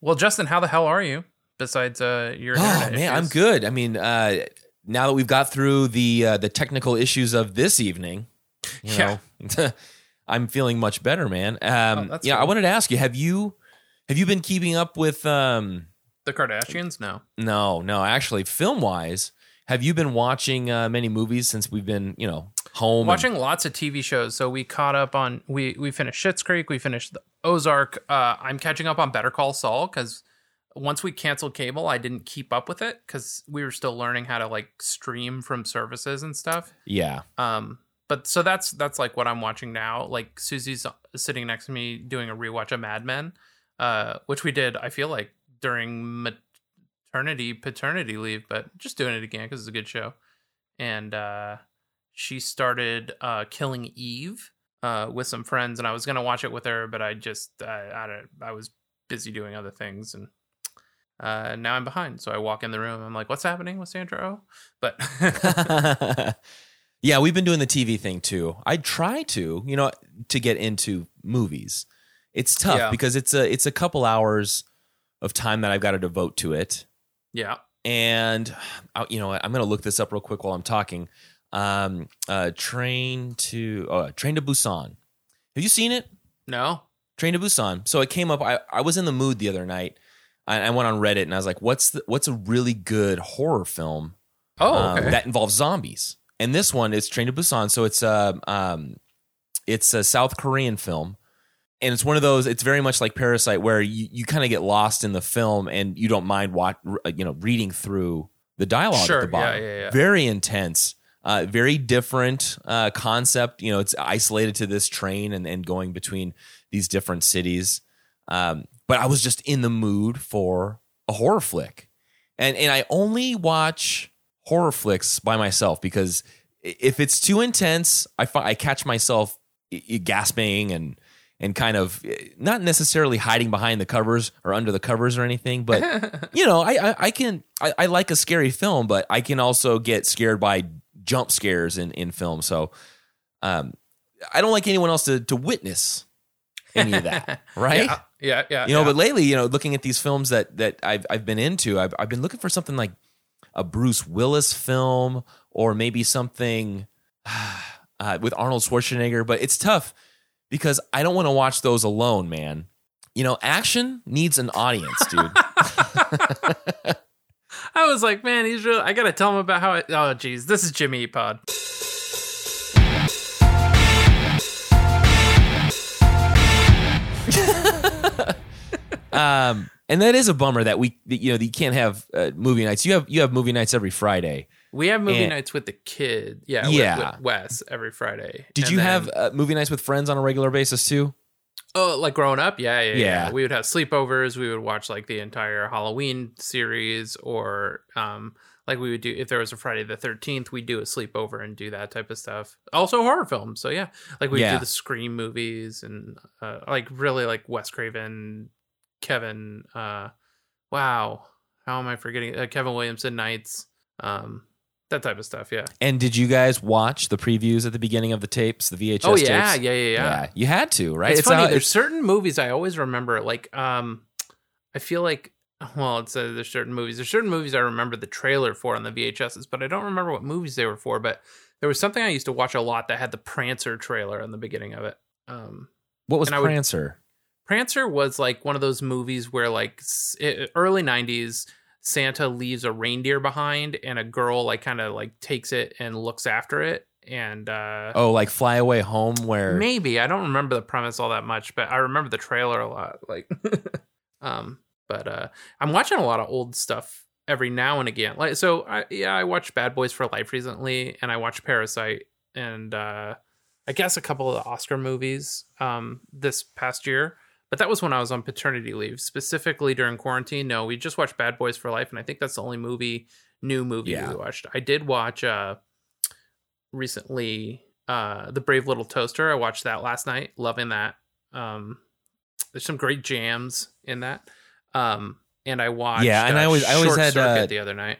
Well, Justin, how the hell are you? Besides uh, your Oh internet man, I'm good. I mean, uh, now that we've got through the uh, the technical issues of this evening, you Yeah. know, I'm feeling much better, man. Um, Oh, yeah, I wanted to ask you have you have you been keeping up with? Um, The Kardashians? No. no, no, actually, film wise, have you been watching uh, many movies since we've been, you know, home? and- Watching lots of TV shows. So we caught up on we we finished Schitt's Creek. We finished the Ozark. Uh, I'm catching up on Better Call Saul because once we canceled cable, I didn't keep up with it because we were still learning how to like stream from services and stuff. yeah, Um, but so that's that's like what I'm watching now. Like Susie's sitting next to me doing a rewatch of Mad Men, uh, which we did. I feel like during maternity paternity leave, but just doing it again because it's a good show. And uh, she started uh, Killing Eve uh, with some friends, and I was gonna watch it with her, but I just I, I don't I was busy doing other things and. Uh, now I'm behind, so I walk in the room. I'm like, "What's happening with Sandra Oh?" But yeah, we've been doing the TV thing too. I try to, you know, to get into movies. It's tough Yeah. because it's a it's a couple hours of time that I've got to devote to it. Yeah, And uh, you know, I'm going to look this up real quick while I'm talking. Um, uh, Train to uh, Train to Busan. Have you seen it? no, Train to Busan. So it came up. I, I was in the mood the other night. I, I went on Reddit and I was like, "What's the, what's a really good horror film Oh, um, that involves zombies?" And this one is Train to Busan. So it's a um, it's a South Korean film, and it's one of those. It's very much like Parasite, where you, you kind of get lost in the film and you don't mind what you know reading through the dialogue Sure, at the bottom. yeah, yeah, yeah. Very intense. Uh, very different uh, concept. You know, it's isolated to this train and, and going between these different cities. Um, but I was just in the mood for a horror flick, and and I only watch horror flicks by myself because if it's too intense, I fi- I catch myself i- i- gasping and and kind of eh, not necessarily hiding behind the covers or under the covers or anything, but you know, I I, I can I, I like a scary film, but I can also get scared by jump scares in in film. So, um, I don't like anyone else to to witness any of that, right? Yeah, yeah, yeah. you know yeah. but lately you know looking at these films that that i've, I've been into I've, I've been looking for something like a bruce willis film or maybe something uh, with arnold schwarzenegger but it's tough because i don't want to watch those alone man you know action needs an audience dude I was like, man, he's real. I gotta tell him about how it. Oh, geez, this is Jimmy Pod. um and that is a bummer that we you know you can't have uh, movie nights you have you have movie nights every friday We have movie And- nights with the kid. Yeah, with- Yeah. with, Wes every Friday. did And you then- have uh, movie nights with friends on a regular basis too Oh, like growing up, yeah, yeah, yeah, Yeah. We would have sleepovers. We would watch like the entire Halloween series, or um, like we would do if there was a Friday the Thirteenth, we'd do a sleepover and do that type of stuff. Also horror films. So yeah, like we Yeah. do the Scream movies and uh, like really like Wes Craven, Kevin. Uh, wow, how am I forgetting uh, Kevin Williamson nights? Um, that type of stuff. Yeah. and did you guys watch the previews at the beginning of the tapes the vhs oh yeah, tapes? yeah, yeah, yeah. you had to, right? It's, funny. how- there's certain movies I always remember. Like, um, I feel like, well, it's uh, there's certain movies. There's certain movies I remember the trailer for on the VHSs, but I don't remember what movies they were for. But there was something I used to watch a lot that had the Prancer trailer in the beginning of it. Um, what was I would- Prancer? Prancer was like one of those movies where, like, s- i- early '90s, Santa leaves a reindeer behind, and a girl like kind of like takes it and looks after it, and uh, Oh, like Fly Away Home, where Maybe I don't remember the premise all that much, but I remember the trailer a lot. Like, um, but uh, I'm watching a lot of old stuff every now and again. Like, so I, yeah, I watched Bad Boys for Life recently, and I watched Parasite, and uh, I guess a couple of the Oscar movies um this past year. But that was when I was on paternity leave, specifically during quarantine. No, we just watched Bad Boys for Life, and I think that's the only movie, new movie Yeah. we watched. I did watch uh recently uh The Brave Little Toaster. I watched that last night, loving that. Um there's some great jams in that. Um and I watched Yeah, and uh, I always- I always Short had, Circuit uh, the other night.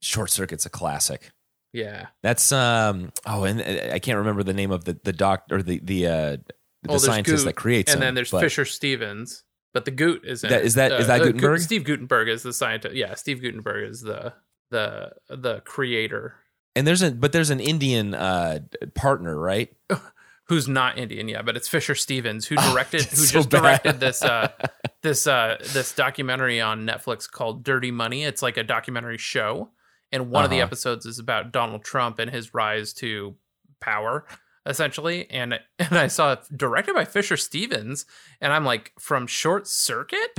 Short Circuit's a classic. Yeah. That's um oh, and uh, I can't remember the name of the the doc or the the uh the Oh, scientist Goot, that creates and him, then there's Fisher Stevens. but the Goot is in That- is that- is that uh, Guttenberg? Steve Guttenberg is the scientist. Yeah, Steve Guttenberg is the the the creator And there's a but there's an Indian uh, partner, right? who's not Indian, yeah, but it's Fisher Stevens who directed that's who so just bad. directed this uh this uh this documentary on Netflix called Dirty Money. It's like a documentary show, and one of the Uh-huh. episodes is about Donald Trump and his rise to power, essentially. And and I saw it directed by Fisher Stevens, and I'm like, from Short Circuit.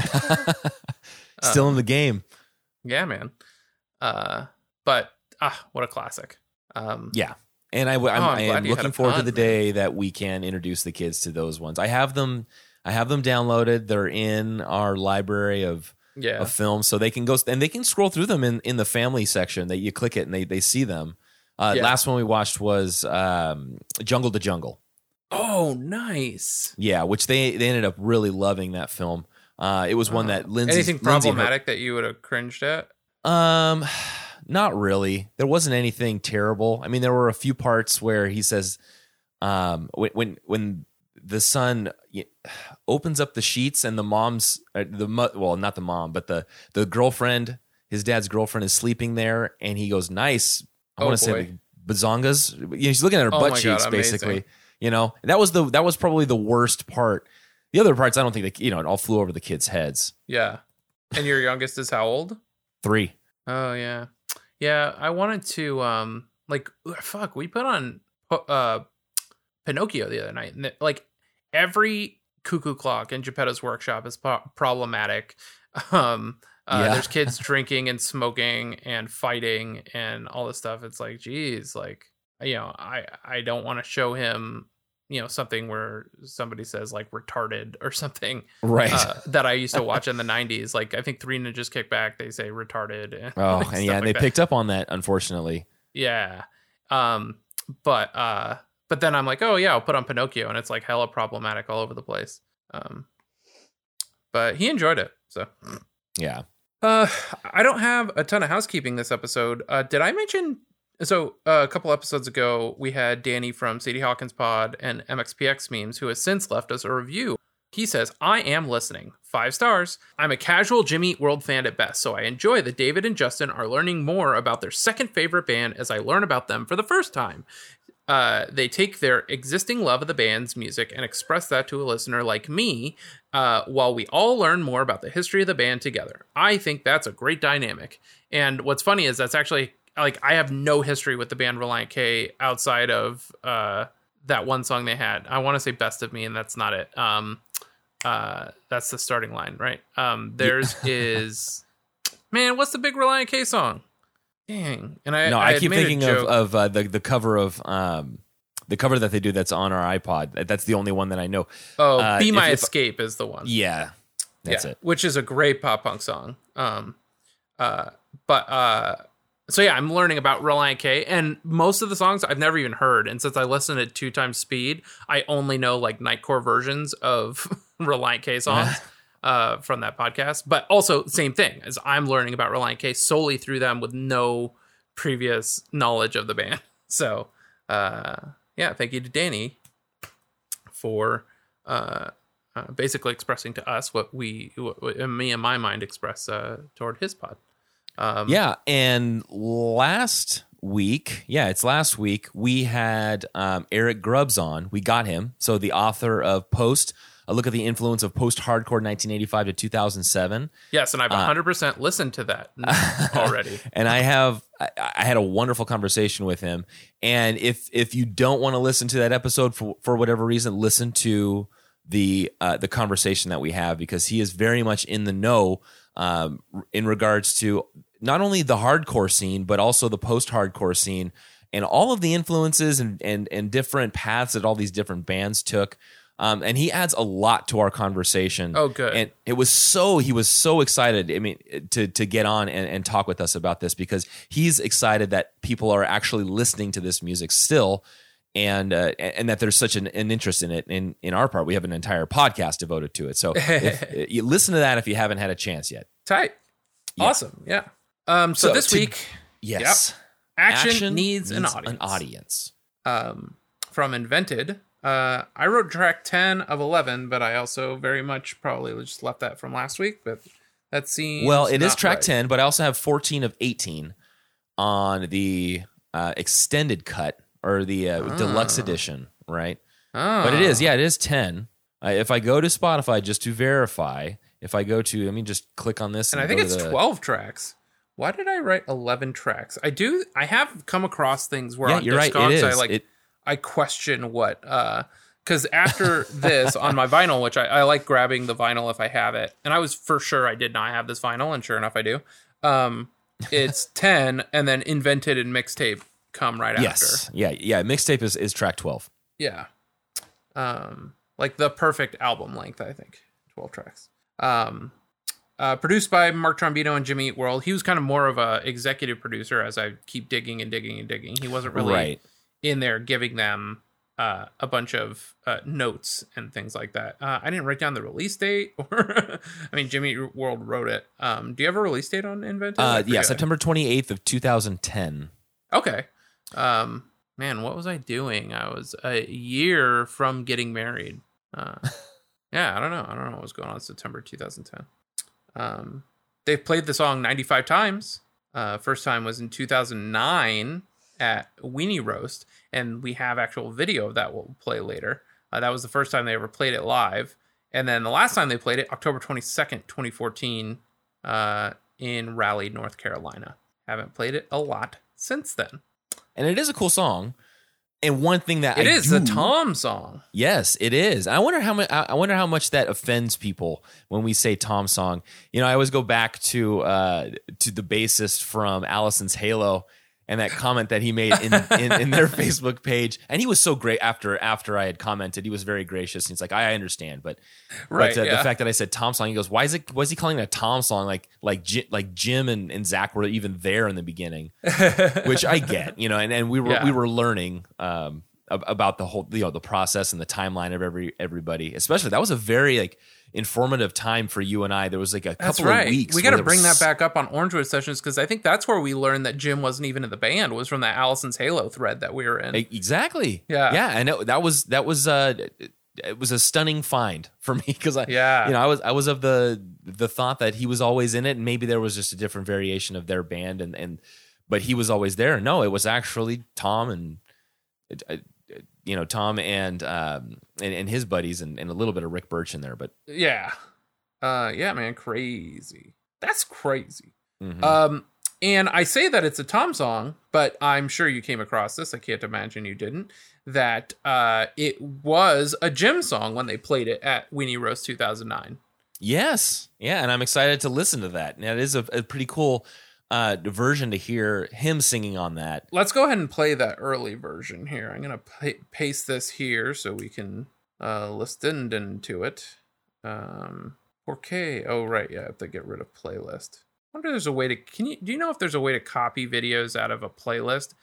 Still in the game. Yeah, man. Uh, but ah, what a classic. Um, Yeah. And I, am Oh, I'm I am glad you had looking forward to the day that we can introduce the kids to those ones. I have them. I have them downloaded. They're in our library of, yeah, of films, so they can go and they can scroll through them in, in the family section. That you click it and they they see them. Uh, Yeah. Last one we watched was um, Jungle to Jungle. Oh, nice. Yeah, which they they ended up really loving that film. Uh, it was one that Lindsay Anything problematic that you would have cringed at? Um, not really. There wasn't anything terrible. I mean, there were a few parts where he says, um, when when when the son opens up the sheets and the mom's uh, the well, not the mom, but the the girlfriend, his dad's girlfriend is sleeping there, and he goes, "Nice." I Oh, want to say bazongas. You know, he's looking at her Oh butt my God, cheeks, basically. You know, that was the that was probably the worst part. The other parts, I don't think that you know, it all flew over the kids' heads. Yeah. And your youngest is how old? Three. Oh yeah, yeah. I wanted to um like fuck. We put on uh Pinocchio the other night, and like every cuckoo clock in Geppetto's workshop is pro- problematic. Um, uh, Yeah. there's kids drinking and smoking and fighting and all this stuff. It's like, geez, like you know, I I don't want to show him you know something where somebody says like retarded or something Right. uh, that I used to watch in the 90s. Like I think Three Ninjas Kick Back, they say retarded. and Oh, and yeah, like and they that. picked up on that, unfortunately. Yeah. Um, but uh, but then I'm like, oh yeah, I'll put on Pinocchio, and it's like hella problematic all over the place. Um, but he enjoyed it, so. Yeah. Uh, I don't have a ton of housekeeping this episode. Uh, did I mention? So uh, a couple episodes ago, we had Danny from Sadie Hawkins Pod and MXPX memes, who has since left us a review. He says, "I am listening. Five stars. I'm a casual Jimmy World fan at best, so I enjoy that David and Justin are learning more about their second favorite band as I learn about them for the first time. Uh, they take their existing love of the band's music and express that to a listener like me, uh, while we all learn more about the history of the band together. I think that's a great dynamic. And what's funny is that's actually like I have no history with the band Relient K outside of uh, that one song they had. I want to say "Best of Me," and that's not it. Um, uh, that's the starting line, right? Um, theirs is man. What's the big Relient K song? Dang. And I no, I I, keep thinking of, of uh, the the cover of um the cover that they do that's on our iPod. That's the only one that I know. Oh, Uh, "Be My if- Escape" is the one. Yeah, that's yeah, it. Which is a great pop punk song. Um, uh, but uh, so yeah, I'm learning about Relient K, and most of the songs I've never even heard. And since I listen at two times speed, I only know like Nightcore versions of Relient K songs. Uh, from that podcast, but also same thing as I'm learning about Relient K solely through them with no previous knowledge of the band. So, uh, yeah, thank you to Danny for uh, uh, basically expressing to us what we, what, what me and my mind express uh, toward his pod. Um, Yeah, and last week, yeah, it's last week, we had um, Eric Grubbs on. We got him. So the author of Post, a look at the influence of post-hardcore 1985 to 2007. Yes, and I've Uh, 100% listened to that already. and I have I, I had a wonderful conversation with him. And if if you don't want to listen to that episode for for whatever reason, listen to the uh, the conversation that we have because he is very much in the know um, in regards to not only the hardcore scene but also the post hardcore scene and all of the influences and and and different paths that all these different bands took. Um, and he adds a lot to our conversation. Oh, good. And it was so he was so excited. I mean, to to get on and, and talk with us about this because he's excited that people are actually listening to this music still, and uh, and that there's such an, an interest in it. In in our part, we have an entire podcast devoted to it. So if, you listen to that if you haven't had a chance yet. Tight. Yeah. Awesome. Yeah. Um, so, So this to- week, Yes, action, needs, an audience. An audience. Um, from Invented, Uh, I wrote track 10 of 11, but I also very much probably just left that from last week. But that seems. Well, it is track right. 10, but I also have 14 of 18 on the uh, extended cut or the uh, deluxe Ah. edition, right? Oh. But it is, yeah, it is 10. Uh, if I go to Spotify just to verify, if I go to, let me just click on this. And I think it's the- 12 tracks. Why did I write 11 tracks? I do, I have come across things where Yeah, on you're right. It Discogs, I like, It- I question what, uh, because after this on my vinyl, which I, I like grabbing the vinyl if I have it, and I was for sure I did not have this vinyl, and sure enough I do. Um, it's 10, and then invented and mixtape come right Yes. after. Yeah. Yeah. Mixtape is, is track 12. Yeah. Um, like the perfect album length, I think. 12 tracks. Um, uh, produced by Mark Trombino and Jimmy Eat World. He was kind of more of a executive producer as I keep digging and digging and digging. He wasn't really Right. In there giving them uh, a bunch of uh, notes and things like that. Uh, I didn't write down the release date, or I mean, Jimmy World wrote it. Um, do you have a release date on Invented? I Uh, yeah. September 28th of 2010. Okay. Um, man, what was I doing? I was a year from getting married. Uh, yeah, I don't know. I don't know what was going on in September 2010. Um, they've played the song 95 times. Uh, first time was in 2009 at Weenie Roast, and we have actual video of that we'll play later. Uh, that was the first time they ever played it live. And then the last time they played it, October 22nd, 2014, uh, in Raleigh, North Carolina. Haven't played it a lot since then. And it is a cool song. And one thing that It I is a Tom song. Yes, it is. I wonder how much. I wonder how much that offends people when we say Tom song. You know, I always go back to uh, to the bassist from Allison's Halo and that comment that he made in, in, in their Facebook page. And he was so great after after I had commented. He was very gracious. He's like, I understand, but Right, But uh, yeah. the fact that I said Tom song, he goes, why is it? Why is he calling it a Tom song? Like like like Jim and, and Zach were even there in the beginning, which I get. You know, and, and we were Yeah. we were learning. Um, about the whole you know the process and the timeline of every everybody especially that was a very like informative time for you and I there was like a That's couple right. of weeks we got to bring was- that back up on Orangewood sessions because I think that's where we learned that Jim wasn't even in the band. Was from that Allison's Halo thread that we were in. Exactly Yeah. yeah and it, that was that was uh it- was a stunning find for me because I Yeah. you know I was I was of the the thought that he was always in it and maybe there was just a different variation of their band and and but he was always there no it was actually Tom and you know Tom and um and, and his buddies and, and a little bit of Rick Burch in there but yeah, uh, yeah, man, crazy. That's crazy. mhm. Um, and I say that it's a Tom song, but I'm sure you came across this. I can't imagine you didn't. That uh, it was a Jim song when they played it at Weenie Roast 2009. Yes. Yeah. And I'm excited to listen to that. And that is a, a pretty cool uh, version to hear him singing on that. Let's go ahead and play that early version here. I'm gonna pa- paste this here so we can uh, listen into it. Um, 4K. Oh right, yeah. I have to get rid of playlist. I wonder if there's a way to. Can you? Do you know if there's a way to copy videos out of a playlist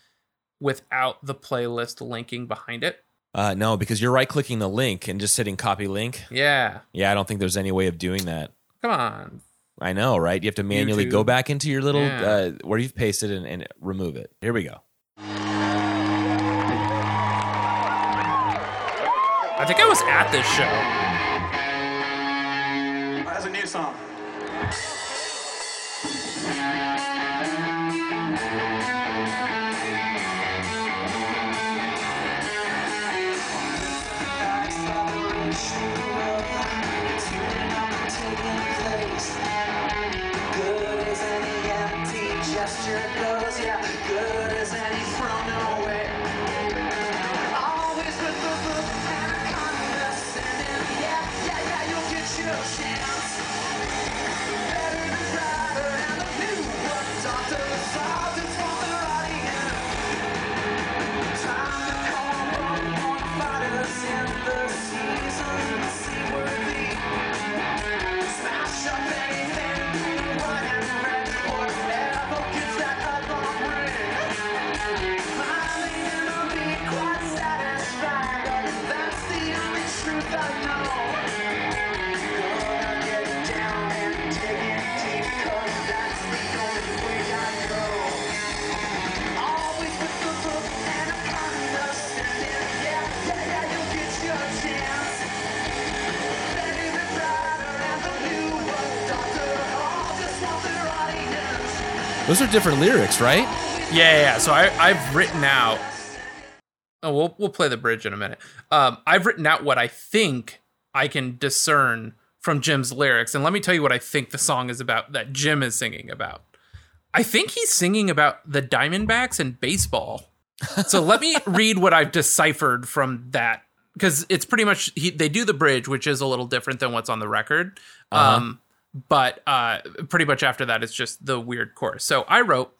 without the playlist linking behind it? Uh, no, because you're right clicking the link and just hitting copy link. Yeah. Yeah, I don't think there's any way of doing that. Come on. I know, right? You have to manually YouTube. go back into your little Yeah. uh, where you've pasted and, and remove it. Here we go. I think I was at this show. Those are different lyrics, right? Yeah, yeah. So I, I've written out. Oh, we'll we'll play the bridge in a minute. Um, I've written out what I think I can discern from Jim's lyrics, and let me tell you what I think the song is about that Jim is singing about. I think he's singing about the Diamondbacks and baseball. So let me read what I've deciphered from that because it's pretty much he, they do the bridge, which is a little different than what's on the record. Um, but uh, pretty much after that, it's just the weird chorus. So I wrote,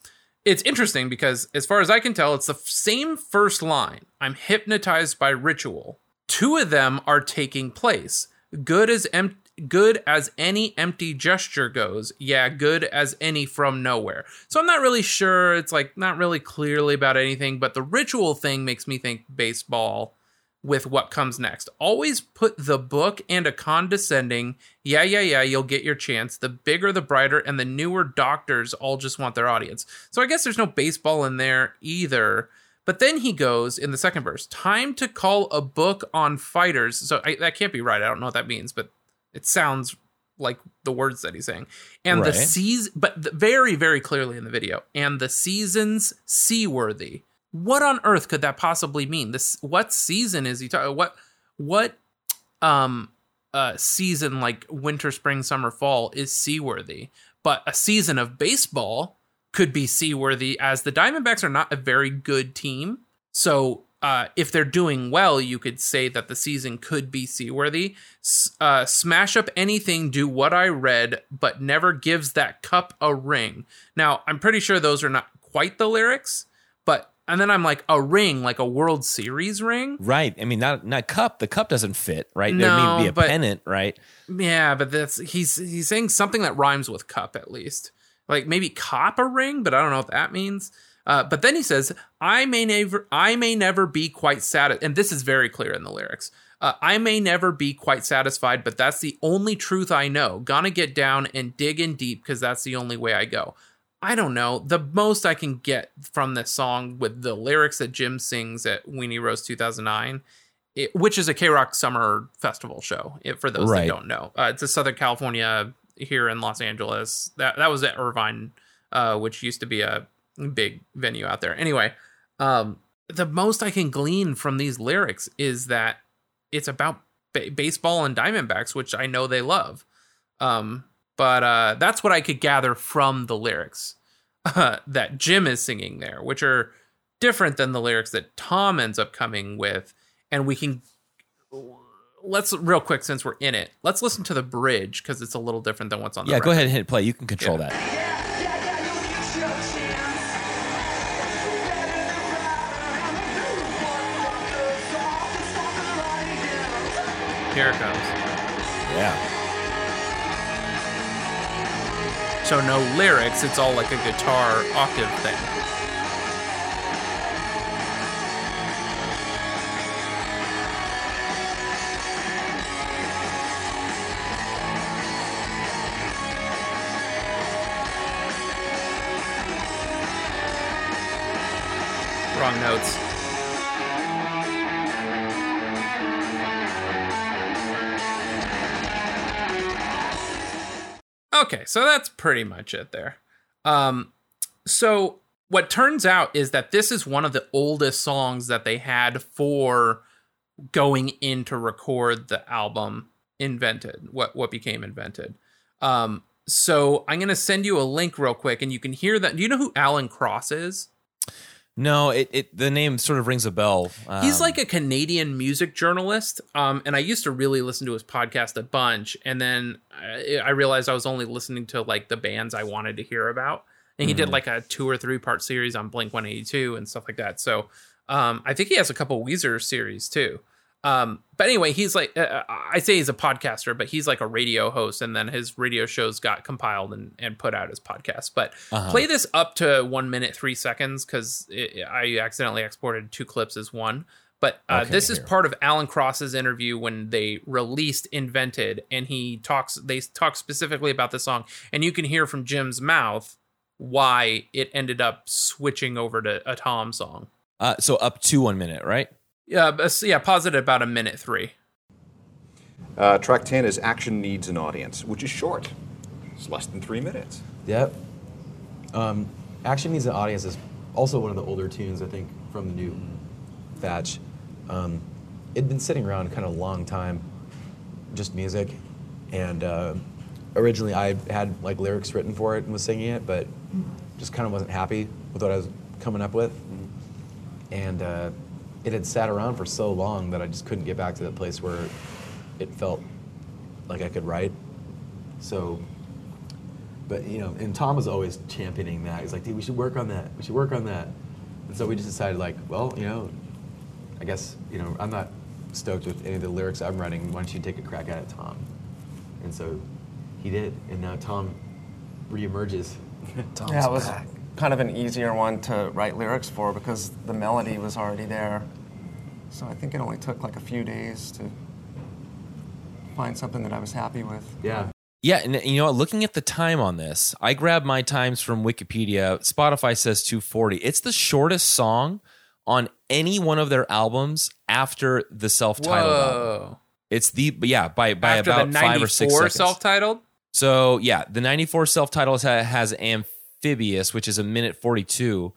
it's interesting because as far as I can tell, it's the same first line. I'm hypnotized by ritual. Two of them are taking place. Good as em- good as any empty gesture goes. Yeah, good as any from nowhere. So I'm not really sure. It's like not really clearly about anything, but the ritual thing makes me think baseball with what comes next. Always put the book and a condescending, yeah, yeah, yeah, you'll get your chance. The bigger, the brighter, and the newer doctors all just want their audience. So I guess there's no baseball in there either. But then he goes in the second verse, time to call a book on fighters. So I, that can't be right. I don't know what that means, but it sounds like the words that he's saying. And the Right. seas, but the, very, very clearly in the video, and the seasons seaworthy. What on earth could that possibly mean? This what season is he talking? What what um uh season like winter, spring, summer, fall is seaworthy? But a season of baseball could be seaworthy as the Diamondbacks are not a very good team. So uh, if they're doing well, you could say that the season could be seaworthy. S- uh, smash up anything, do what I read, but never gives that cup a ring. Now, I'm pretty sure those are not quite the lyrics, but and then I'm like a ring, like a World Series ring. Right. I mean, not not cup. The cup doesn't fit, right? there No, may be a but- pennant, right? Yeah, but that's he's he's saying something that rhymes with cup at least. Like maybe cop a ring, but I don't know what that means. Uh, but then he says, "I may never, I may never be quite satisfied," and this is very clear in the lyrics. Uh, I may never be quite satisfied, but that's the only truth I know. Gonna get down and dig in deep because that's the only way I go. I don't know. The most I can get from this song with the lyrics that Jim sings at Weenie Roast 2009, it, which is a KROQ Summer Festival show. It, for those Right. that don't know, uh, it's a Southern California here in Los Angeles. That that was at Irvine, uh, which used to be a big venue out there. Anyway, um, the most I can glean from these lyrics is that it's about ba- baseball and Diamondbacks, which I know they love. Um, but uh, that's what I could gather from the lyrics uh, that Jim is singing there, which are different than the lyrics that Tom ends up coming with. And we can let's real quick since we're in it, let's listen to the bridge because it's a little different than what's on the Yeah, go ahead and hit play. You can control Yeah. that. Here it comes. Yeah. So no lyrics, it's all like a guitar octave thing. Okay, so that's pretty much it there. Um, so what turns out is that this is one of the oldest songs that they had for going in to record the album invented what what became invented. Um so i'm gonna send you a link real quick and you can hear that. Do you know who alan cross is No, it, it the name sort of rings a bell. He's Um, like a Canadian music journalist, um, and I used to really listen to his podcast a bunch. And then I, I realized I was only listening to like the bands I wanted to hear about. And he did Mhm. like a two or three part series on Blink One Eighty Two and stuff like that. So um, I think he has a couple Weezer series too. Um, but anyway, he's like uh, I say he's a podcaster, but he's like a radio host, and then his radio shows got compiled and, and put out as podcasts. But uh-huh. play this up to one minute three seconds because I accidentally exported two clips as one. But uh, Okay, this is part of Alan Cross's interview when they released "Invented," and he talks. They talk specifically about the song, and you can hear from Jim's mouth why it ended up switching over to a Tom song. Uh, so up to one minute, right? Yeah, yeah. Pause it at about a minute three. Uh, track 10 is Action Needs an Audience, which is short. It's less than three minutes. Yep. Um, Action Needs an Audience is also one of the older tunes, I think, from the new Thatch. Um, it'd been sitting around kind of a long time, just music. And uh, originally I had like lyrics written for it and was singing it, but just kind of wasn't happy with what I was coming up with. And uh, it had sat around for so long that I just couldn't get back to that place where it felt like I could write. So but you know, and Tom was always championing that. He's like, dude, we should work on that. We should work on that. And so we just decided, like, well, you know, I guess you know, I'm not stoked with any of the lyrics I'm writing. Why don't you take a crack at it, Tom? And so he did, and now Tom reemerges. Tom's yeah, it was back. Kind of an easier one to write lyrics for because the melody was already there. So I think it only took like a few days to find something that I was happy with. Yeah. Yeah, and you know, looking at the time on this, I grabbed my times from Wikipedia. Spotify says 240. It's the shortest song on any one of their albums after the self-titled album. Whoa. It's the yeah by by After about the five or six 94 seconds. self-titled? So yeah, the 94 self-titled ha- has amphibious, which is a minute 42,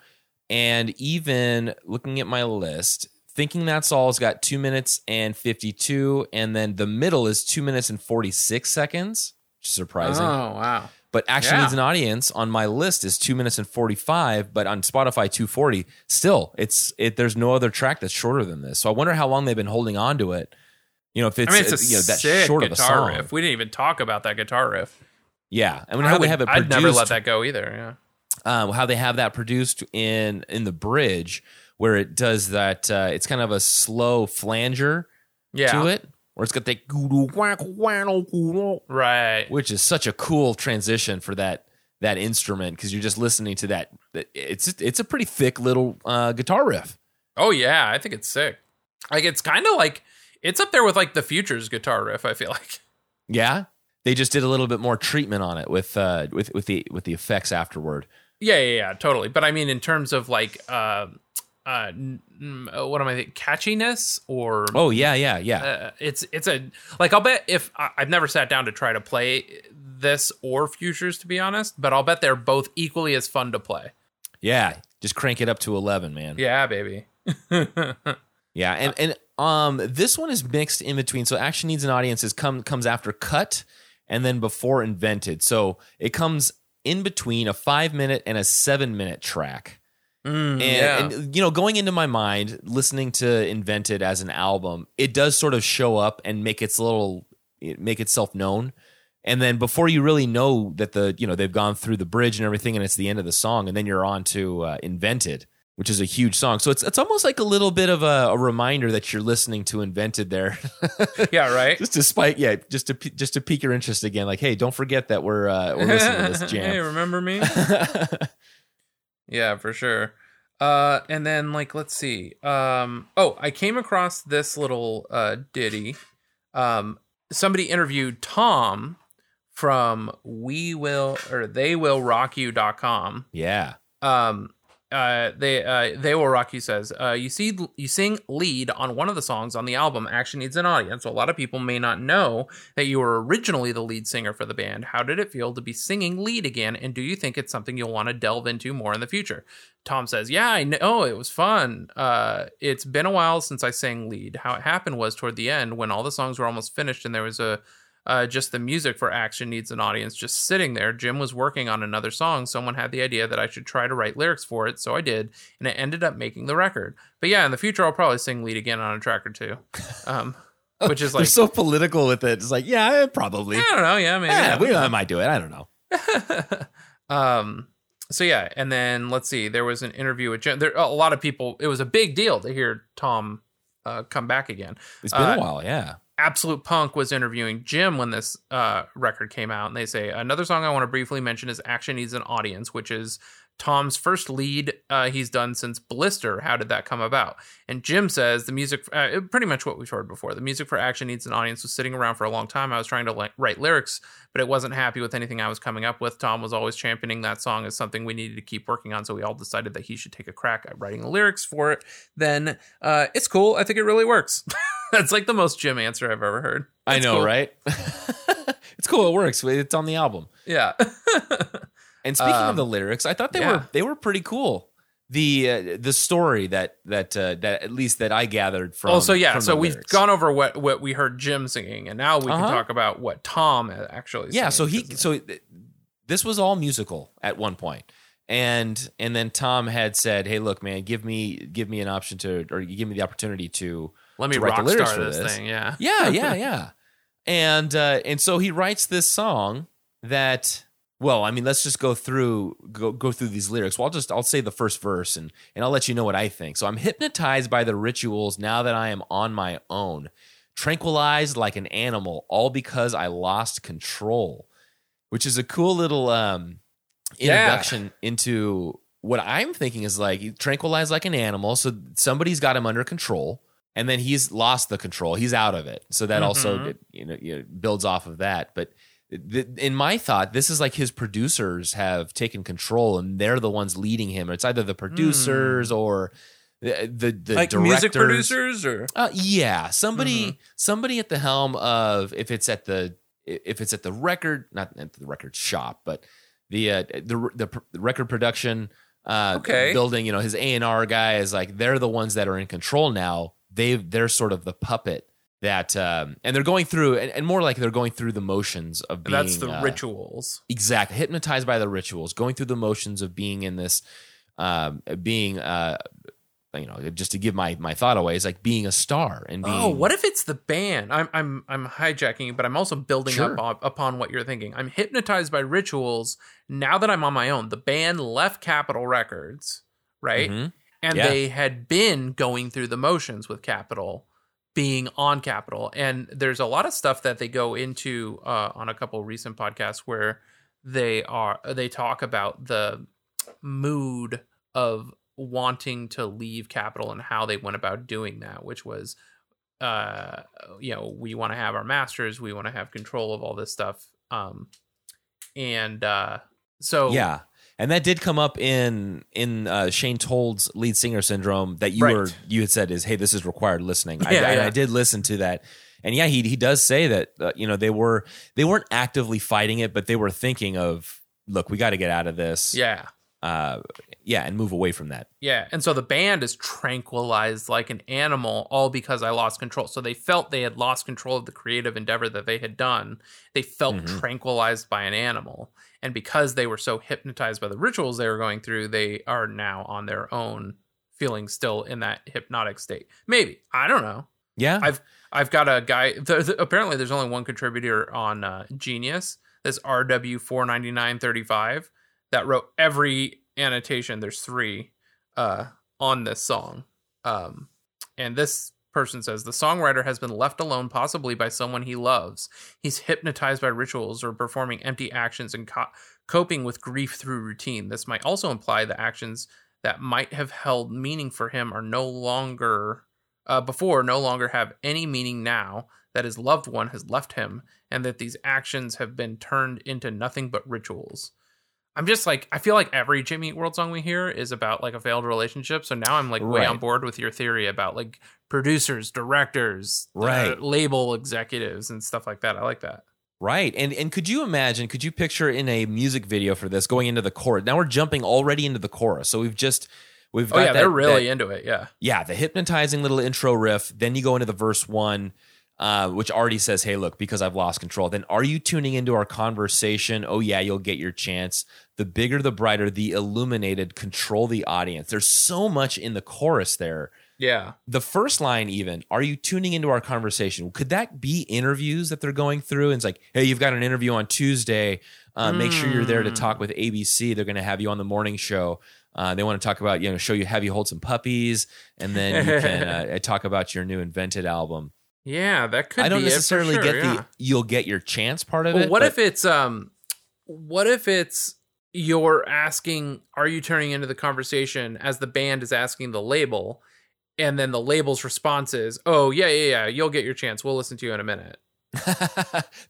and even looking at my list, thinking that's all's got two minutes and 52, and then the middle is two minutes and 46 seconds. Which is surprising. Oh, wow. But actually Yeah. needs an audience on my list is two minutes and 45, but on Spotify 240. Still, it's it. There's no other track that's shorter than this. So I wonder how long they've been holding on to it. You know, if it's, I mean, it's a uh, you know that short of a guitar song. riff. We didn't even talk about that guitar riff. Yeah, I mean I how would, they have it I'd never let that go either. Yeah. um, how they have that produced in in the bridge, where it does that. Uh, it's kind of a slow flanger Yeah. to it, where it's got that goo-doo, quack, wano, goo-doo, Right. which is such a cool transition for that that instrument because you're just listening to that. It's it's a pretty thick little uh, guitar riff. Oh yeah, I think it's sick. Like it's kind of like it's up there with like the Futures guitar riff. I feel like. Yeah, they just did a little bit more treatment on it with uh, with with the with the effects afterward. Yeah, yeah, yeah, totally. But I mean, in terms of like, uh, uh, uh, what am I think? Catchiness or Oh yeah, yeah, yeah. uh, it's it's a like I'll bet if I, I've never sat down to try to play this or Futures to be honest, but I'll bet they're both equally as fun to play. yeah, just crank it up to eleven, man. Yeah, baby. Yeah, and and um, this one is mixed in between. So action needs an audience is come comes after cut, and then before invented. So it comes in between a five minute and a seven minute track. and, yeah. and you know, going into my mind, listening to Invented as an album, it does sort of show up and make its little make itself known. And then before you really know that the you know they've gone through the bridge and everything, and it's the end of the song, and then you're on to uh, Invented, which is a huge song. So it's it's almost like a little bit of a, a reminder that you're listening to Invented there, yeah, right. just to spite yeah, just to just to pique your interest again. Like, hey, don't forget that we're uh, we're listening to this jam. hey, remember me? yeah, for sure. Uh, and then like, let's see. Um, oh, I came across this little uh ditty. Um, somebody interviewed Tom from we will or they will rock you.com yeah, um uh they uh they will rock you says uh you see you sing lead on one of the songs on the album. Action needs an audience. So a lot of people may not know that you were originally the lead singer for the band. How did it feel to be singing lead again? And do you think it's something you'll want to delve into more in the future? Tom says yeah i know it was fun. Uh it's been a while since i sang lead. How it happened was toward the end when all the songs were almost finished and there was a uh, just the music for action needs an audience just sitting there jim was working on another song someone had the idea that i should try to write lyrics for it so i did and it ended up making the record but yeah in the future i'll probably sing lead again on a track or two um, which is they're like so political with it. It's like, yeah, probably. i don't know yeah maybe Yeah, yeah. we I might do it. I don't know. um so yeah and then let's see there was an interview with jim there a lot of people it was a big deal to hear tom uh, come back again It's been Uh, a while. Yeah. Absolute Punk was interviewing Jim when this uh, record came out, and they say another song I want to briefly mention is "Action Needs an Audience," which is Tom's first lead uh, he's done since Blister. How did that come about? And Jim says the music, uh, pretty much what we've heard before. The music for Action Needs an Audience was sitting around for a long time. I was trying to li- write lyrics, but it wasn't happy with anything I was coming up with. Tom was always championing that song as something we needed to keep working on, so we all decided that he should take a crack at writing the lyrics for it. Then uh, it's cool. I think it really works. That's like the most Jim answer I've ever heard. I know, cool. right? it's cool. It works. It's on the album. Yeah. And speaking of Um, the lyrics, I thought they yeah. were they were pretty cool. The uh, the story that that uh, that at least that I gathered from. oh, so yeah, so we've lyrics. gone over what what we heard Jim singing, and now we Uh-huh. can talk about what Tom actually. Yeah, so he so th- this was all musical at one point. And and then Tom had said, "Hey, look, man, give me give me an option to or give me the opportunity to let me write the rock lyrics star this, this. thing. Yeah, Yeah, yeah, yeah. And uh, and so he writes this song that well, I mean, let's just go through go go through these lyrics. Well, I'll just I'll say the first verse and and I'll let you know what I think. So I'm hypnotized by the rituals now that I am on my own, tranquilized like an animal, all because I lost control, which is a cool little um Yeah. introduction into what I'm thinking is like tranquilized like an animal. So somebody's got him under control, and then he's lost the control. He's out of it. So that also Mhm. you know, you know builds off of that. But th- in my thought, this is like his producers have taken control, and they're the ones leading him. It's either the producers or the the, the like music producers or Uh, yeah, somebody Mm-hmm. somebody at the helm of if it's at the if it's at the record not at the record shop, but the uh, the the, pr- the record production uh, Okay. building. You know, his A and R guy is like they're the ones that are in control now. They they're sort of the puppet that um, and they're going through and, and more like they're going through the motions of being that's the uh, rituals. exactly hypnotized by the rituals going through the motions of being in this um being uh you know just to give my my thought away is like being a star and being Oh, what if it's the band? I'm I'm I'm hijacking, but I'm also building Sure. up up upon what you're thinking. I'm hypnotized by rituals now that I'm on my own. The band left Capitol Records, right? Mhm. And Yeah. they had been going through the motions with Capitol being on Capitol And there's a lot of stuff that they go into uh, on a couple recent podcasts where they are they talk about the mood of wanting to leave Capitol and how they went about doing that, which was uh you know we want to have our masters we want to have control of all this stuff. Um and uh so yeah and that did come up in in uh, Shane Told's lead singer syndrome that you Right. were you had said is hey this is required listening. I, Yeah, and yeah. I did listen to that, and yeah, he he does say that uh, you know they were they weren't actively fighting it, but they were thinking of look we got to get out of this, yeah uh, yeah, and move away from that. yeah and so the band is tranquilized like an animal all because i lost control so they felt they had lost control of the creative endeavor that they had done they felt Mhm. tranquilized by an animal and because they were so hypnotized by the rituals they were going through they are now on their own feeling still in that hypnotic state maybe i don't know Yeah, I've I've got a guy. Apparently, there's only one contributor on uh, Genius. This RW four ninety nine thirty five that wrote every annotation. There's three uh, on this song, um, and this person says the songwriter has been left alone, possibly by someone he loves. He's hypnotized by rituals or performing empty actions and co- coping with grief through routine. This might also imply the actions that might have held meaning for him are no longer uh, before no longer have any meaning now that his loved one has left him and that these actions have been turned into nothing but rituals. I'm just like I feel like every Jimmy Eat World song we hear is about like a failed relationship. So now I'm like way on board with your theory about like producers, directors, Right. label executives and stuff like that. I like that. Right. And and could you imagine, could you picture in a music video for this going into the chorus? Now we're jumping already into the chorus. So we've just we've Oh got yeah, that- they're really that- into it. Yeah. yeah, the hypnotizing little intro riff. Then you go into the verse one, uh, which already says, Hey, look, because I've lost control. Then are you tuning into our conversation? Oh yeah, you'll get your chance. The bigger the brighter, the illuminated, control the audience. There's so much in the chorus there Yeah. the first line even are you tuning into our conversation could that be interviews that they're going through and it's like hey you've got an interview on tuesday uh, make sure you're there to talk with abc they're going to have you on the morning show uh, they want to talk about you know show you have you hold some puppies and then you can uh, talk about your new invented album Yeah, that could i don't necessarily sure, get yeah. the you'll get your chance part of Well, it what but- if it's um what if it's you're asking are you turning into the conversation as the band is asking the label and then the label's response is oh yeah yeah yeah you'll get your chance we'll listen to you in a minute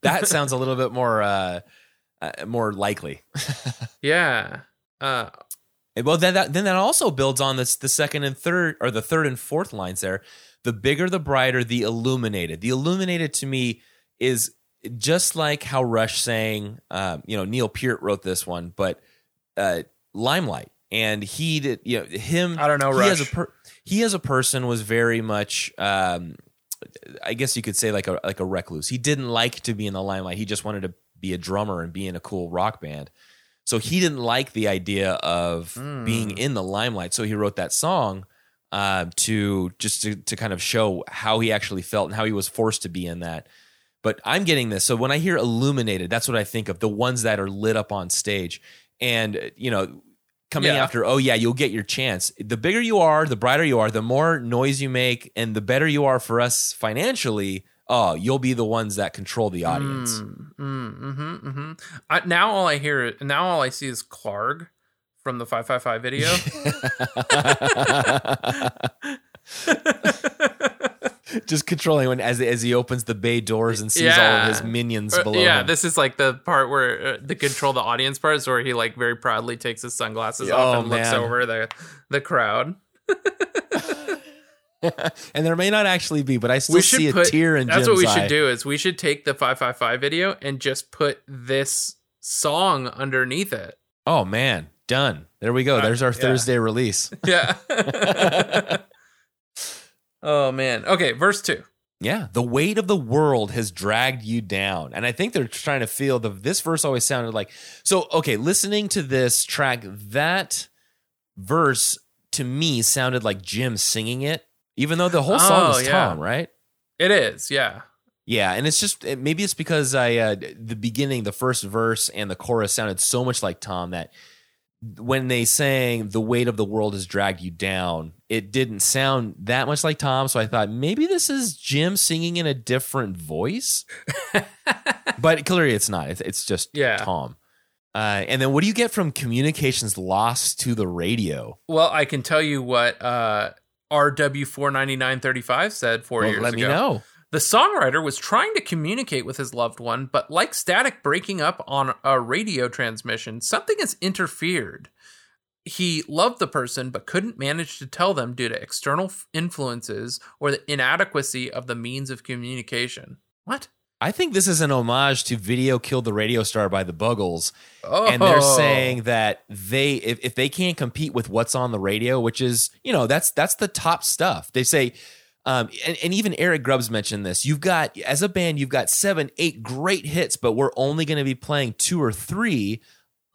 that sounds a little bit more uh, uh, more likely yeah uh Well, then that then that also builds on this the second and third or the third and fourth lines there. The bigger, the brighter, the illuminated. The illuminated to me is just like how Rush sang. Um, you know, Neil Peart wrote this one, but uh, Limelight, and he did. You know, him. I don't know, He as a Rush. per, he as a person was very much. Um, I guess you could say like a like a recluse. He didn't like to be in the limelight. He just wanted to be a drummer and be in a cool rock band. So he didn't like the idea of Hmm. being in the limelight. So he wrote that song uh, to just to, to kind of show how he actually felt and how he was forced to be in that. But I'm getting this. So when I hear illuminated, that's what I think of the ones that are lit up on stage. And, uh, you know, coming Yeah. after, oh, yeah, you'll get your chance. The bigger you are, the brighter you are, the more noise you make, and the better you are for us financially. Oh, you'll be the ones that control the audience. Mm, mm-hmm, mm-hmm. I, now all I hear, now all I see is Clark from the 555 video. Just controlling when as as he opens the bay doors and sees all of his minions below. yeah, him. this is like the part where uh, the control the audience part is where he like very proudly takes his sunglasses Oh, off and looks over the the crowd. and there may not actually be, but I still see a put tear in That's Jim's what we eye. should do is we should take the 555 video and just put this song underneath it. Oh man, done. There we go. There's our yeah. Thursday release. Yeah. oh man. Okay, verse 2. Yeah, the weight of the world has dragged you down, and I think they're trying to feel the. This verse always sounded like so. Okay, listening to this track, that verse to me sounded like Jim singing it, even though the whole song Oh, is yeah. Tom, right? It is. Yeah. Yeah, and it's just it- maybe it's because I uh, the beginning, the first verse and the chorus sounded so much like Tom that when they sang "the weight of the world has dragged you down," it didn't sound that much like Tom. So I thought maybe this is Jim singing in a different voice, but clearly it's not. It's, it's just Yeah. Tom. Uh, and then what do you get from communications lost to the radio? Well, I can tell you what uh RW49935 said 4 Well, years let ago. me know. The songwriter was trying to communicate with his loved one, but like static breaking up on a radio transmission, something has interfered. He loved the person, but couldn't manage to tell them due to external influences or the inadequacy of the means of communication. What? I think this is an homage to "Video Killed the Radio Star" by the Buggles. Oh, and they're oh. saying that they if, if they can't compete with what's on the radio which is you know that's that's the top stuff they say um, and, and even eric grubbs mentioned this you've got as a band you've got seven eight great hits but we're only going to be playing two or three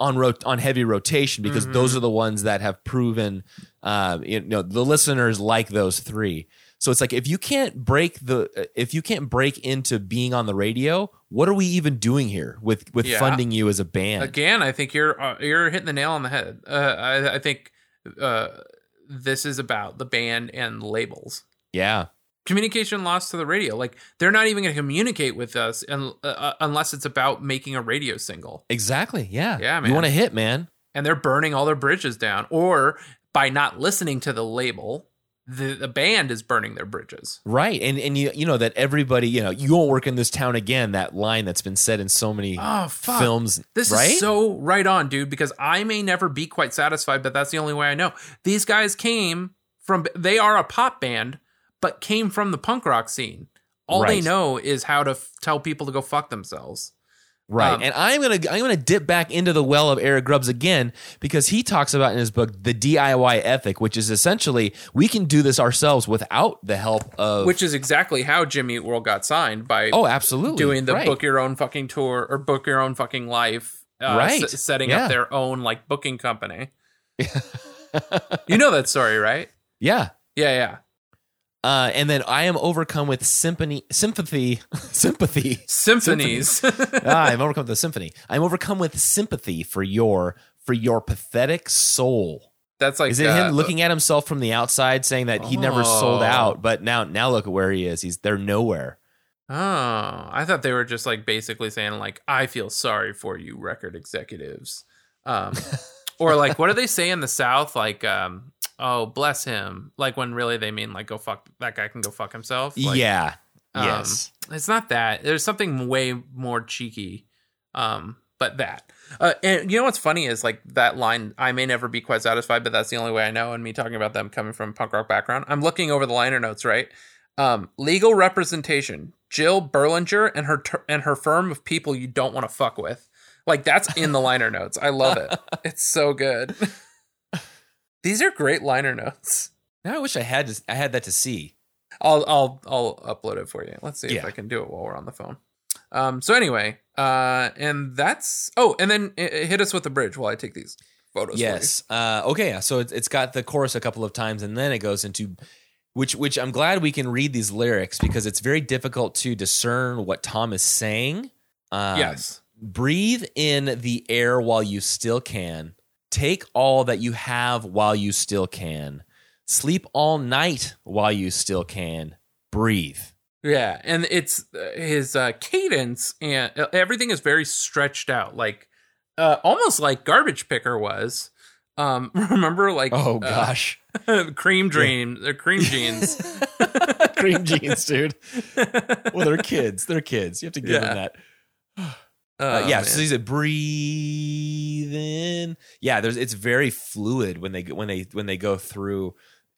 on rot- on heavy rotation because those are the ones that have proven uh, you know the listeners like those three so it's like if you can't break the if you can't break into being on the radio what are we even doing here with with Yeah. funding you as a band Again, I think you're uh, you're hitting the nail on the head. Uh, I, I think uh, this is about the band and labels. Yeah. Communication lost to the radio. Like they're not even going to communicate with us un- uh, unless it's about making a radio single, Exactly. Yeah. Yeah, man. You want to hit, man. and they're burning all their bridges down. Or by not listening to the label, the, the band is burning their bridges. Right. And and you you know that everybody, you know, you won't work in this town again, that line that's been said in so many Oh fuck! films. This right? is so right on, dude. Because I may never be quite satisfied, but that's the only way I know. These guys came from. They are a pop band, but came from the punk rock scene. All they know is how to f- tell people to go fuck themselves. Right. Um, and I'm gonna I'm gonna dip back into the well of Eric Grubbs again because he talks about in his book the DIY ethic, which is essentially we can do this ourselves without the help of Which is exactly how Jimmy Eat World got signed by Oh, absolutely. doing the right. book your own fucking tour or book your own fucking life. Uh, Right. s- setting Yeah. up their own like booking company. you know that story, right? Yeah. Yeah, yeah. Uh, and then I am overcome with symphony, sympathy, sympathy. Symphonies. ah, I'm overcome with the symphony. I'm overcome with sympathy for your for your pathetic soul. That's like Is it uh, him looking at himself from the outside, saying that he never sold Oh. out, but now now look at where he is. He's they're nowhere. Oh, I thought they were just like basically saying like I feel sorry for you record executives. Um or like what do they say in the south like um oh bless him like when really they mean like go fuck that guy can go fuck himself. Like, yeah. um, yes. It's not that. There's something way more cheeky. Um but that. Uh, and you know what's funny is like that line I may never be quite satisfied but that's the only way I know and me talking about them coming from a punk rock background. I'm looking over the liner notes, right? Um, legal representation. Jill Berlinger and her ter- and her firm of people you don't want to fuck with. Like that's in the liner notes. I love it. It's so good. These are great liner notes. Now I wish I had to, I had that to see. I'll I'll I'll upload it for you. Let's see if I can do it while we're on the phone. Um. So anyway, uh, and that's oh, and then uh, hit us with the bridge while I take these photos. Yes. Uh, okay. yeah, So it's, it's got the chorus a couple of times, and then it goes into which which I'm glad we can read these lyrics because it's very difficult to discern what Tom is saying. Um, yes. Breathe in the air while you still can. Take all that you have while you still can. Sleep all night while you still can. Breathe. Yeah, and it's uh, his uh, cadence and uh, everything is very stretched out, like uh, almost like Garbage Picker was. Um, remember, like Oh uh, gosh. Cream Dream, or Cream Jeans. Cream jeans, dude. Well, they're kids. They're kids. You have to give Yeah. them that. Oh, Uh, yeah, man. so he said breathe in. Yeah, there's it's very fluid when they when they when they go through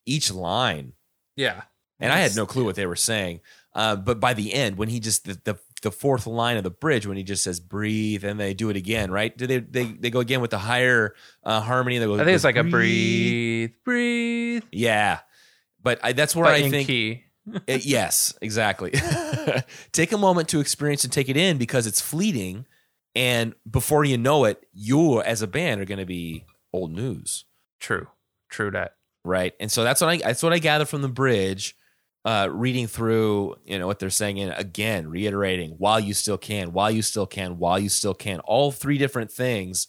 each line. yeah, And I had no clue what they were saying. Uh, but by the end, when he just the, the the fourth line of the bridge, when he just says breathe, and they do it again, right? Do they they they go again with the higher uh, harmony? They go, I think it's like a breathe, breathe, Yeah, but I, that's where but I think key. Uh, yes, exactly. take a moment to experience and take it in because it's fleeting. And before you know it, you as a band are going to be old news, True, true that. right? And so that's what I that's what I gather from the bridge, uh, reading through you know what they're saying and again reiterating while you still can, while you still can, while you still can, all three different things.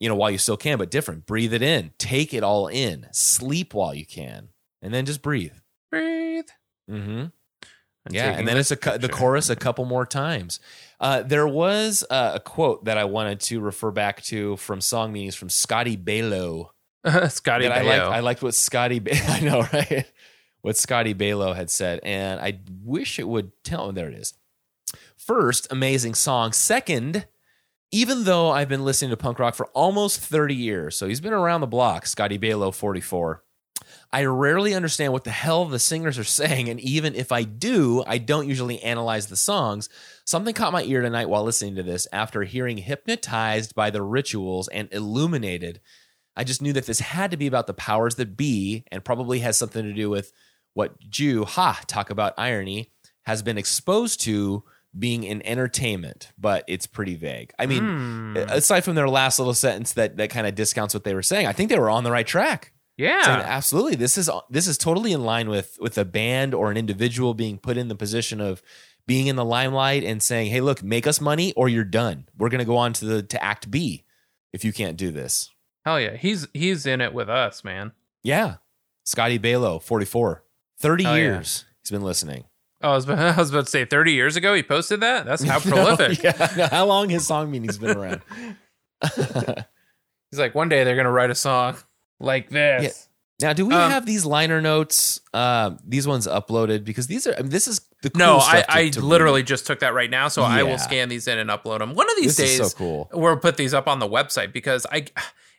You know, while you still can, but different. Breathe it in, take it all in, sleep while you can, and then just breathe. Breathe. Mm-hmm. I'm yeah, and then it's a the chorus a couple more times. Uh, there was uh, a quote that I wanted to refer back to from song meanings from Scotty Balow. Scotty that I liked. I liked what Scotty. Ba- I know, right? What Scotty Balow had said, and I wish it would tell. There it is. First, amazing song. Second, even though I've been listening to punk rock for almost 30 years, so he's been around the block, Scotty Balow, 44. I rarely understand what the hell the singers are saying, and even if I do, I don't usually analyze the songs. Something caught my ear tonight while listening to this after hearing hypnotized by the rituals and illuminated. I just knew that this had to be about the powers that be and probably has something to do with what Jew, ha, talk about irony, has been exposed to being in entertainment, but it's pretty vague. I mean, Hmm. aside from their last little sentence that, that kind of discounts what they were saying, I think they were on the right track. Saying, yeah, absolutely, this is this is totally in line with with a band or an individual being put in the position of being in the limelight and saying, "Hey, look, make us money or you're done. We're going to go on to the to Act B if you can't do this." hell yeah. He's he's in it with us, man. Yeah, Scotty forty four, thirty Oh, yeah. years he's been listening. Oh, I was, I was about to say 30 years ago he posted that. That's how prolific. yeah, I know. how long his song meaning's been around? He's like, one day they're gonna write a song like this. Now, do we Um, have these liner notes? Um, these ones uploaded because these are. I mean, this is the cool No, I, to- I to literally read. just took that right now, so I will scan these in and upload them. One of these This is days, so cool. we'll put these up on the website because I.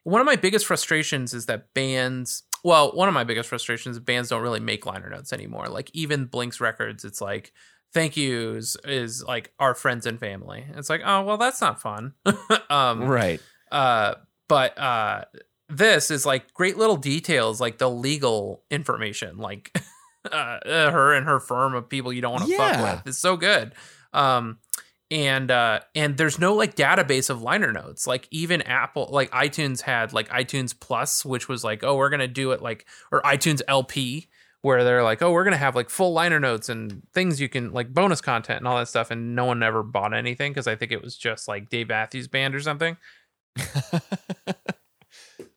One of my biggest frustrations is that bands. Well, one of my biggest frustrations is bands don't really make liner notes anymore. Like even Blink's records, it's like thank yous is like our friends and family. It's like oh well, that's not fun. um, Right. uh but uh this is like great little details like the legal information like uh, uh, her and her firm of people you don't want to Yeah. fuck with. It's so good. Um and uh and there's no like database of liner notes. Like even apple like itunes had like itunes plus which was like oh we're gonna do it like or itunes lp where they're like oh we're gonna have like full liner notes and things you can like bonus content and all that stuff and no one ever bought anything because i think it was just like dave matthews band or something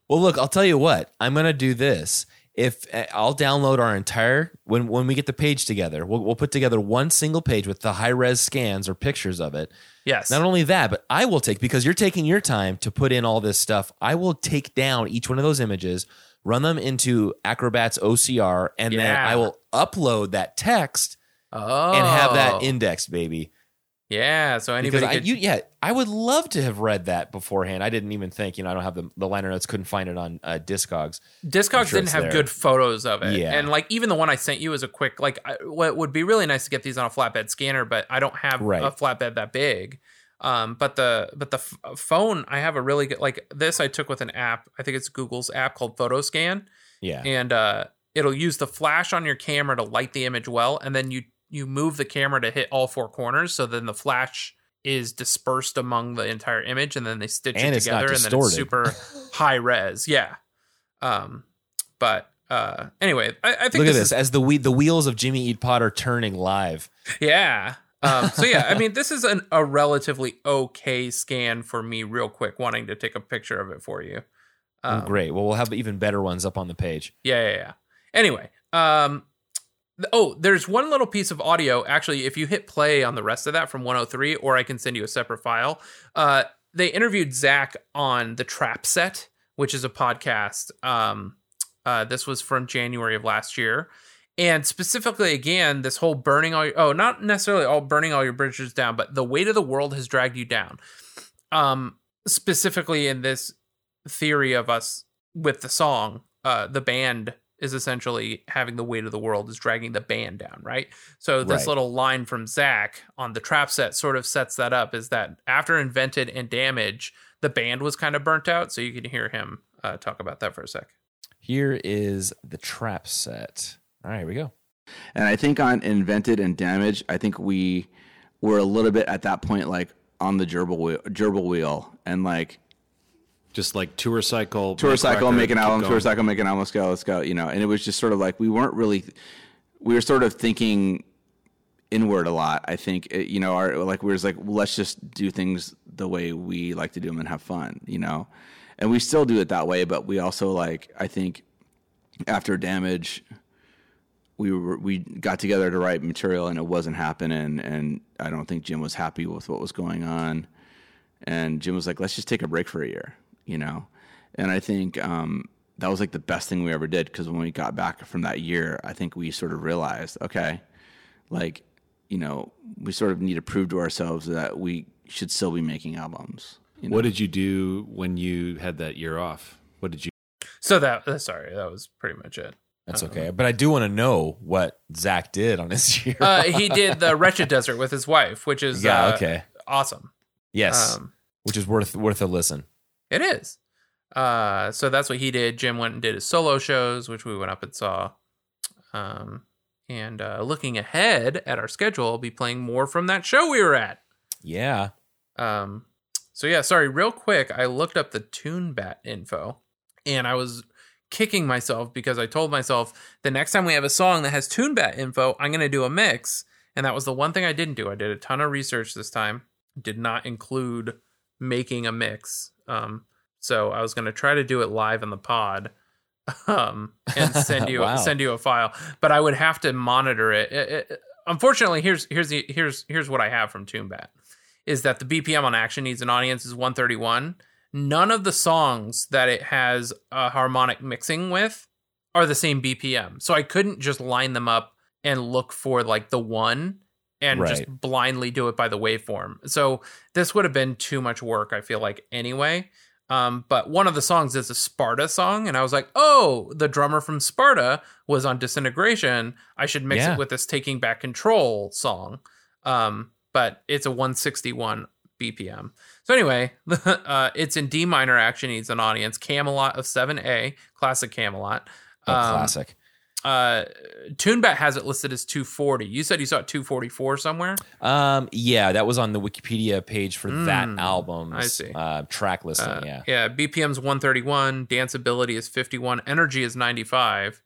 Well, look, I'll tell you what. I'm gonna do this. If uh, I'll download our entire when when we get the page together, we'll, we'll put together one single page with the high res scans or pictures of it. yes Not only that, but I will take because you're taking your time to put in all this stuff. I will take down each one of those images, run them into Acrobat's OCR, and then I will upload that text oh and have that indexed, baby. Yeah so anybody Because I, you, yeah, I would love to have read that beforehand. I didn't even think, you know, I don't have the, the liner notes, couldn't find it on uh, Discogs. Discogs sure didn't have there. good photos of it, Yeah. and like even the one I sent you is a quick like. I, what would be really nice to get these on a flatbed scanner, but I don't have Right. a flatbed that big. Um, but the but the f- phone, I have a really good like this. I took with an app. I think it's Google's app called PhotoScan, Yeah. and uh, it'll use the flash on your camera to light the image well, and then you you move the camera to hit all four corners, so then the flash is dispersed among the entire image, and then they stitch And it together, and then it's super high res. Yeah. Um, but uh, anyway, I, I think Look at this this is as the we, the wheels of Jimmy Eat Pod are turning live. yeah. Um, so yeah, I mean, this is an, a relatively okay scan for me. Real quick, wanting to take a picture of it for you. Oh, Um, great. Well, we'll have even better ones up on the page. Yeah, yeah, yeah. Anyway, um, oh, there's one little piece of audio. Actually, if you hit play on the rest of that from 103, or I can send you a separate file. Uh, they interviewed Zach on the Trap Set, which is a podcast. Um, uh, this was from January of last year. And specifically, again, this whole burning all your, oh, not necessarily all burning all your bridges down, but the weight of the world has dragged you down. Um, specifically in this theory of us with the song, uh, the band is essentially having the weight of the world is dragging the band down, right? So this Right. little line from Zach on the trap set sort of sets that up is that after Invented and Damage, the band was kind of burnt out. So you can hear him uh, talk about that for a sec. Here is the trap set. All right, here we go. And I think on invented and damage, I think we were a little bit at that point like on the gerbil wheel, gerbil wheel, and like Just like tour cycle, tour cycle, record, make an album, going. tour cycle, make an album, let's go, let's go, you know. And it was just sort of like we weren't really, we were sort of thinking inward a lot. I think it, you know, our like we was like let's just do things the way we like to do them and have fun, you know. And we still do it that way, but we also like I think after damage we were we got together to write material and it wasn't happening and I don't think Jim was happy with what was going on and Jim was like let's just take a break for a year you know and I think um, that was like the best thing we ever did because when we got back from that year I think we sort of realized okay like you know we sort of need to prove to ourselves that we should still be making albums you know? What did you do when you had that year off? What did you? So that, uh, sorry, that was pretty much it. That's okay. But I do want to know what Zach did on his year. Uh, he did the Wretched Desert with his wife, which is yeah, uh, okay. awesome. Yes. Um, which is worth worth a listen. It is. Uh, so that's what he did. Jim went and did his solo shows, which we went up and saw. Um, and uh, looking ahead at our schedule, I'll be playing more from that show we were at. Yeah. Um, so yeah, sorry, real quick, I looked up the TuneBat info, and I was kicking myself because I told myself the next time we have a song that has TuneBat info, I'm going to do a mix, and that was the one thing I didn't do. I did a ton of research this time, did not include making a mix. Um, so I was going to try to do it live in the pod. Um, and send you Wow. send you a file, but I would have to monitor it. It- it- Unfortunately, here's here's the here's here's what I have from TuneBat is that the BPM on Action Needs an Audience is 131. None of the songs that it has a harmonic mixing with are the same BPM. So I couldn't just line them up and look for like the one and just blindly do it by the waveform. So this would have been too much work, I feel like, anyway. Um, but one of the songs is a Sparta song, and I was like, oh, the drummer from Sparta was on Disintegration. I should mix Yeah. it with this Taking Back Control song. Um, but it's a 161 BPM. So anyway, uh, it's in D minor. Action needs an audience. Camelot of 7A, classic Camelot. Oh, Um, classic. Uh, TuneBat has it listed as 240. You said you saw it 244 somewhere. Um, yeah, that was on the Wikipedia page for that album. I see. Uh, track listing. Uh, yeah. yeah. BPM's 131. Danceability is 51. Energy is 95.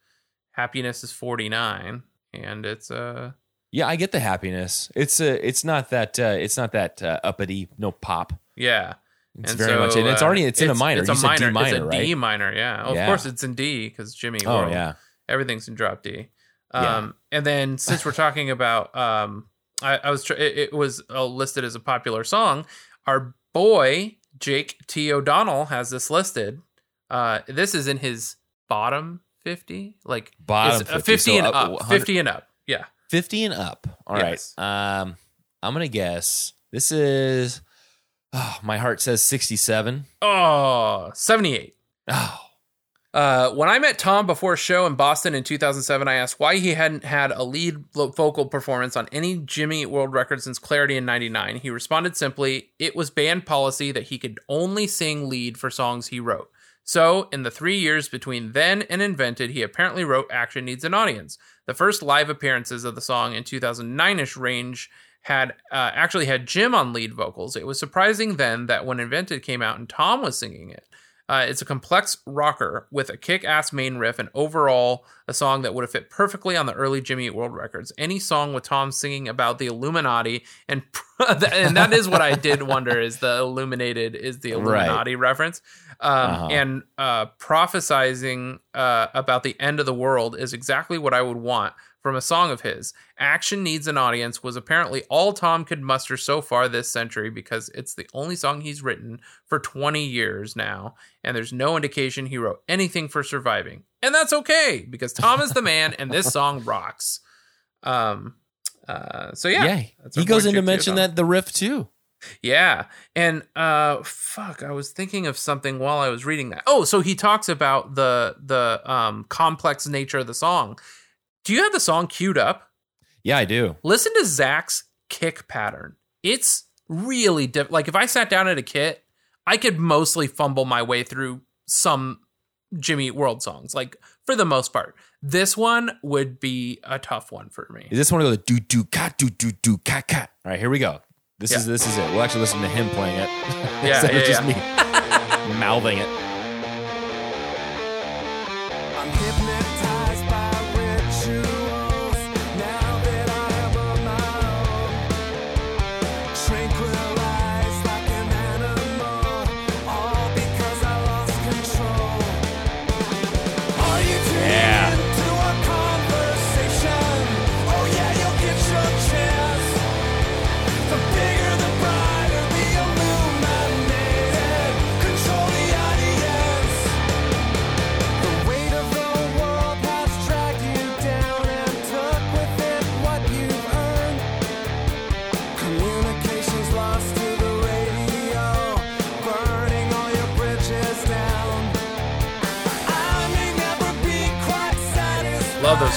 Happiness is 49. And it's uh Yeah, I get the happiness. It's a, it's not that, uh, it's not that uh, uppity, no pop. yeah. It's And very so, much, and it's uh, already, it's, in a minor. It's you a minor. D minor, it's a right? D minor. Yeah. Of Yeah. course, it's in D because Jimmy. oh World. yeah. Everything's in drop D. Yeah. Um, and then since we're talking about, um, I, I was tr- it, it was uh, listed as a popular song. Our boy Jake T O'Donnell has this listed. Uh, this is in his bottom fifty, like Bottom uh, 50, so and up- up, fifty and up. Yeah, 50 and up. All right. Yes. Um, I'm gonna guess this is. Oh, my heart says 67. oh, 78. Oh, Uh, when I met Tom before a show in Boston in 2007, I asked why he hadn't had a lead vocal performance on any Jimmy World record since Clarity in 99. He responded simply, it was band policy that he could only sing lead for songs he wrote. So, in the three years between then and Invented, he apparently wrote Action Needs an Audience. The first live appearances of the song in 2009ish range had uh, actually had Jim on lead vocals. It was surprising then that when Invented came out and Tom was singing it. Uh, it's a complex rocker with a kick-ass main riff and overall a song that would have fit perfectly on the early Jimmy Eat World records. Any song with Tom singing about the Illuminati and and that is what I did wonder is the illuminated is the Illuminati reference um, Uh-huh. and uh, prophesizing uh, about the end of the world is exactly what I would want from a song of his. Action Needs an Audience was apparently all Tom could muster so far this century because it's the only song he's written for 20 years now, and there's no indication he wrote anything for surviving. And that's okay because Tom is the man and this song rocks. Um uh so yeah. Yeah, he goes boy in to mention that the riff too. Yeah. And uh fuck, I was thinking of something while I was reading that. Oh, so he talks about the the um complex nature of the song. Do you have the song queued up? Yeah, I do. Listen to Zach's kick pattern. It's really diff- like if I sat down at a kit, I could mostly fumble my way through some Jimmy World songs, like for the most part. This one would be a tough one for me. Is this one to go do do ka do do do ka ka? All right, here we go. This is this is it. We'll actually listen to him playing it. Yeah, instead yeah, just yeah. me mouthing it.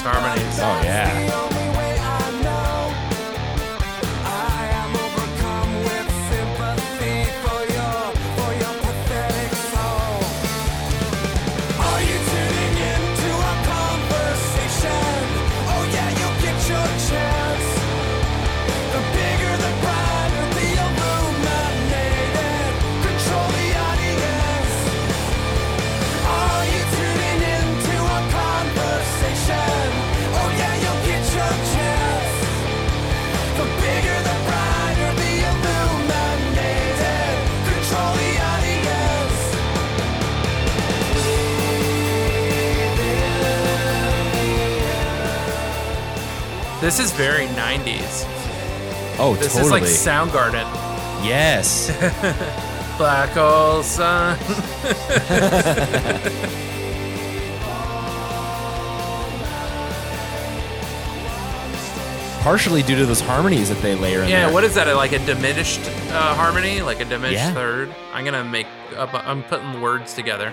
Satisfied. This is very 90s. Oh, This totally. This is like Soundgarden. yes. Black hole sun. Partially due to those harmonies that they layer in Yeah, there. what is that? Like a diminished uh, harmony, like a diminished Yeah. third. I'm gonna make. Up, I'm putting words together.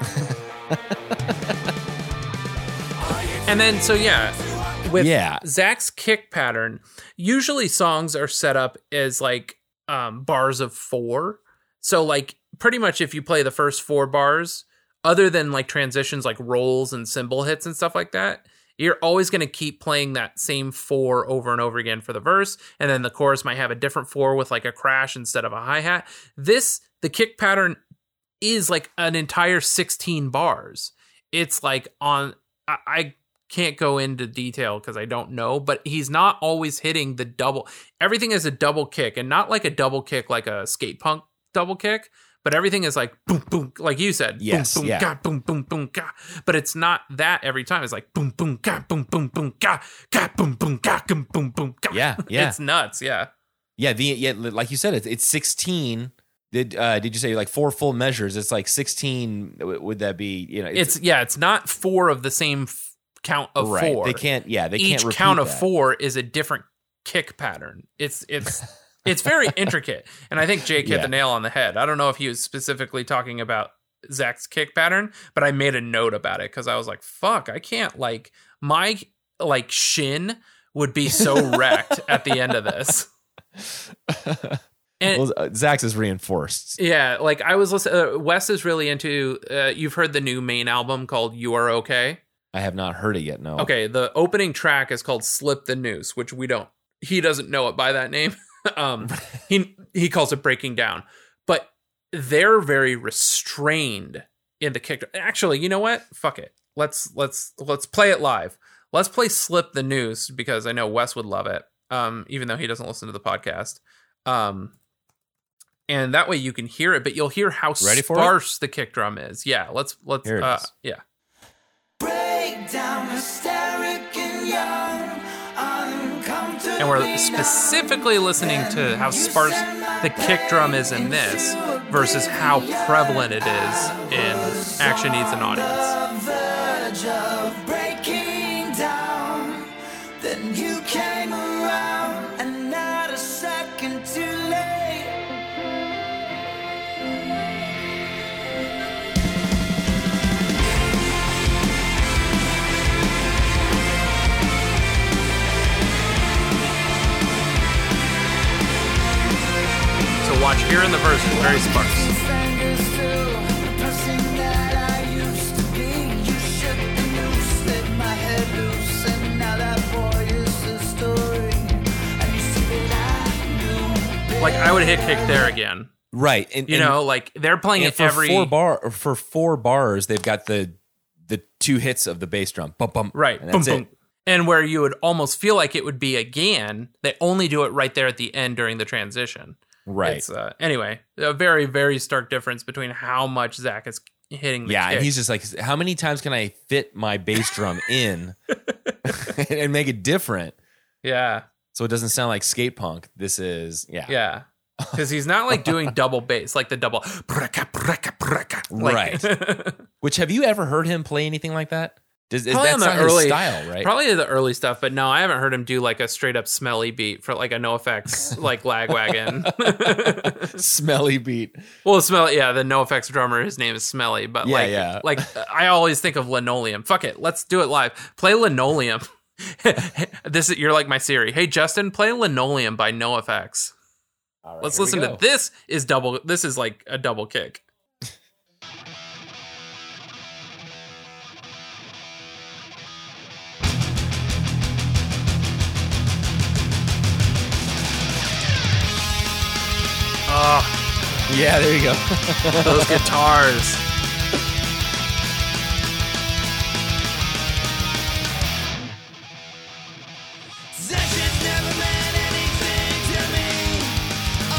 and then, so yeah, with Yeah. Zach's kick pattern, usually songs are set up as like um, bars of four. So like pretty much if you play the first four bars, other than like transitions like rolls and cymbal hits and stuff like that, you're always going to keep playing that same four over and over again for the verse. And then the chorus might have a different four with like a crash instead of a hi hat. This, the kick pattern is like an entire 16 bars. It's like on, I, I can't go into detail because I don't know, but he's not always hitting the double. Everything is a double kick and not like a double kick like a skate punk double kick, but everything is like boom, boom, like you said. Yes, Boom, boom, yeah. boom, boom, boom, ga. But it's not that every time. It's like boom, boom, ga, boom, boom, boom, ga, ga, boom, boom, ga, boom, boom, boom, ga. Yeah, yeah. It's nuts. Yeah. Yeah, the yeah, like you said, it's it's sixteen. Did uh, did you say like four full measures? It's like sixteen. Would that be you know? It's, yeah, it's not four of the same count of right. four. They can't. Yeah, they Each can't count of that. four is a different kick pattern. It's it's it's very intricate, and I think Jake hit the nail on the head. I don't know if he was specifically talking about Zach's kick pattern, but I made a note about it because I was like, "Fuck, I can't like my like shin would be so wrecked at the end of this." And well, uh, Zach's is reinforced. yeah, like I was listening. Uh, Wes is really into. Uh, you've heard the new Maine album called "You Are Okay." I have not heard it yet. No. Okay, the opening track is called "Slip the Noose," which we don't. He doesn't know it by that name. um, he he calls it "Breaking Down," but they're very restrained in the kick. Actually, you know what? Fuck it. Let's let's let's play it live. Let's play "Slip the Noose" because I know Wes would love it. Um, even though he doesn't listen to the podcast. Um, and that way you can hear it, but you'll hear how Ready sparse the kick drum is. Yeah, let's let's uh, yeah. And we're specifically listening to how sparse the kick drum is in this versus how prevalent it is in Action Needs an Audience. The story. And you see that I knew. Like I would hit kick there again. Right. And, You and- know, like they're playing it for every four bar for four bars, they've got the the two hits of the bass drum. Bum bum. right, And that's it. boom. And where you would almost feel like it would be again, they only do it right there at the end during the transition. Right. It's, uh, anyway, a very very stark difference between how much Zach is hitting. The yeah, kick. and he's just like, how many times can I fit my bass drum in and make it different yeah. so it doesn't sound like skate punk? This is yeah. Yeah. Because he's not like doing double bass, like the double. like- Right. Which have you ever heard him play anything like that? Does is probably not early style, right? Probably the early stuff, but no, I haven't heard him do like a straight up smelly beat for like a NOFX like lagwagon. Smelly beat. well, smell yeah, the NOFX drummer, his name is Smelly, but Yeah, like yeah. like I always think of linoleum. Fuck it, let's do it live. Play linoleum. this is you're like my Siri. Hey Justin, play linoleum by NOFX. Let's listen to this. Is double. This is like a double kick. Oh, Yeah, there you go. those guitars. Sessions never meant anything to me.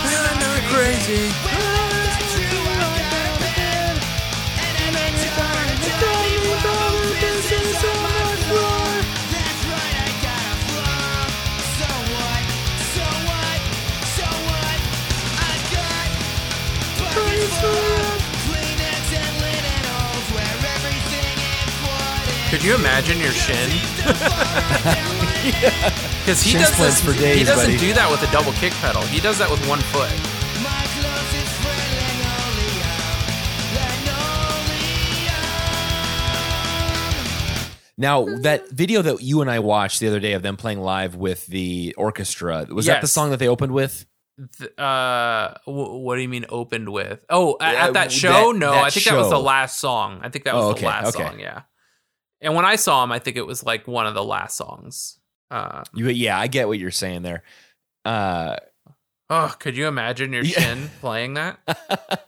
I'm crazy. Could you imagine your shin? Because he Shin does this, for days, he doesn't buddy. do that with a double kick pedal. He does that with one foot. My closest friend, Linoleum. Linoleum. Now that video that you and I watched the other day of them playing live with the orchestra was that the song that they opened with? Uh, what do you mean opened with? Oh, at that show? that- no, that I think that was the last song. I think that was Oh, the okay, last okay. song. Yeah. And when I saw him, I think it was like one of the last songs. Uh, You, yeah, I get what you're saying there. Uh, oh, could you imagine your Yeah. shin playing that?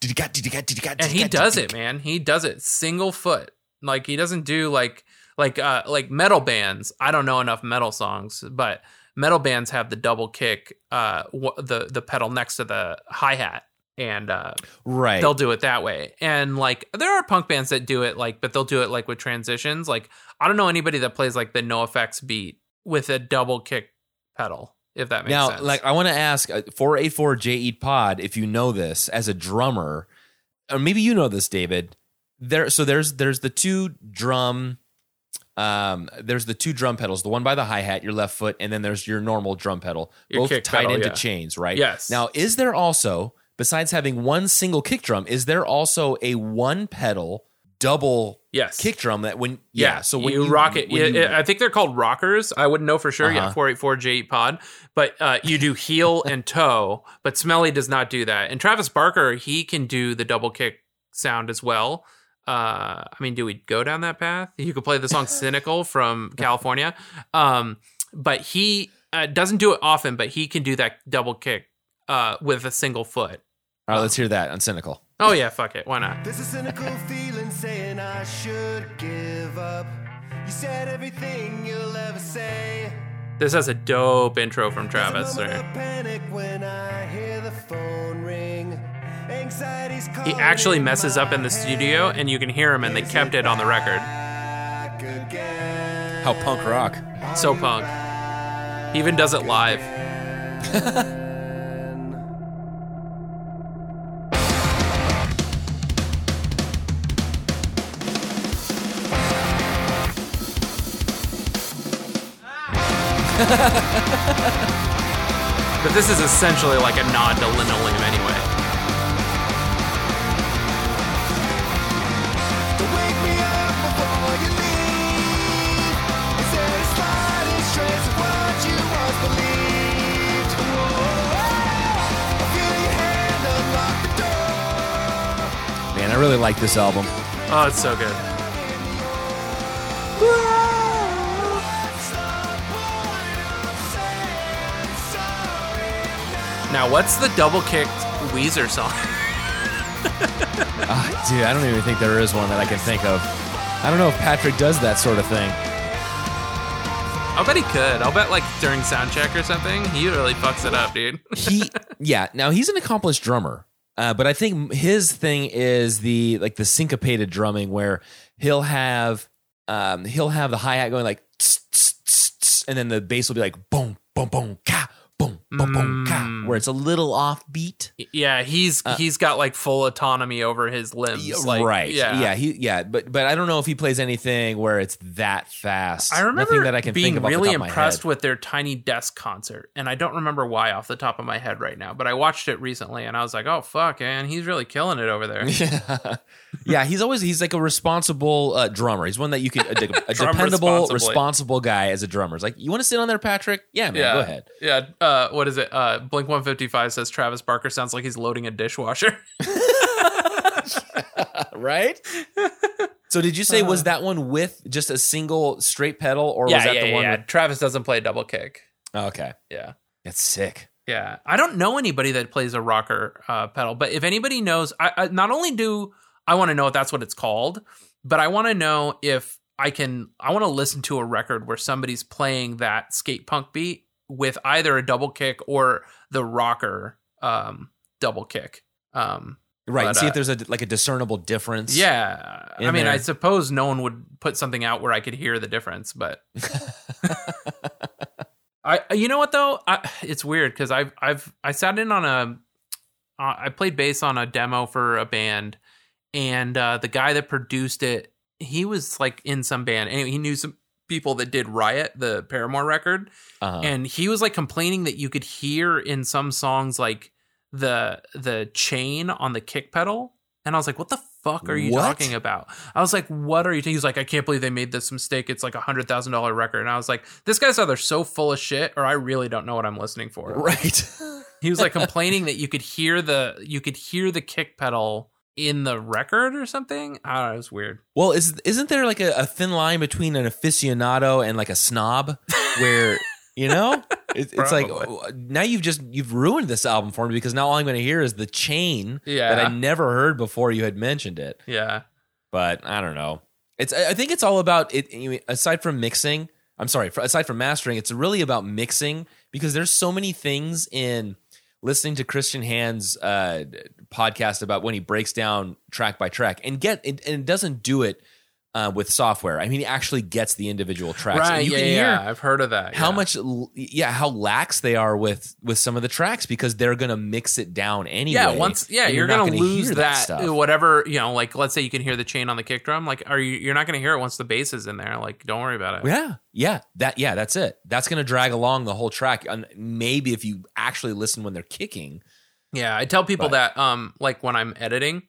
did you got? Did you got? Did you got? and he does it, man. He does it single foot. Like he doesn't do like like uh like metal bands. I don't know enough metal songs, but metal bands have the double kick, uh, w- the the pedal next to the hi hat, and uh, Right. they'll do it that way. And like there are punk bands that do it like, but they'll do it like with transitions. Like I don't know anybody that plays like the NOFX beat with a double kick pedal. If that makes now, sense. like, I want to ask uh, 484 J Eat Pod if you know this as a drummer, or maybe you know this, David. There, so there's there's the two drum, um, there's the two drum pedals. The one by the hi hat, your left foot, and then there's your normal drum pedal, Your both tied pedal, into yeah. chains, right? Yes. Now, is there also besides having one single kick drum, is there also a one pedal double Yes. kick drum that when yeah, so when you, rock it, yeah, you- I think they're called rockers. I wouldn't know for sure. Yeah, Uh-huh. four eight four J Pod, but uh, you do heel and toe. But Smelly does not do that. And Travis Barker, he can do the double kick sound as well. Uh, I mean, do we go down that path? You could play the song "Cynical" from California, um, but he uh, doesn't do it often. But he can do that double kick uh, with a single foot. all right, let's hear that on cynical. Oh yeah, fuck it, why not? There's a cynical feeling saying I should give up. You said everything you'll ever say. This has a dope intro from There's a Travis. moment Right? of panic when I hear the phone ring. Anxiety's He actually messes up in the my studio, and you can hear him, and they kept it on the record. How punk rock. So punk. He even does it live. but this is essentially like a nod to linoleum anyway. Wake me up before you leave. Is there a sliding trace of what you once believed? I feel your hand unlock the door. Man, I really like this album. Oh, it's so good. Now, what's the double kicked Weezer song? Ah, dude, I don't even think there is one that I can think of. I don't know if Patrick does that sort of thing. I'll bet he could. I'll bet like during sound check or something, he really fucks it up, dude. He, yeah. Now he's an accomplished drummer, uh, but I think his thing is the like the syncopated drumming where he'll have um, he'll have the hi hat going like, tss, tss, tss, and then the bass will be like boom, boom, boom, ka, boom, boom, boom, ka, mm. where it's a little offbeat. yeah, he's uh, he's got like full autonomy over his limbs. Like, right. Yeah. Yeah. He. Yeah. But but I don't know if he plays anything where it's that fast. I remember Nothing that I can being think of off the really top of my impressed with their Tiny Desk concert, and I don't remember why off the top of my head right now. But I watched it recently, and I was like, "Oh fuck, man, he's really killing it over there." Yeah. yeah, he's always he's like a responsible uh, drummer. He's one that you can a, a dependable, responsible guy as a drummer. It's like you want to sit on there, Patrick? Yeah, man, yeah, go ahead. Yeah, uh, what is it? Uh, Blink One Fifty Five says Travis Barker sounds like he's loading a dishwasher. right? so did you say was that one with just a single straight pedal, or was Uh. that yeah, the yeah, one? yeah. With, Travis doesn't play double kick. oh, okay, Yeah. that's sick. Yeah, I don't know anybody that plays a rocker uh, pedal, but if anybody knows, I, I not only do I want to know if that's what it's called, but I want to know if I can. I want to listen to a record where somebody's playing that skate punk beat with either a double kick or the rocker um, double kick. Um, Right, But, and see uh, if there's a like a discernible difference. yeah, I mean, I suppose no one would put something out where I could hear the difference, but I, you know what though, I, it's weird because I've I've I sat in on a, uh, I played bass on a demo for a band, and uh, the guy that produced it, he was like in some band, and he knew some people that did Riot, the Paramore record, Uh-huh. and he was like complaining that you could hear in some songs like the the chain on the kick pedal and i was like what the fuck are you What? talking about i was like what are you t-? he was like i can't believe they made this mistake it's like a hundred thousand dollar record and i was like this guy's either so full of shit or i really don't know what i'm listening for right. he was like complaining that you could hear the you could hear the kick pedal in the record or something i don't know weird Well, is isn't there like a, a thin line between an aficionado and like a snob, where you know it, it's like oh, now you've just you've ruined this album for me because now all I'm going to hear is the chain Yeah. that I never heard before you had mentioned it. yeah But I don't know. It's I think it's all about it. Aside from mixing, I'm sorry. Aside from mastering, it's really about mixing because there's so many things in listening to Christian Hand's uh, podcast about when he breaks down track by track and get it, and doesn't do it uh, with software. I mean, he actually gets the individual tracks. right And you yeah, yeah i've heard of that how yeah. much, yeah, how lax they are with with some of the tracks because they're gonna mix it down anyway. Yeah, once yeah, and you're, not gonna, lose hear that, stuff. whatever you know. Like, let's say you can hear the chain on the kick drum. Like, are you? You're not gonna hear it once the bass is in there. Like, don't worry about it. Yeah, yeah, that yeah, that's it. That's gonna drag along the whole track. And maybe if you actually listen when they're kicking, Yeah, I tell people But- that um like when I'm editing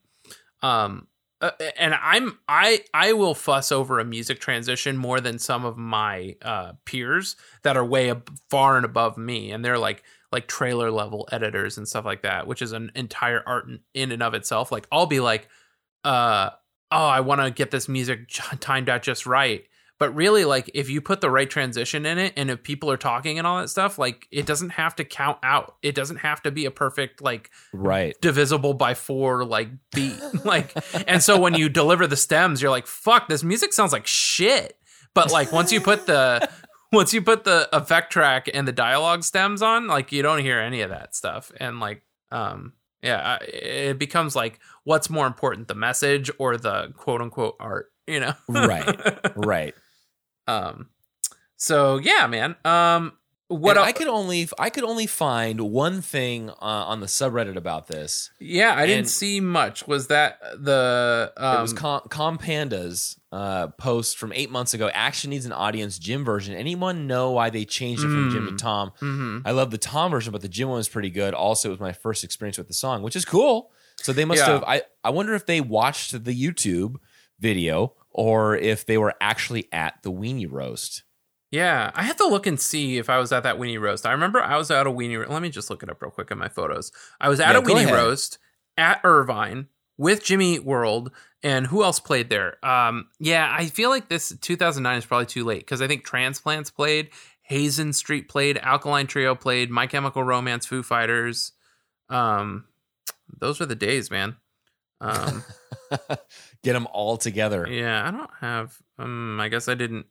um uh, and I'm I I will fuss over a music transition more than some of my uh peers that are way ab- far and above me and they're like like trailer level editors and stuff like that, which is an entire art in, in and of itself. Like I'll be like uh oh, I want to get this music timed out just right. But really, like, if you put the right transition in it and if people are talking and all that stuff, like, it doesn't have to count out. It doesn't have to be a perfect, like, Right. divisible by four, like, beat. like, and so when you deliver the stems, you're like, fuck, this music sounds like shit. But, like, once you put the. Once you put the effect track and the dialogue stems on, like you don't hear any of that stuff, and like, um, yeah, it becomes like, what's more important, the message or the quote unquote art? You know, Right. Right. Um, so yeah, man. Um, what I could only I could only find one thing uh, on the subreddit about this. Yeah, I didn't see much. Was that the? Um, it was Com, Com Panda's uh, post from eight months ago. Action needs an audience. Jim version. Anyone know why they changed it from Jim to Tom? mhm. I love the Tom version, but the Jim one was pretty good. Also, it was my first experience with the song, which is cool. So they must Yeah. have. I I wonder if they watched the YouTube video or if they were actually at the weenie roast. Yeah, I have to look and see if I was at that weenie roast. I remember I was at a weenie. Let me just look it up real quick in my photos. I was at Yeah, a weenie ahead. roast at Irvine with Jimmy Eat World, and who else played there? Um, yeah, I feel like this 2009 is probably too late because I think Transplants played, Hazen Street played, Alkaline Trio played, My Chemical Romance, Foo Fighters. Um, those were the days, man. Um, Get them all together. yeah, I don't have. Um, I guess I didn't.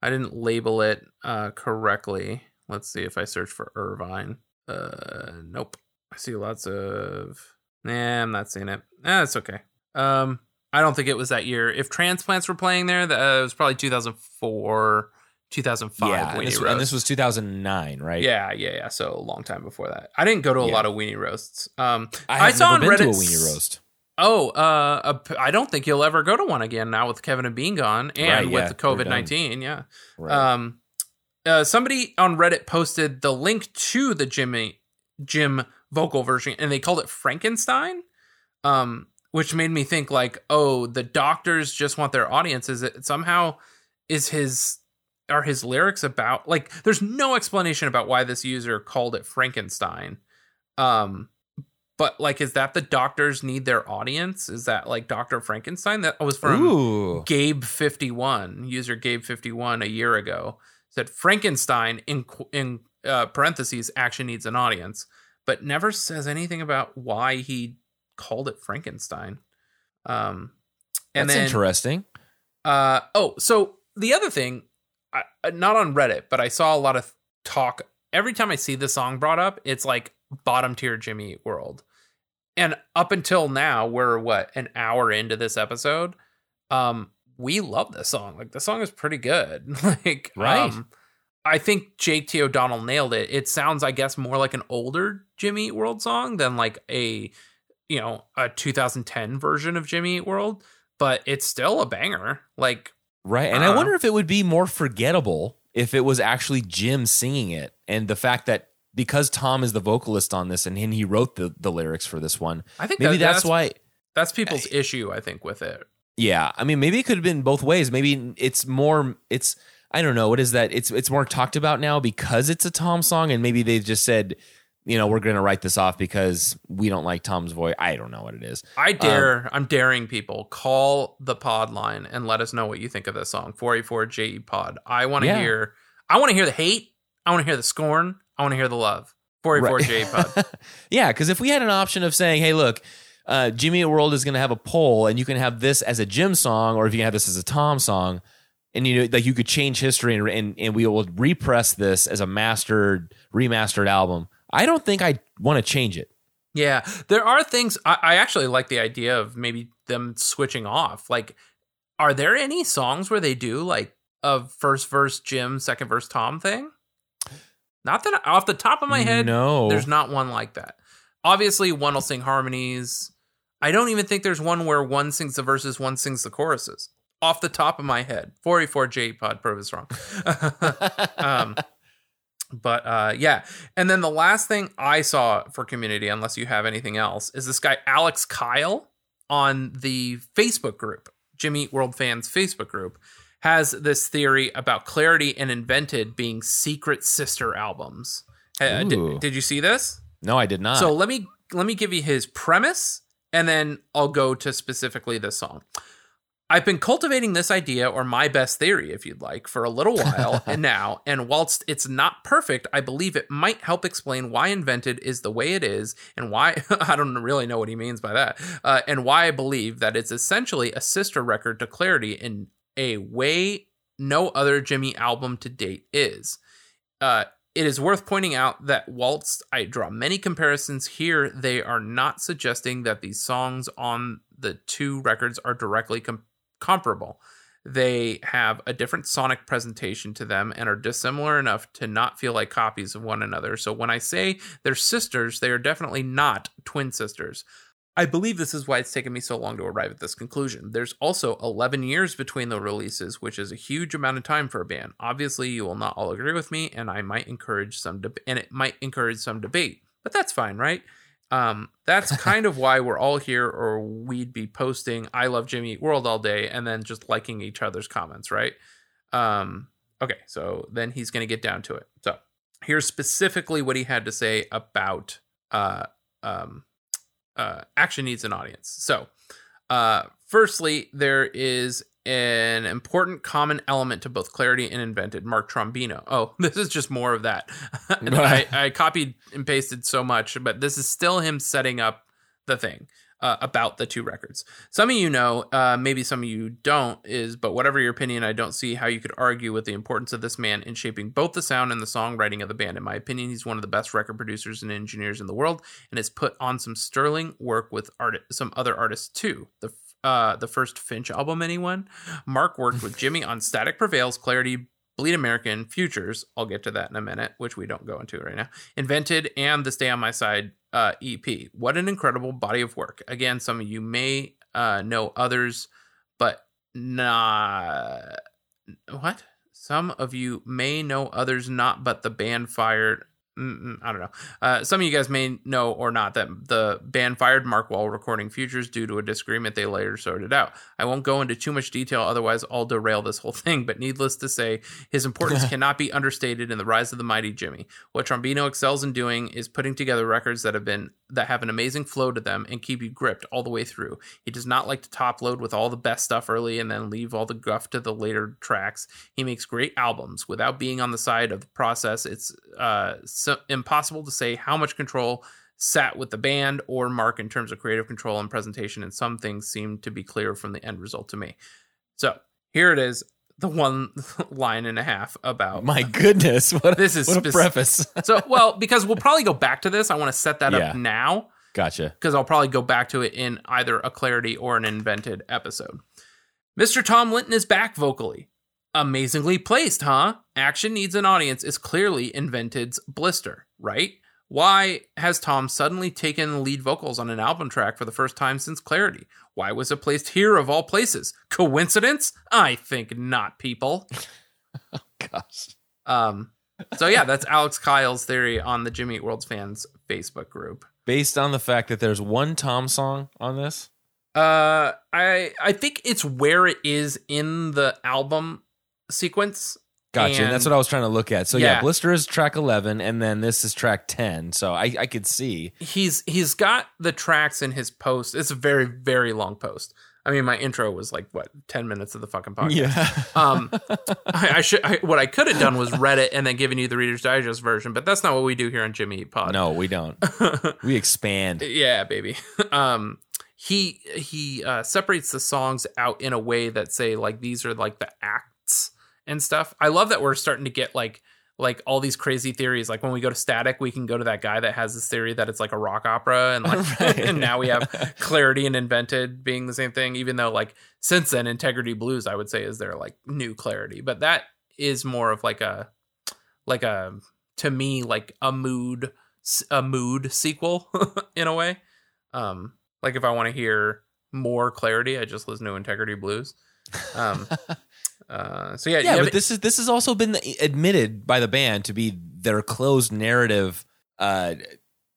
I didn't label it uh correctly. Let's see if I search for Irvine. Uh, nope. I see lots of. Nah, I'm not seeing it. Ah, it's okay. Um, I don't think it was that year. If transplants were playing there, that uh, it was probably 2004, 2005. yeah, and this, and this was 2009, right? Yeah, yeah, yeah. So a long time before that. I didn't go to a Yeah. lot of weenie roasts. Um, I have saw never on been Reddit to a weenie roast. Oh, uh, I don't think you'll ever go to one again now with Kevin and Bean gone and Right, with yeah, COVID nineteen. Yeah. Right. Um, uh, somebody on Reddit posted the link to the Jimmy Jim vocal version, and they called it Frankenstein. Um, which made me think like, oh, the doctors just want their audience. Is it somehow is his are his lyrics about like? There's no explanation about why this user called it Frankenstein. Um, but like, is that the doctors need their audience? Is that like Doctor Frankenstein? That was from Ooh. Gabe fifty one user Gabe fifty one a year ago said Frankenstein in in uh, parentheses action needs an audience, but never says anything about why he called it Frankenstein. Um, and That's then interesting. uh, oh, so the other thing, I, not on Reddit, but I saw a lot of talk. Every time I see the song brought up, it's like bottom tier Jimmy World. And up until now, we're what an hour into this episode. Um, we love this song. Like the song is pretty good. like, Right. Um, I think Jake T. O'Donnell nailed it. It sounds, I guess, more like an older Jimmy Eat World song than like a, you know, a 2010 version of Jimmy Eat World. But it's still a banger. Like, Right. And Uh, I wonder if it would be more forgettable if it was actually Jim singing it. And the fact that because Tom is the vocalist on this and he- wrote the, the lyrics for this one, I think maybe that- that's, that's why. That's people's issue, I think, with it. Yeah. I mean, maybe it could have been both ways. Maybe it's more, it's, I don't know. What is that? It's, it's more talked about now because it's a Tom song. And maybe they just said, you know, we're going to write this off because we don't like Tom's voice. I don't know what it is. I um, dare, I'm daring people call the pod line and let us know what you think of this song. 484 JE E Pod. I want to Yeah. hear, I want to hear the hate. I want to hear the scorn. I want to hear the love. 484 JE E Pod. yeah, because if we had an option of saying, "Hey, look, uh, Jimmy World is going to have a poll, and you can have this as a Jim song, or if you can have this as a Tom song," and you know, like you could change history, and and, and we will repress this as a mastered, remastered album. I don't think I want to change it. Yeah, there are things I, I actually like the idea of maybe them switching off. Like, are there any songs where they do like a first verse Jim, second verse Tom thing? Not that off the top of my head, No. there's not one like that. Obviously, one will sing harmonies. I don't even think there's one where one sings the verses, one sings the choruses. Off the top of my head, 44J Pod prove is wrong. um, but uh yeah and then the last thing i saw for community unless you have anything else is this guy alex kyle on the facebook group jimmy world fans facebook group has this theory about clarity and invented being secret sister albums Uh, did, did you see this No, I did not. so let me let me give you his premise, and then I'll go to specifically this song. I've been cultivating this idea, or my best theory, if you'd like, for a little while and now. And whilst it's not perfect, I believe it might help explain why Invented is the way it is, and why I don't really know what he means by that, uh, and why I believe that it's essentially a sister record to Clarity in a way no other Jimmy album to date is. Uh, it is worth pointing out that whilst I draw many comparisons here, they are not suggesting that these songs on the two records are directly com- comparable. They have a different sonic presentation to them and are dissimilar enough to not feel like copies of one another. So when I say they're sisters, they are definitely not twin sisters. I believe this is why it's taken me so long to arrive at this conclusion. There's also 11 years between the releases, which is a huge amount of time for a band. Obviously, you will not all agree with me, and I might encourage some deb- and it might encourage some debate, but that's fine, right? Um, that's kind of why we're all here, or we'd be posting "I love Jimmy Eat World" all day, and then just liking each other's comments, right? Um, okay, so then he's going to get down to it. So here's specifically what he had to say about uh, um, uh, action needs an audience. So, uh, firstly, there is an important common element to both clarity and invented mark trombino. Oh this is just more of that. I, I copied and pasted so much but this is still him setting up the thing uh, about the two records some of you know uh, maybe some of you don't is but whatever your opinion i don't see how you could argue with the importance of this man in shaping both the sound and the songwriting of the band in my opinion he's one of the best record producers and engineers in the world and has put on some sterling work with art- some other artists too the uh, the first Finch album, anyone? Mark worked with Jimmy on Static Prevails, Clarity, Bleed American, Futures. I'll get to that in a minute, which we don't go into right now. Invented and the Stay on My Side uh, EP. What an incredible body of work. Again, some of you may uh, know others, but not. What? Some of you may know others not, but the band fired. I don't know. Uh, some of you guys may know or not that the band fired Mark while recording Futures due to a disagreement they later sorted out. I won't go into too much detail, otherwise, I'll derail this whole thing. But needless to say, his importance cannot be understated in the rise of the mighty Jimmy. What Trombino excels in doing is putting together records that have been that have an amazing flow to them and keep you gripped all the way through. He does not like to top load with all the best stuff early and then leave all the guff to the later tracks. He makes great albums without being on the side of the process. It's uh, so impossible to say how much control sat with the band or Mark in terms of creative control and presentation, and some things seem to be clear from the end result to me. So here it is, the one line and a half about My goodness, what This is what a preface. so well because we'll probably go back to this. I want to set that Yeah. up now gotcha. because I'll probably go back to it in either a clarity or an invented episode. Mr. Tom Linton is back vocally. Amazingly placed, huh? Action Needs an Audience is clearly Invented's Blister, right? Why has Tom suddenly taken lead vocals on an album track for the first time since Clarity? Why was it placed here of all places? Coincidence? I think not, people. Gosh. Um, so yeah, that's Alex Kyle's theory on the Jimmy Eat World's fans Facebook group. Based on the fact that there's one Tom song on this. Uh, I I think it's where it is in the album sequence. Gotcha. And, that's what I was trying to look at. So yeah. Yeah. Blister is track 11 and then this is track 10. So I, I could see. He's he's got the tracks in his post. It's a very very long post. I mean, my intro was like what ten minutes of the fucking podcast. Yeah. Um, I, I should. I, what I could have done was read it and then given you the Reader's Digest version, but that's not what we do here on Jimmy Eat Pod. no, we don't. we expand. yeah baby um he he uh separates the songs out in a way that say like these are like the acts and stuff. I love that we're starting to get like like all these crazy theories. Like when we go to static we can go to that guy that has this theory that it's like a rock opera and like Right. and now we have clarity and invented being the same thing even though like since then integrity blues i would say is their like new clarity. But that is more of like a like a to me like a mood a mood sequel in a way. Um like if i want to hear more clarity i just listen to integrity blues. Um Uh, so yeah, Yeah, but this is this has also been admitted by the band to be their closed narrative uh,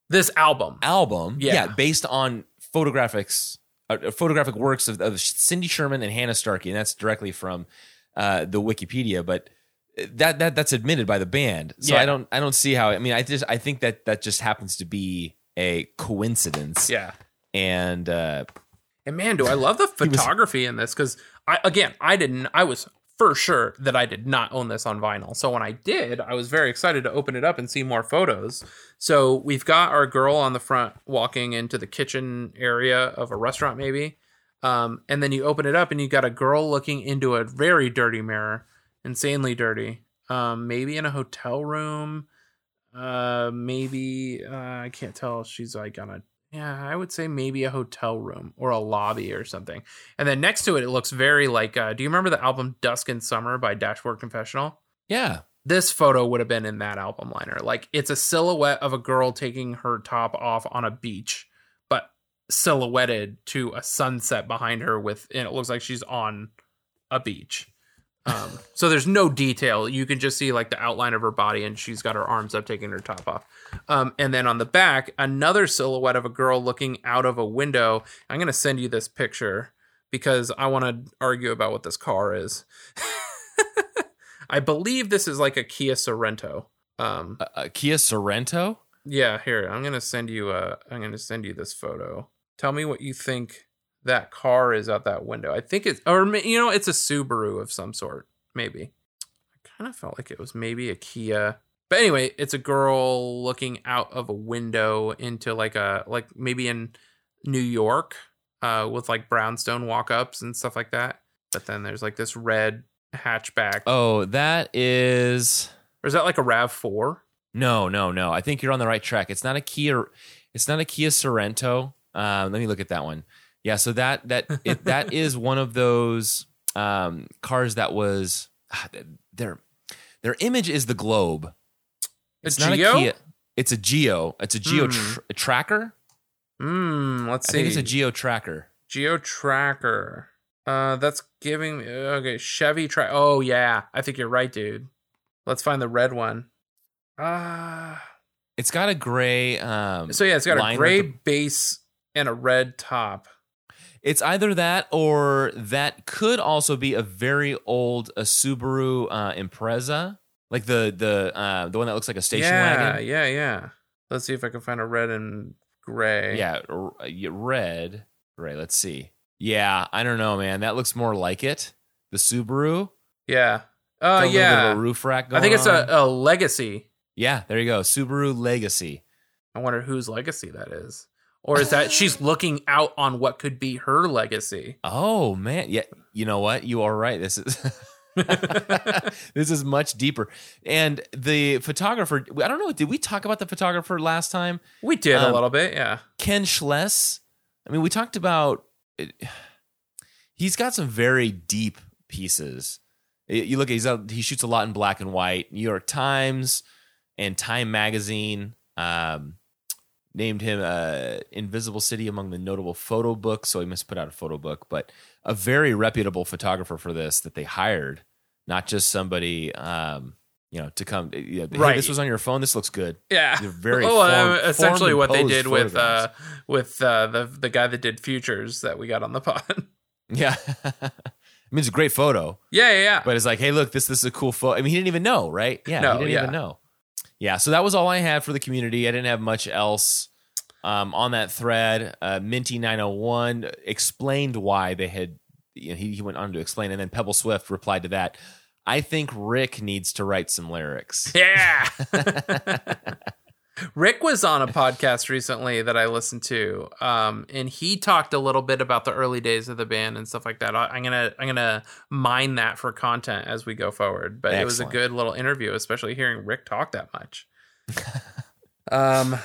this album. album. Yeah. based on photographics, uh, photographic works of, of Cindy Sherman and Hannah Starkey, and that's directly from uh, the Wikipedia. But that that that's admitted by the band, so Yeah. I don't I don't see how. I mean, I just I think that that just happens to be a coincidence. Yeah. and uh, And man, do I love the photography in this because I again I didn't I was for sure that I did not own this on vinyl. So when I did, I was very excited to open it up and see more photos. So we've got our girl on the front walking into the kitchen area of a restaurant, maybe. Um, and then you open it up and you got a girl looking into a very dirty mirror, insanely dirty. Um, maybe in a hotel room. Uh, maybe uh, I can't tell. She's like on a yeah, I would say maybe a hotel room or a lobby or something. And then next to it, it looks very like. Uh, do you remember the album "Dusk and Summer" by Dashboard Confessional? yeah, This photo would have been in that album liner. Like it's a silhouette of a girl taking her top off on a beach, but silhouetted to a sunset behind her with, and it looks like she's on a beach. Um, so there's no detail. You can just see like the outline of her body, and she's got her arms up, taking her top off. Um, and then on the back, another silhouette of a girl looking out of a window. I'm gonna send you this picture because I want to argue about what this car is. I believe this is like a Kia Sorento. Um, uh, uh, Kia Sorento. yeah, here I'm gonna send you a. I'm gonna send you this photo. Tell me what you think that car is out that window. I think it's, or you know, it's a Subaru of some sort. Maybe. I kind of felt like it was maybe a Kia. But anyway, it's a girl looking out of a window into like a like maybe in New York, uh, with like brownstone walk-ups and stuff like that. But then there's like this red hatchback. Oh, that is Or is that like a Rav Four? no, no, no. I think you're on the right track. It's not a Kia. It's not a Kia Sorento. Um, let me look at that one. Yeah, so that that it, that is one of those um, cars that was ah, their their image is the globe. A It's not Geo? a Kia. It's a Geo. It's a Geo Hmm. tr- tracker. Hmm. Let's see. I think it's a Geo tracker. Geo Tracker. Uh, that's giving me okay. Chevy track. Oh yeah, I think you're right, dude. Let's find the red one. Ah. It's got a gray. Um, so yeah, it's got a gray the- base and a red top. It's either that or that could also be a very old a Subaru uh, Impreza, like the the uh, the one that looks like a station yeah, wagon. yeah, yeah. Yeah. Let's see if I can find a red and gray. Yeah, r- red, gray. Let's see. Yeah, I don't know, man. That looks more like it. The Subaru. yeah. Got Uh, yeah. of a roof rack. I think it's a, a legacy. yeah. There you go, Subaru Legacy. I wonder whose legacy that is, or is that she's looking out on what could be her legacy? Oh man, yeah. You know what? You are right. This is this is much deeper. And the photographer. I don't know. Did we talk about the photographer last time? We did a Um, little bit, yeah. Ken Schles. I mean, we talked about. He's got some very deep pieces. You look at he's out, he shoots a lot in black and white. New York Times and Time Magazine um, named him uh, Invisible City among the notable photo books. So he must put out a photo book, but a very reputable photographer for this that they hired, not just somebody. Um, you know, to come. You know, hey, Right. this was on your phone. This looks good. Yeah, They're very oh, uh, form- essentially what they did with uh, with uh, the the guy that did futures that we got on the pod. Yeah. I mean, it's a great photo, yeah, yeah, yeah. but it's like, hey, look, this this is a cool photo. I mean, he didn't even know, right? Yeah, No, he didn't yeah. even know. Yeah, so that was all I had for the community. I didn't have much else um, on that thread. Uh, Minty nine hundred one explained why they had. You know, he, he went on to explain, and then Pebble Swift replied to that. I think Rick needs to write some lyrics. yeah. Rick was on a podcast recently that I listened to, um, and he talked a little bit about the early days of the band and stuff like that. I, I'm gonna I'm gonna mine that for content as we go forward. But it was a good little interview, especially hearing Rick talk that much. um,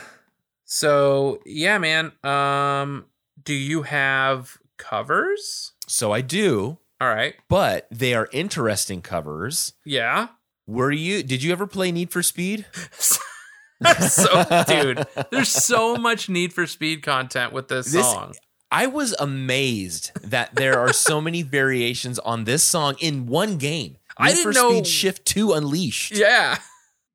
so yeah, man. Um, do you have covers? So I do, All right. but they are interesting covers. Yeah. Were you? Did you ever play Need for Speed? so, dude, there's so much Need for Speed content with this, This- song. I was amazed that there are so many variations on this song in one game. I Need didn't for know- Speed Shift 2 Unleashed. Yeah.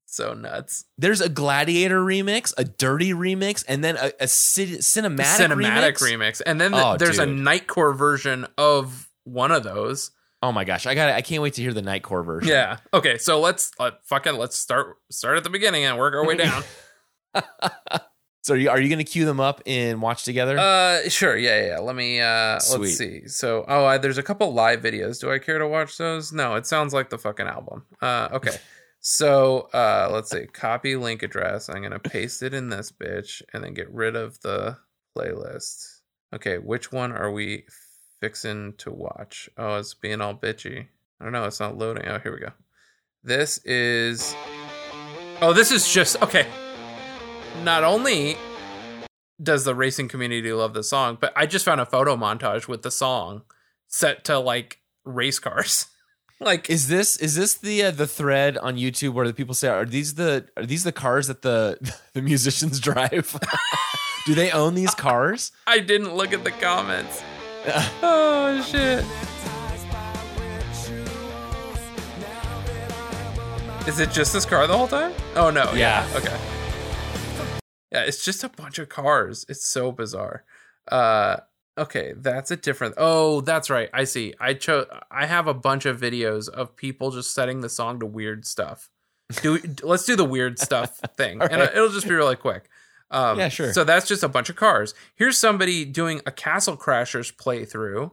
So nuts. There's a Gladiator remix, a Dirty remix, and then a, a ci- cinematic, Cinematic remix. remix. And then the- Oh, there's a. Nightcore version of one of those. Oh my gosh, I got I can't wait to hear the Nightcore version. Yeah. Okay, so let's let, fucking let's start start at the beginning and work our way down. So are you, are you going to queue them up and watch together? uh sure. Yeah, yeah. yeah. Let me uh Sweet. let's see. So, oh, I, there's a couple live videos. Do I care to watch those? No, it sounds like the fucking album. Uh okay. So, uh let's see. Copy link address. I'm going to paste it in this bitch and then get rid of the playlist. Okay, which one are we fixing to watch? Oh, it's being all bitchy. I don't know, it's not loading. Oh, here we go. This is Oh, this is just okay. Not only does the racing community love the song, but I just found a photo montage with the song set to like race cars. like is this is this the uh, the thread on YouTube where the people say are these the are these the cars that the the musicians drive? Do they own these cars? I didn't look at the comments. oh shit. Is it just this car the whole time? Oh no. Yeah. Yeah. Okay. Yeah, it's just a bunch of cars. It's so bizarre. Uh okay, that's a different Oh, that's right. I see. I chose I have a bunch of videos of people just setting the song to weird stuff. Do let's do the weird stuff thing. And it'll just be really quick. Um, Yeah, sure. So that's just a bunch of cars. Here's somebody doing a Castle Crashers playthrough.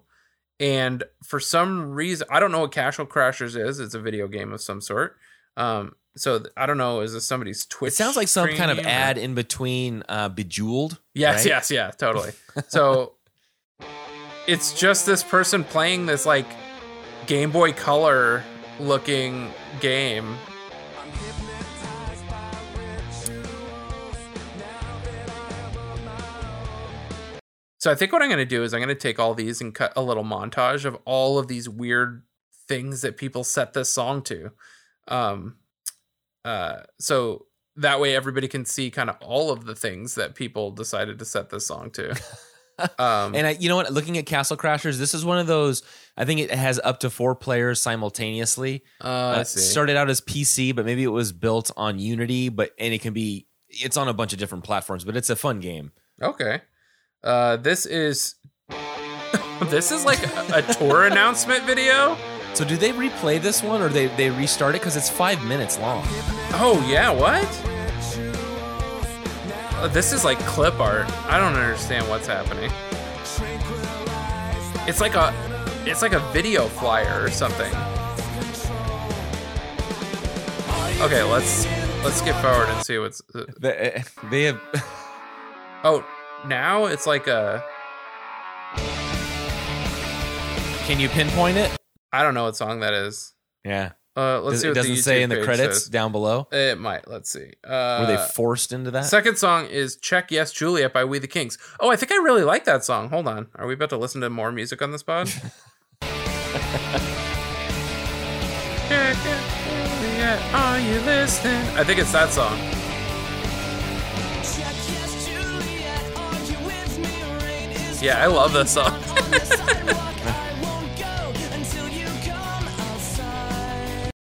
And for some reason, I don't know what Castle Crashers is. It's a video game of some sort. Um, so I don't know. Is this somebody's Twitch? It sounds like some kind of or- ad in between uh, Bejeweled. Yes, right? yes, yeah, totally. So it's just this person playing this like Game Boy Color looking game. So I think what I'm going to do is I'm going to take all these and cut a little montage of all of these weird things that people set this song to. Um uh so that way everybody can see kind of all of the things that people decided to set this song to. Um And I, you know what? Looking at Castle Crashers, this is one of those. I think it has up to four players simultaneously. uh, Uh, see. started out as PC, but maybe it was built on Unity. But and it can be. It's on a bunch of different platforms, but it's a fun game. Okay. Uh this is this is like a, a tour announcement video. So do they replay this one or they they restart it because it's five minutes long? Oh yeah, what? Uh, this is like clip art. I don't understand what's happening. It's like a it's like a video flyer or something. Okay, let's let's skip forward and see what's uh, They, they have. Oh, now it's like a Can you pinpoint it? I don't know what song that is. Yeah. Uh let's Does, see it doesn't say in the credits says. down below. It might. Let's see. Uh Were they forced into that? Second song is Check Yes Juliet by We the Kings. Oh, I think I really like that song. Hold on. Are we about to listen to more music on this pod? Check Yes Juliet, are you listening? I think it's that song. Yeah, I love this song.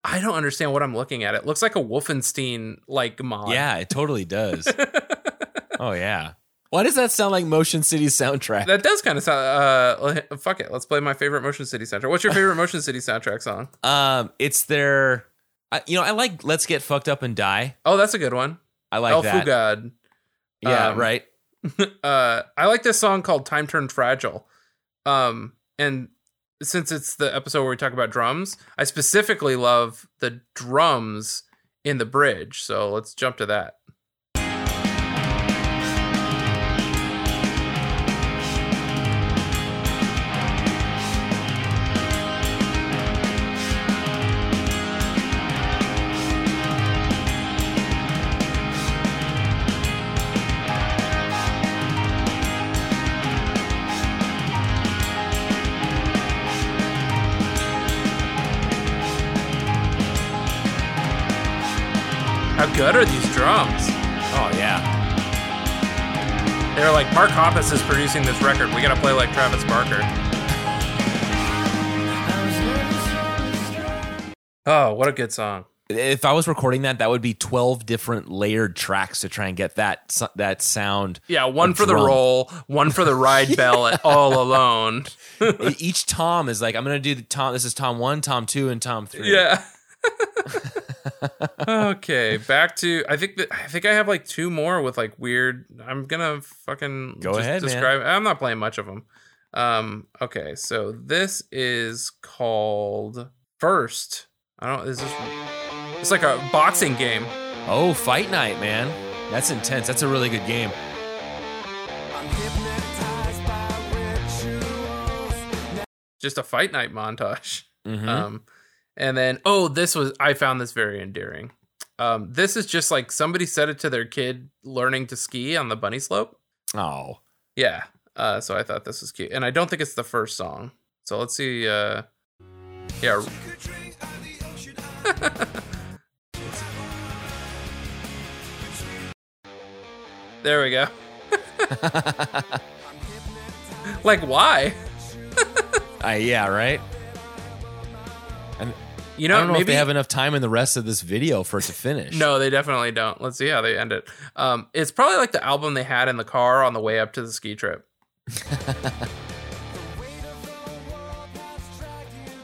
I don't understand what I'm looking at. It looks like a Wolfenstein like mod. yeah, it totally does. oh yeah. Why does that sound like Motion City soundtrack? That does kind of sound. Uh, fuck it. Let's play my favorite Motion City soundtrack. What's your favorite Motion City soundtrack song? Um, it's their. I, you know, I like "Let's Get Fucked Up and Die." Oh, that's a good one. I like El that. Fugad. Yeah, Um, right. Uh, I like this song called "Time Turned Fragile." Um, and since it's the episode where we talk about drums, I specifically love the drums in the bridge. So let's jump to that. They were like, Mark Hoppus is producing this record. We gotta play like Travis Barker. Oh, what a good song. If I was recording that, that would be 12 different layered tracks to try and get that that sound. Yeah, one for the roll, one for the ride bell all alone. Each tom is like, I'm going to do the tom. This is tom one, tom two, and tom three. Yeah. Okay, back to I think that I think I have like two more with like weird. I'm gonna fucking Go just ahead, man. describe. I'm not playing much of them. Um. Okay, so this is called First. I don't. Is this? It's like a boxing game. Oh, fight night, man. That's intense. That's a really good game. Just a fight night montage. Mhm. Um, and then oh, this was I found this very endearing. Um, this is just like somebody said it to their kid learning to ski on the bunny slope. Oh, Yeah. Uh, so I thought this was cute, and I don't think it's the first song. So let's see. Uh, yeah. there we go. like why? uh, yeah, right. You I know, don't know maybe if they have enough time in the rest of this video for it to finish. No, they definitely don't. Let's see how they end it. Um, it's probably like the album they had in the car on the way up to the ski trip.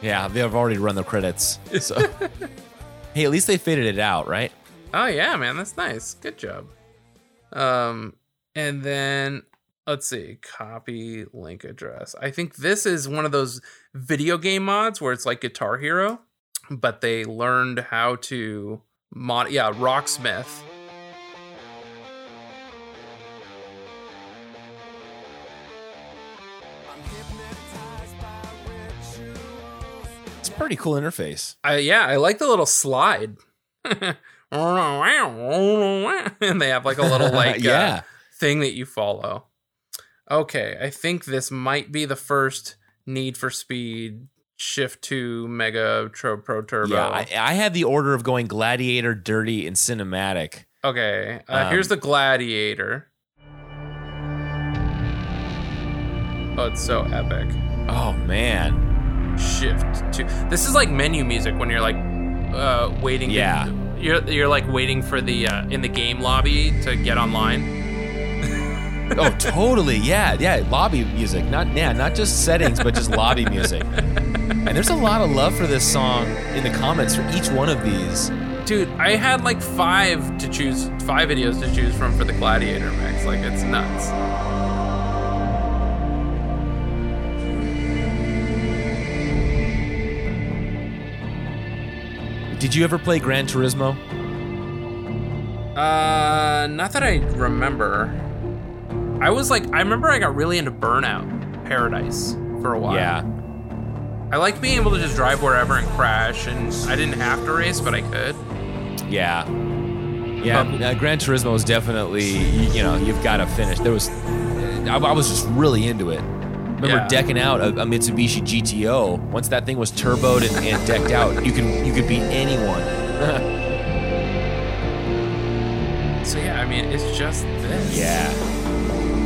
Yeah, they have already run the credits. So, hey, at least they faded it out, right? Oh yeah, man, that's nice. Good job. Um, and then let's see, copy link address. I think this is one of those video game mods where it's like Guitar Hero, but they learned how to mod. Yeah, Rocksmith. It's a pretty cool interface. I yeah, I like the little slide. and they have like a little like uh, Yeah. thing that you follow. Okay, I think this might be the first Need for Speed Shift to Mega Tro Pro Turbo. Yeah, I, I had the order of going Gladiator, Dirty, and Cinematic. okay, uh, here's Um, the Gladiator. Oh, it's so epic. Oh man, Shift to this is like menu music when you're like uh waiting. to- Yeah. you're you're like waiting for the uh, in the game lobby to get online. oh totally, yeah, yeah. Lobby music, not yeah, not just settings, but just lobby music. And there's a lot of love for this song in the comments for each one of these. Dude, I had like five to choose, five videos to choose from for the Gladiator mix. Like, it's nuts. Did you ever play Gran Turismo? Uh, not that I remember. I was like, I remember I got really into Burnout Paradise for a while. Yeah. I liked being able to just drive wherever and crash, and I didn't have to race, but I could. Yeah. Yeah, uh, Gran Turismo was definitely, you, you know, you've got to finish. There was, I, I was just really into it. Remember Yeah. decking decking out a, a Mitsubishi GTO. Once that thing was turboed and, and decked out, you can you could beat anyone. So yeah, I mean, it's just this. yeah.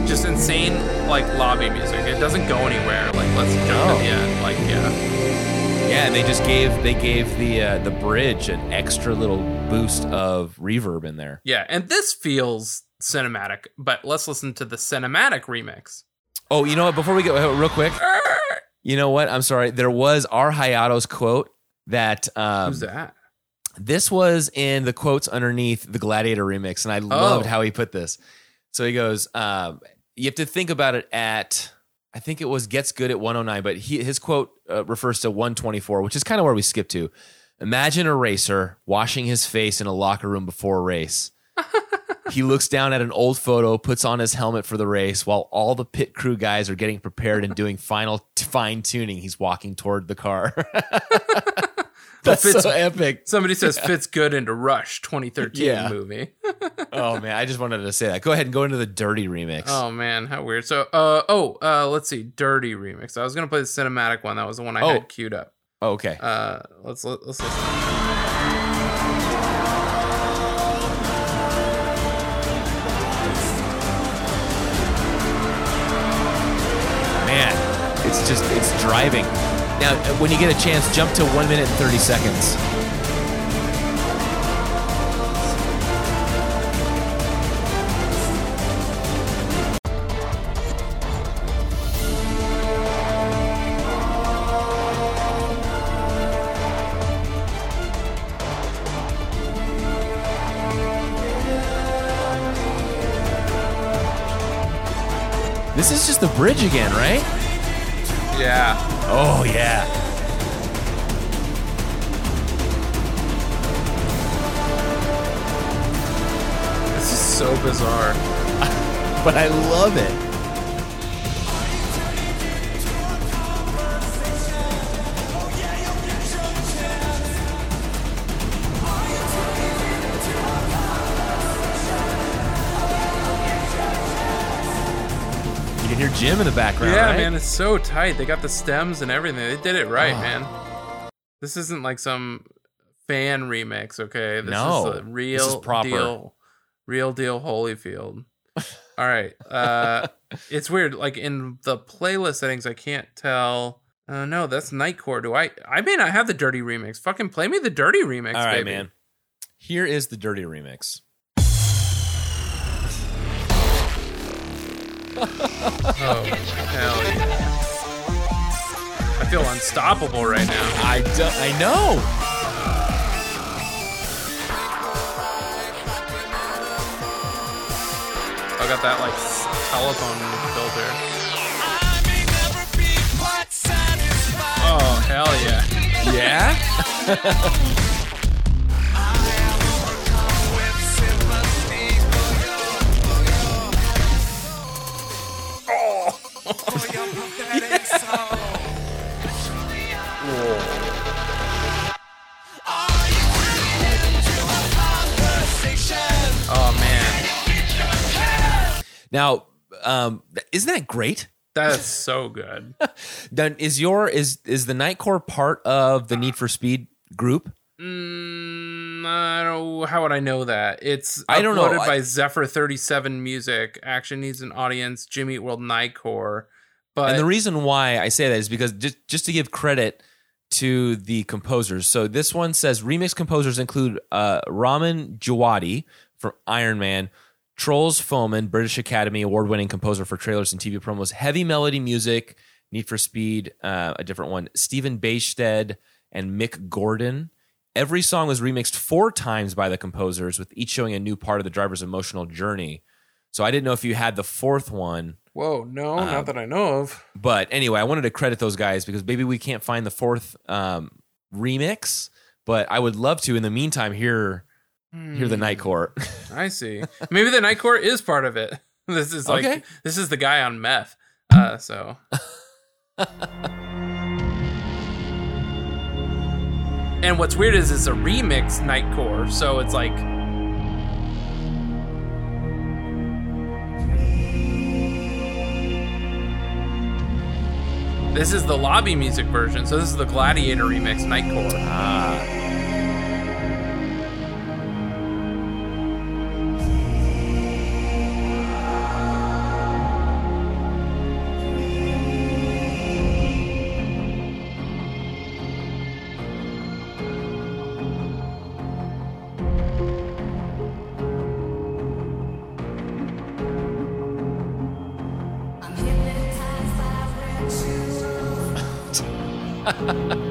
Just insane, like lobby music. It doesn't go anywhere. Like, let's jump to the end. Like, yeah. Yeah, and they just gave they gave the uh, the bridge an extra little boost of reverb in there. Yeah, and this feels cinematic, but let's listen to the cinematic remix. Oh, you know what? Before we go, uh, real quick, you know what? I'm sorry. There was our Hayato's quote that um, Who's that? This was in the quotes underneath the Gladiator remix, and I loved Oh. how he put this. So he goes, um, "You have to think about it at, I think it was gets good at 109, but he, his quote uh, refers to 124, which is kind of where we skip to. Imagine a racer washing his face in a locker room before a race." He looks down at an old photo, puts on his helmet for the race, while all the pit crew guys are getting prepared and doing final fine tuning. He's walking toward the car. That's fits, so epic. Somebody says yeah. fits good into Rush 2013 yeah. movie. oh man, I just wanted to say that. Go ahead and go into the Dirty remix. Oh man, how weird. So, uh, oh, uh, let's see, Dirty remix. I was gonna play the cinematic one. That was the one I oh. had queued up. Oh, okay. Uh, let's let's listen. man it's just it's driving now, when you get a chance, jump to one minute and thirty seconds. This is just the bridge again, right? Yeah. Oh yeah. This is so bizarre. But I love it. Hear Jim in the background, yeah, right? man, it's so tight. They got the stems and everything. They did it right, man. This isn't like some fan remix, okay? This No, is this a real is proper. deal. Real deal Holyfield. All right. Uh it's weird. Like in the playlist settings, I can't tell. Uh, no, that's Nightcore. Do I? I may not have the dirty remix. Fucking play me the dirty remix, All right, baby. man. Here is the dirty remix. Oh, hell yeah. I feel unstoppable right now. I do, I know. Oh, I got that like telephone filter. Oh hell yeah! Yeah. Now, um, isn't that great? that's so good. Then is your is is the Nightcore part of the Need for Speed group? Mm, I don't. How would I know that? It's I don't know. uploaded I- by Zephyr Thirty Seven Music. Action needs an audience. Jimmy Eat World Nightcore. But and the reason why I say that is because just just to give credit to the composers. So this one says remix composers include uh, Ramin Djawadi from Iron Man, Troels Folmann, British Academy award-winning composer for trailers and TV promos, Heavy Melody Music, Need for Speed, uh, a different one, Stephen Baysted and Mick Gordon. Every song was remixed four times by the composers, with each showing a new part of the driver's emotional journey. So I didn't know if you had the fourth one. whoa, no, Uh, not that I know of. But anyway, I wanted to credit those guys because maybe we can't find the fourth um, remix, but I would love to. In the meantime, hear hear the Nightcore. I see. Maybe the night Nightcore is part of it. This is like Okay. this is the guy on meth. Uh, so. and what's weird is it's a remix Nightcore, so it's like This is the lobby music version, so this is the Gladiator remix Nightcore. ah,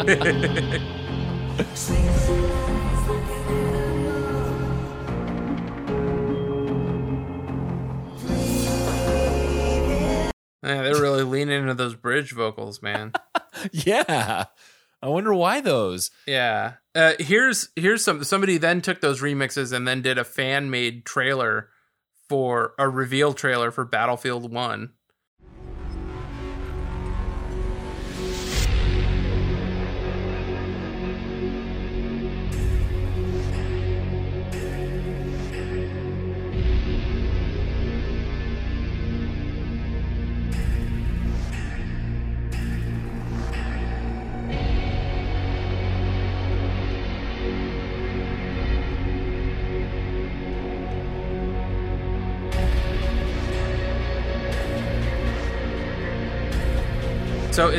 Yeah, they're really leaning into those bridge vocals, man. yeah. I wonder why those. Yeah. Uh, here's here's some somebody then took those remixes and then did a fan made trailer for a reveal trailer for Battlefield One.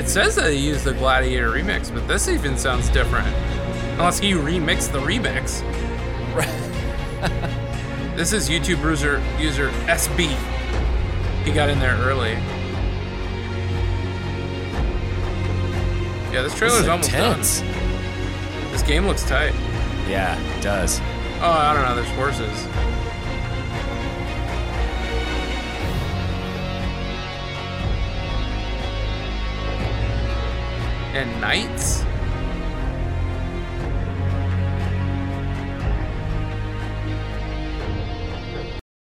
Says that he used the Gladiator remix, but this even sounds different. Unless he remixed the remix. this is YouTube user user SB. He got in there early. Yeah, this trailer's almost intense. done. This game looks tight. Yeah, it does. Oh, I don't know. There's horses. And knights?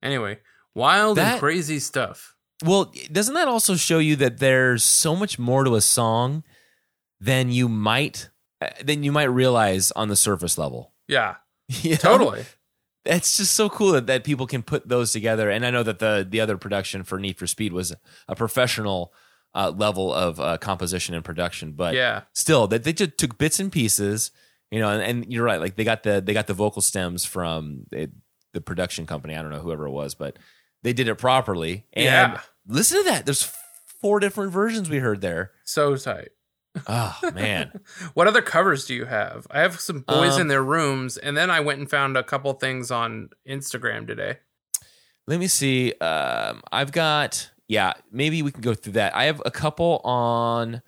Anyway, wild and crazy stuff. Well, doesn't that also show you that there's so much more to a song than you might uh, than you might realize on the surface level? Yeah, You know? totally. It's just so cool that, that people can put those together. And I know that the the other production for Need for Speed was a professional uh, level of uh, composition and production, but Yeah. still that they just took bits and pieces, you know. And, and you're right, like they got the they got the vocal stems from the, the production company. I don't know whoever it was, but they did it properly. And Yeah. listen to that. There's four different versions we heard there. So tight. Oh man. What other covers do you have? I have some boys Um, in their rooms, and then I went and found a couple things on Instagram today. Let me see. Um, I've got yeah. Maybe we can go through that. I have a couple on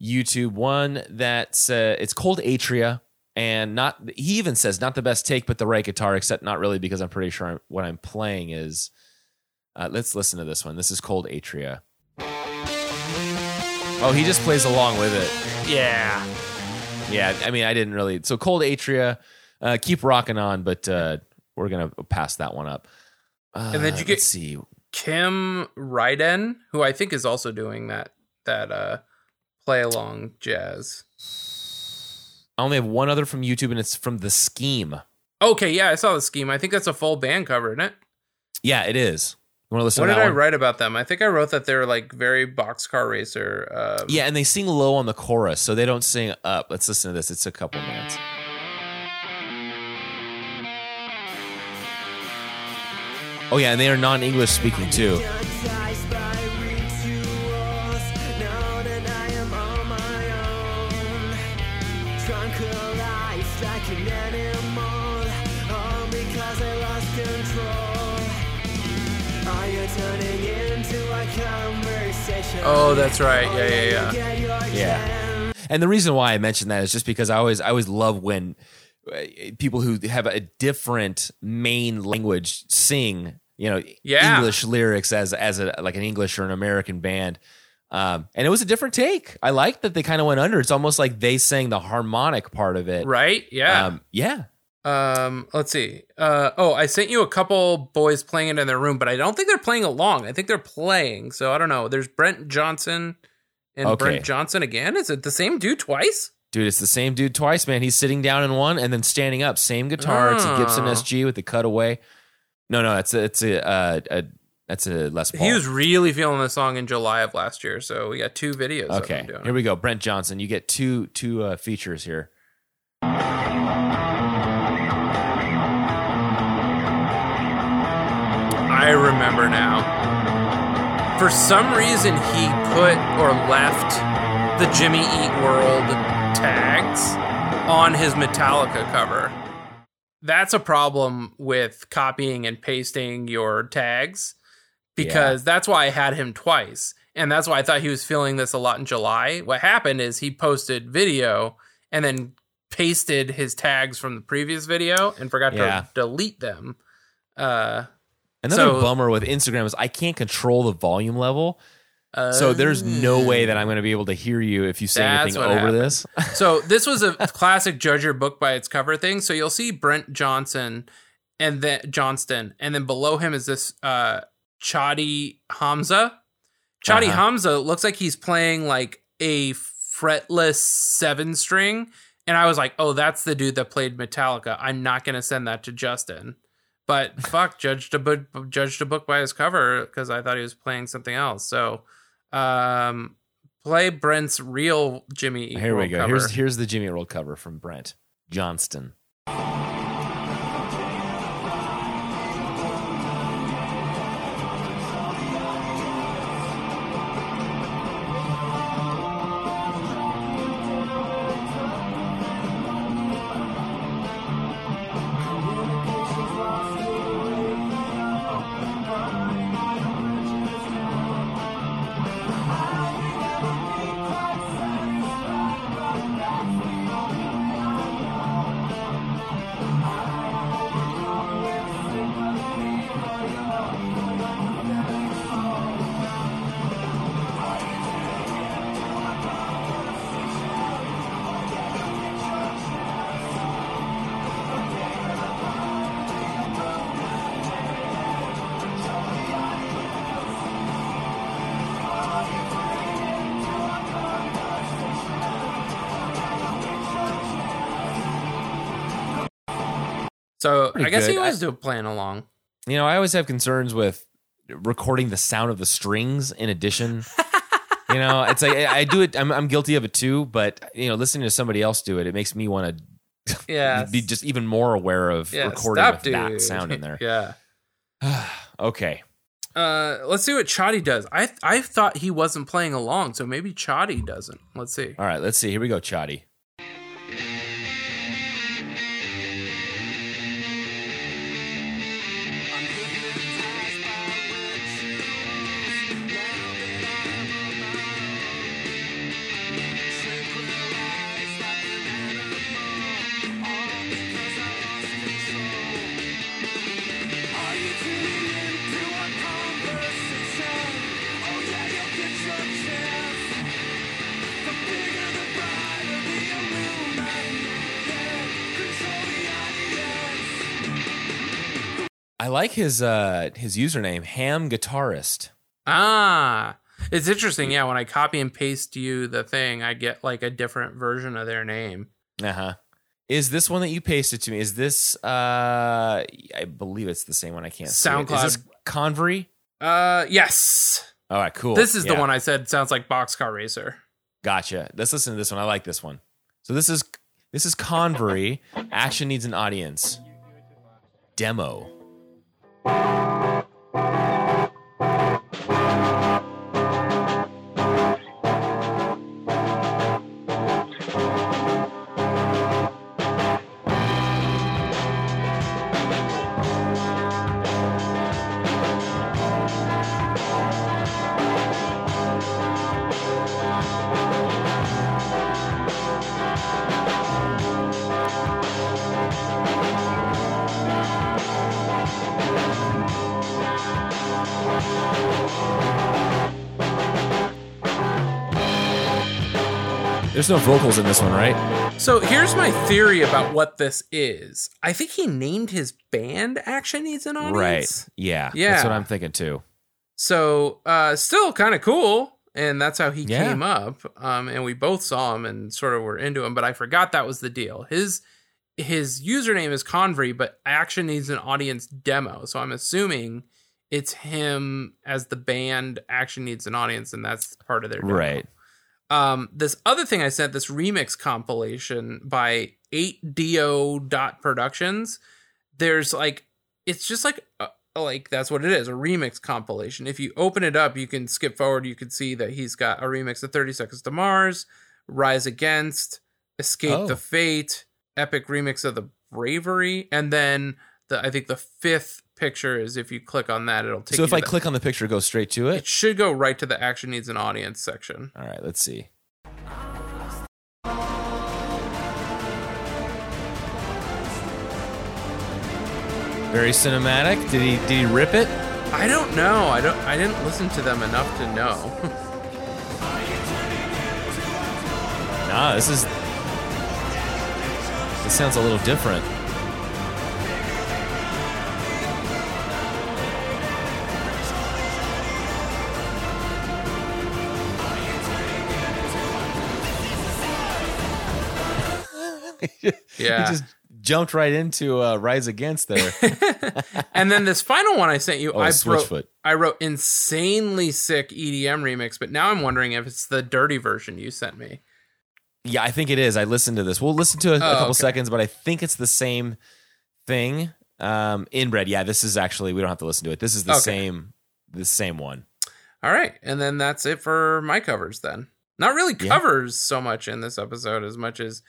YouTube. One that's uh, it's called Atria, and not he even says not the best take, but the right guitar. Except not really because I'm pretty sure I'm, what I'm playing is. Uh, let's listen to this one. This is called Atria. Oh, he just plays along with it. Yeah. Yeah, I mean, I didn't really. So cold Atria, uh, keep rocking on, but uh, we're gonna pass that one up. Uh, And then you get- let's see. Kim Ryden, who I think is also doing that that uh play along jazz. I only have one other from YouTube, and it's from the Scheme. Okay, yeah, I saw the scheme. I think that's a full band cover, isn't it? Yeah, it is. You want to listen what to did I one? write about them? I think I wrote that they're like very boxcar racer. Um, Yeah, and they sing low on the chorus, so they don't sing up. Let's listen to this. It's a couple minutes. Oh yeah, and they are non-English speaking too. Oh, that's right. Yeah, yeah, yeah. Yeah. And the reason why I mentioned that is just because I always I always love when uh, people who have a different main language sing, you know, Yeah. English lyrics as as a like an English or an American band. Um, and it was a different take. I like that they kind of went under. It's almost like they sang the harmonic part of it. Right? Yeah. Um, yeah. Um, let's see. Uh, oh, I sent you a couple boys playing it in their room, but I don't think they're playing along. I think they're playing. So I don't know. There's Brent Johnson and Okay. Brent Johnson again. Is it the same dude twice? Dude, it's the same dude twice, man. He's sitting down in one and then standing up. Same guitar. It's a Gibson Oh. SG with the cutaway. No, no, that's a, it's a, uh, a that's a Les Paul. He was really feeling the song in July of last year. So we got two videos. Okay, here we go. Brent Johnson. You get two two uh, features here. I remember now. For some reason, he put or left the Jimmy Eat World tags on his Metallica cover. That's a problem with copying and pasting your tags because that's why I had him twice. And that's why I thought he was feeling this a lot in July. What happened is he posted video and then pasted his tags from the previous video and forgot Yeah. to delete them. Uh, Another So- bummer with Instagram is I can't control the volume level. So there's no way that I'm going to be able to hear you if you say anything over happened. this. so this was a classic judge your book by its cover thing. So you'll see Brent Johnson and then Johnston, and then below him is this uh Chadi Hamza. Chadi Uh-huh. Hamza looks like he's playing like a fretless seven string. And I was like, oh, that's the dude that played Metallica. I'm not gonna send that to Justin. But fuck, judged a book judged a book by his cover because I thought he was playing something else. So um play Brent's real Jimmy Here we go. cover. Here's here's the Jimmy Roll cover from Brent Johnston. So Pretty I guess he good. was I- doing playing along. You know, I always have concerns with recording the sound of the strings in addition. you know, it's like I do it. I'm, I'm guilty of it too. But you know, listening to somebody else do it, it makes me want to Yeah. be just even more aware of recording stop, with dude. that sound in there. yeah. okay. Uh, let's see what Chadi does. I I thought he wasn't playing along, so maybe Chadi doesn't. Let's see. All right. Let's see. Here we go, Chadi. I like his uh his username, Ham Guitarist. Ah, it's interesting. Yeah, when I copy and paste you the thing, I get like a different version of their name. Uh huh. Is this one that you pasted to me? Is this uh I believe it's the same one. I can't. SoundCloud. Is this Convery? Uh, yes. All right, cool. This is the one I said sounds like Boxcar Racer. Gotcha. Let's listen to this one. I like this one. So this is this is Convery. Action needs an audience. Demo. There's no vocals in this one, right? So here's my theory about what this is. I think he named his band Action Needs an Audience. Right. Yeah. Yeah. That's what I'm thinking too. So uh still kind of cool. And that's how he Yeah. came up. Um, and we both saw him and sort of were into him, but I forgot that was the deal. His his username is Convery, but Action Needs an Audience demo. So I'm assuming it's him as the band Action Needs an Audience, and that's part of their demo. Right. Um, this other thing I sent, this remix compilation by 8do dot productions. There's like, it's just like, uh, like that's what it is, a remix compilation. If you open it up, you can skip forward. You can see that he's got a remix of 30 Seconds to Mars, Rise Against, Escape Oh. the Fate, epic remix of the Bravery, and then the I think the fifth picture is if you click on that, it'll take. So if I the- click on the picture, go straight to it it. should go right to the action needs an audience section. All right, let's see. Very cinematic. Did he did he rip it? I don't know. I don't. I didn't listen to them enough to know. Nah, this is this sounds a little different. yeah. He just jumped right into uh, Rise Against there. and then this final one I sent you, Oh, I wrote, Switchfoot. I wrote insanely sick EDM remix, but now I'm wondering if it's the dirty version you sent me. yeah, I think it is. I listened to this. We'll listen to a, a Oh, couple okay. seconds, but I think it's the same thing. Um, inbred. Yeah, this is actually we don't have to listen to it. This is the Okay. same the same one. All right, and then that's it for my covers. Then not really Yeah. covers so much in this episode as much as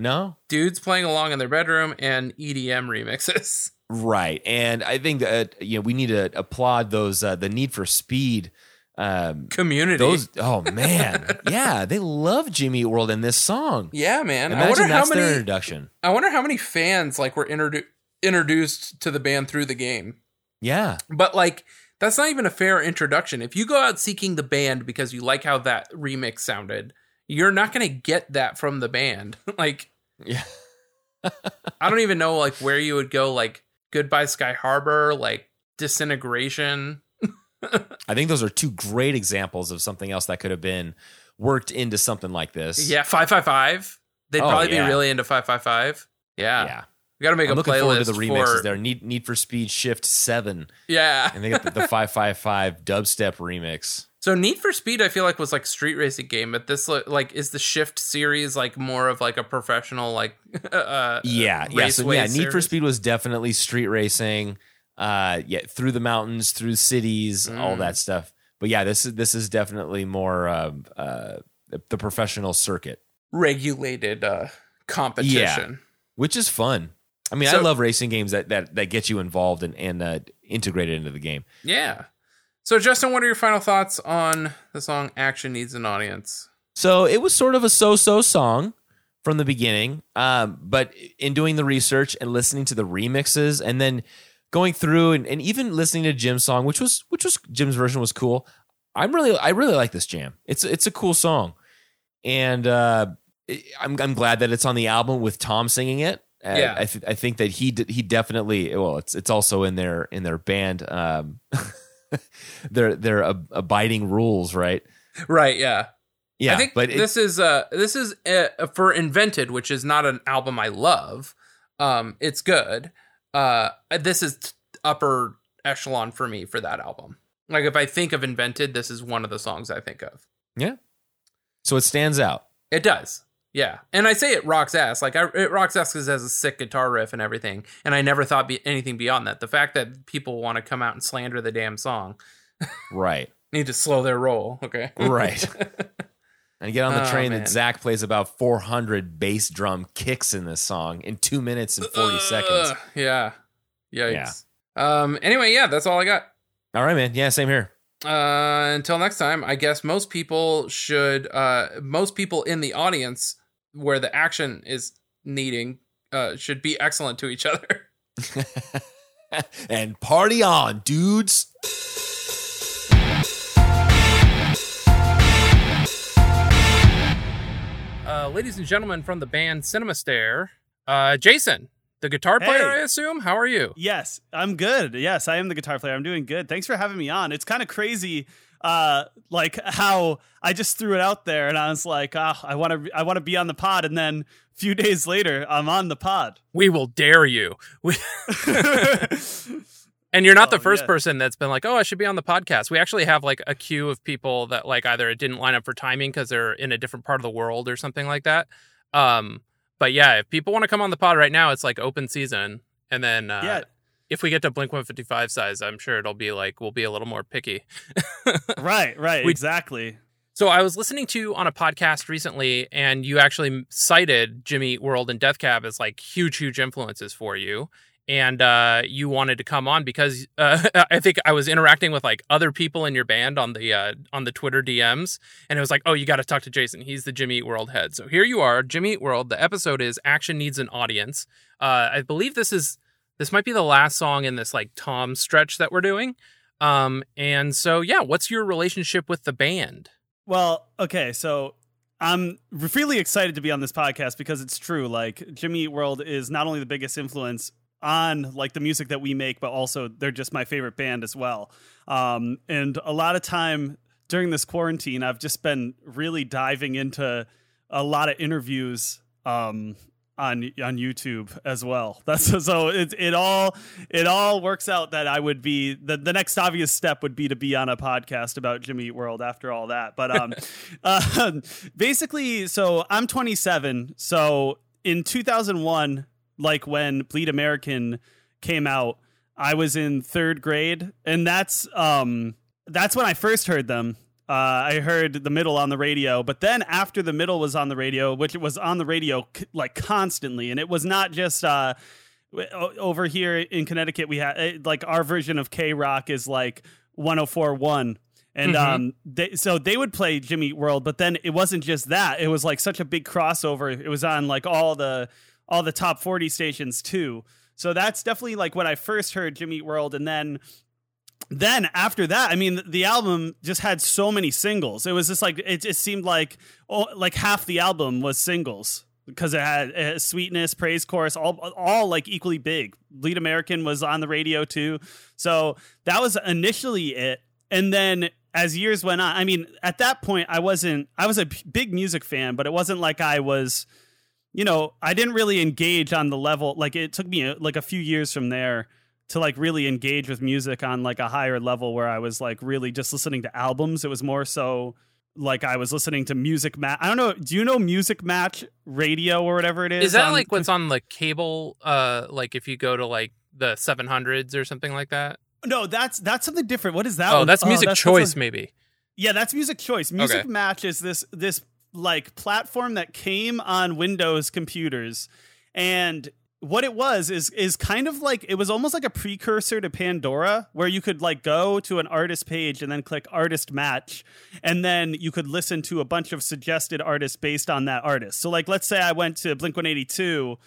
No, dudes playing along in their bedroom and EDM remixes. Right, and I think that you know we need to applaud those uh, the Need for Speed. Um, Community. those oh man, yeah, they love Jimmy World in this song. yeah, man. I Imagine wonder how that's their many. introduction. I wonder how many fans like were introdu- introduced to the band through the game. Yeah, But like that's not even a fair introduction. If you go out seeking the band because you like how that remix sounded, you're not going to get that from the band. like yeah, I don't even know like where you would go like Goodbye Sky Harbor, like Disintegration. I think those are two great examples of something else that could have been worked into something like this. Yeah, 555. They'd Oh, probably yeah. be really into 555. Yeah. yeah, We got to make I'm a looking playlist forward to the remixes for there. Need Need for Speed Shift Seven, yeah. and they got the, the five five five dubstep remix. So Need for Speed, I feel like was like street racing game, but this like is the Shift series like more of like a professional like uh Yeah, yeah. So yeah, Need for? Speed was definitely street racing. Uh, yeah, through the mountains, through cities, all Mm. that stuff. But yeah, this is this is definitely more uh, uh, the, professional circuit, regulated uh competition. which is fun. I mean, I love racing games that that that get you involved and and uh, integrated into the game. Yeah. So Justin, what are your final thoughts on the song Action Needs an Audience? So it was sort of a so-so song from the beginning, um, but in doing the research and listening to the remixes, and then going through and, and even listening to Jim's song, which was which was Jim's version was cool. I'm really I really like this jam. It's it's a cool song, and uh, I'm I'm glad that it's on the album with Tom singing it. Yeah. I th- I think that he d- he definitely well it's it's also in their in their band um their their ab- abiding rules right Right, yeah. yeah I think but this is uh this is uh, for Invented, which is not an album I love. Um it's good. Uh this is t- upper echelon for me for that album. Like if I think of Invented, this is one of the songs I think of. Yeah. So it stands out. It does. Yeah. And I say it rocks ass. Like I, it rocks ass because it has a sick guitar riff and everything. And I never thought be anything beyond that. The fact that people want to come out and slander the damn song Right. need to slow their roll. Okay. Right. and get on the Oh, train man. that Zach plays about 400 bass drum kicks in this song in two minutes and 40 seconds. Ugh, yeah. Yikes. Um. Anyway, yeah, that's all I got. All right, man. Yeah, same here. Uh, until next time, I guess most people should. Uh, most people in the audience where the action is needing, uh, should be excellent to each other. and party on, dudes. Uh, ladies and gentlemen from the band Cinema Stare, uh, Jason, the guitar player, Hey. I assume. How are you? Yes, I'm good. Yes, I am the guitar player. I'm doing good. Thanks for having me on. It's kind of crazy, uh, like how I just threw it out there, and I was like, ah, I want to, I want to be on the pod, and then a few days later, I'm on the pod. We will dare you. We- and you're not Oh, the first yeah. person that's been like, "Oh, I should be on the podcast." We actually have like a queue of people that like either it didn't line up for timing because they're in a different part of the world or something like that. Um, but yeah, if people want to come on the pod right now, it's like open season. And then uh, Yeah. If we get to Blink 155 size, I'm sure it'll be like we'll be a little more picky. right, right, We- exactly. So I was listening to on a podcast recently, and you actually cited Jimmy Eat World and Death Cab as like huge, huge influences for you. And uh, you wanted to come on because uh, I think I was interacting with like other people in your band on the uh, on the Twitter DMs, and it was like, oh, you got to talk to Jason. He's the Jimmy Eat World head. So here you are, Jimmy Eat World. The episode is Action Needs an Audience. Uh, I believe this is this might be the last song in this like Tom stretch that we're doing. Um, and so yeah, what's your relationship with the band? Well, okay, so I'm really excited to be on this podcast because it's true. Like Jimmy Eat World is not only the biggest influence on like the music that we make, but also they're just my favorite band as well. Um, and a lot of time during this quarantine, I've just been really diving into a lot of interviews um, on on YouTube as well. That's so it it all it all works out that I would be the the next obvious step would be to be on a podcast about Jimmy Eat World after all that. But um, uh, basically, so I'm 27. So in 2001, like when Bleed American came out, I was in third grade, and that's um that's when I first heard them. Uh, I heard the middle on the radio, but then after the middle was on the radio, which it was on the radio c- like constantly, and it was not just uh, over here in Connecticut. We had eh, like our version of KROQ is like 104.1. And um, they, so they would play Jimmy World, but then it wasn't just that. It was like such a big crossover. It was on like all the all the top 40 stations too. So that's definitely like when I first heard Jimmy World, and then then after that, I mean, the album just had so many singles. It was just like it seemed like oh, like half the album was singles because it had uh, sweetness, praise chorus, all all like equally big. Bleed American was on the radio too, so that was initially it. And then as years went on, I mean, at that point, I wasn't. I was a big music fan, but it wasn't like I was you know, I didn't really engage on the level. Like it took me like a few years from there to like really engage with music on like a higher level where I was like really just listening to albums. It was more so like I was listening to music match. I don't know. Do you know Music Match Radio or whatever it is? Is that on- like what's on the cable? Uh, like if you go to like the 700s or something like that. No, that's that's something different. What is that? Oh, one? that's music that's- choice, that's a- maybe. Yeah, that's Music Choice. Music Okay. Match is this this like platform that came on Windows computers, and what it was is is kind of like it was almost like a precursor to Pandora, where you could like go to an artist page and then click Artist Match, and then you could listen to a bunch of suggested artists based on that artist. So, like, let's say I went to Blink One Eighty Two.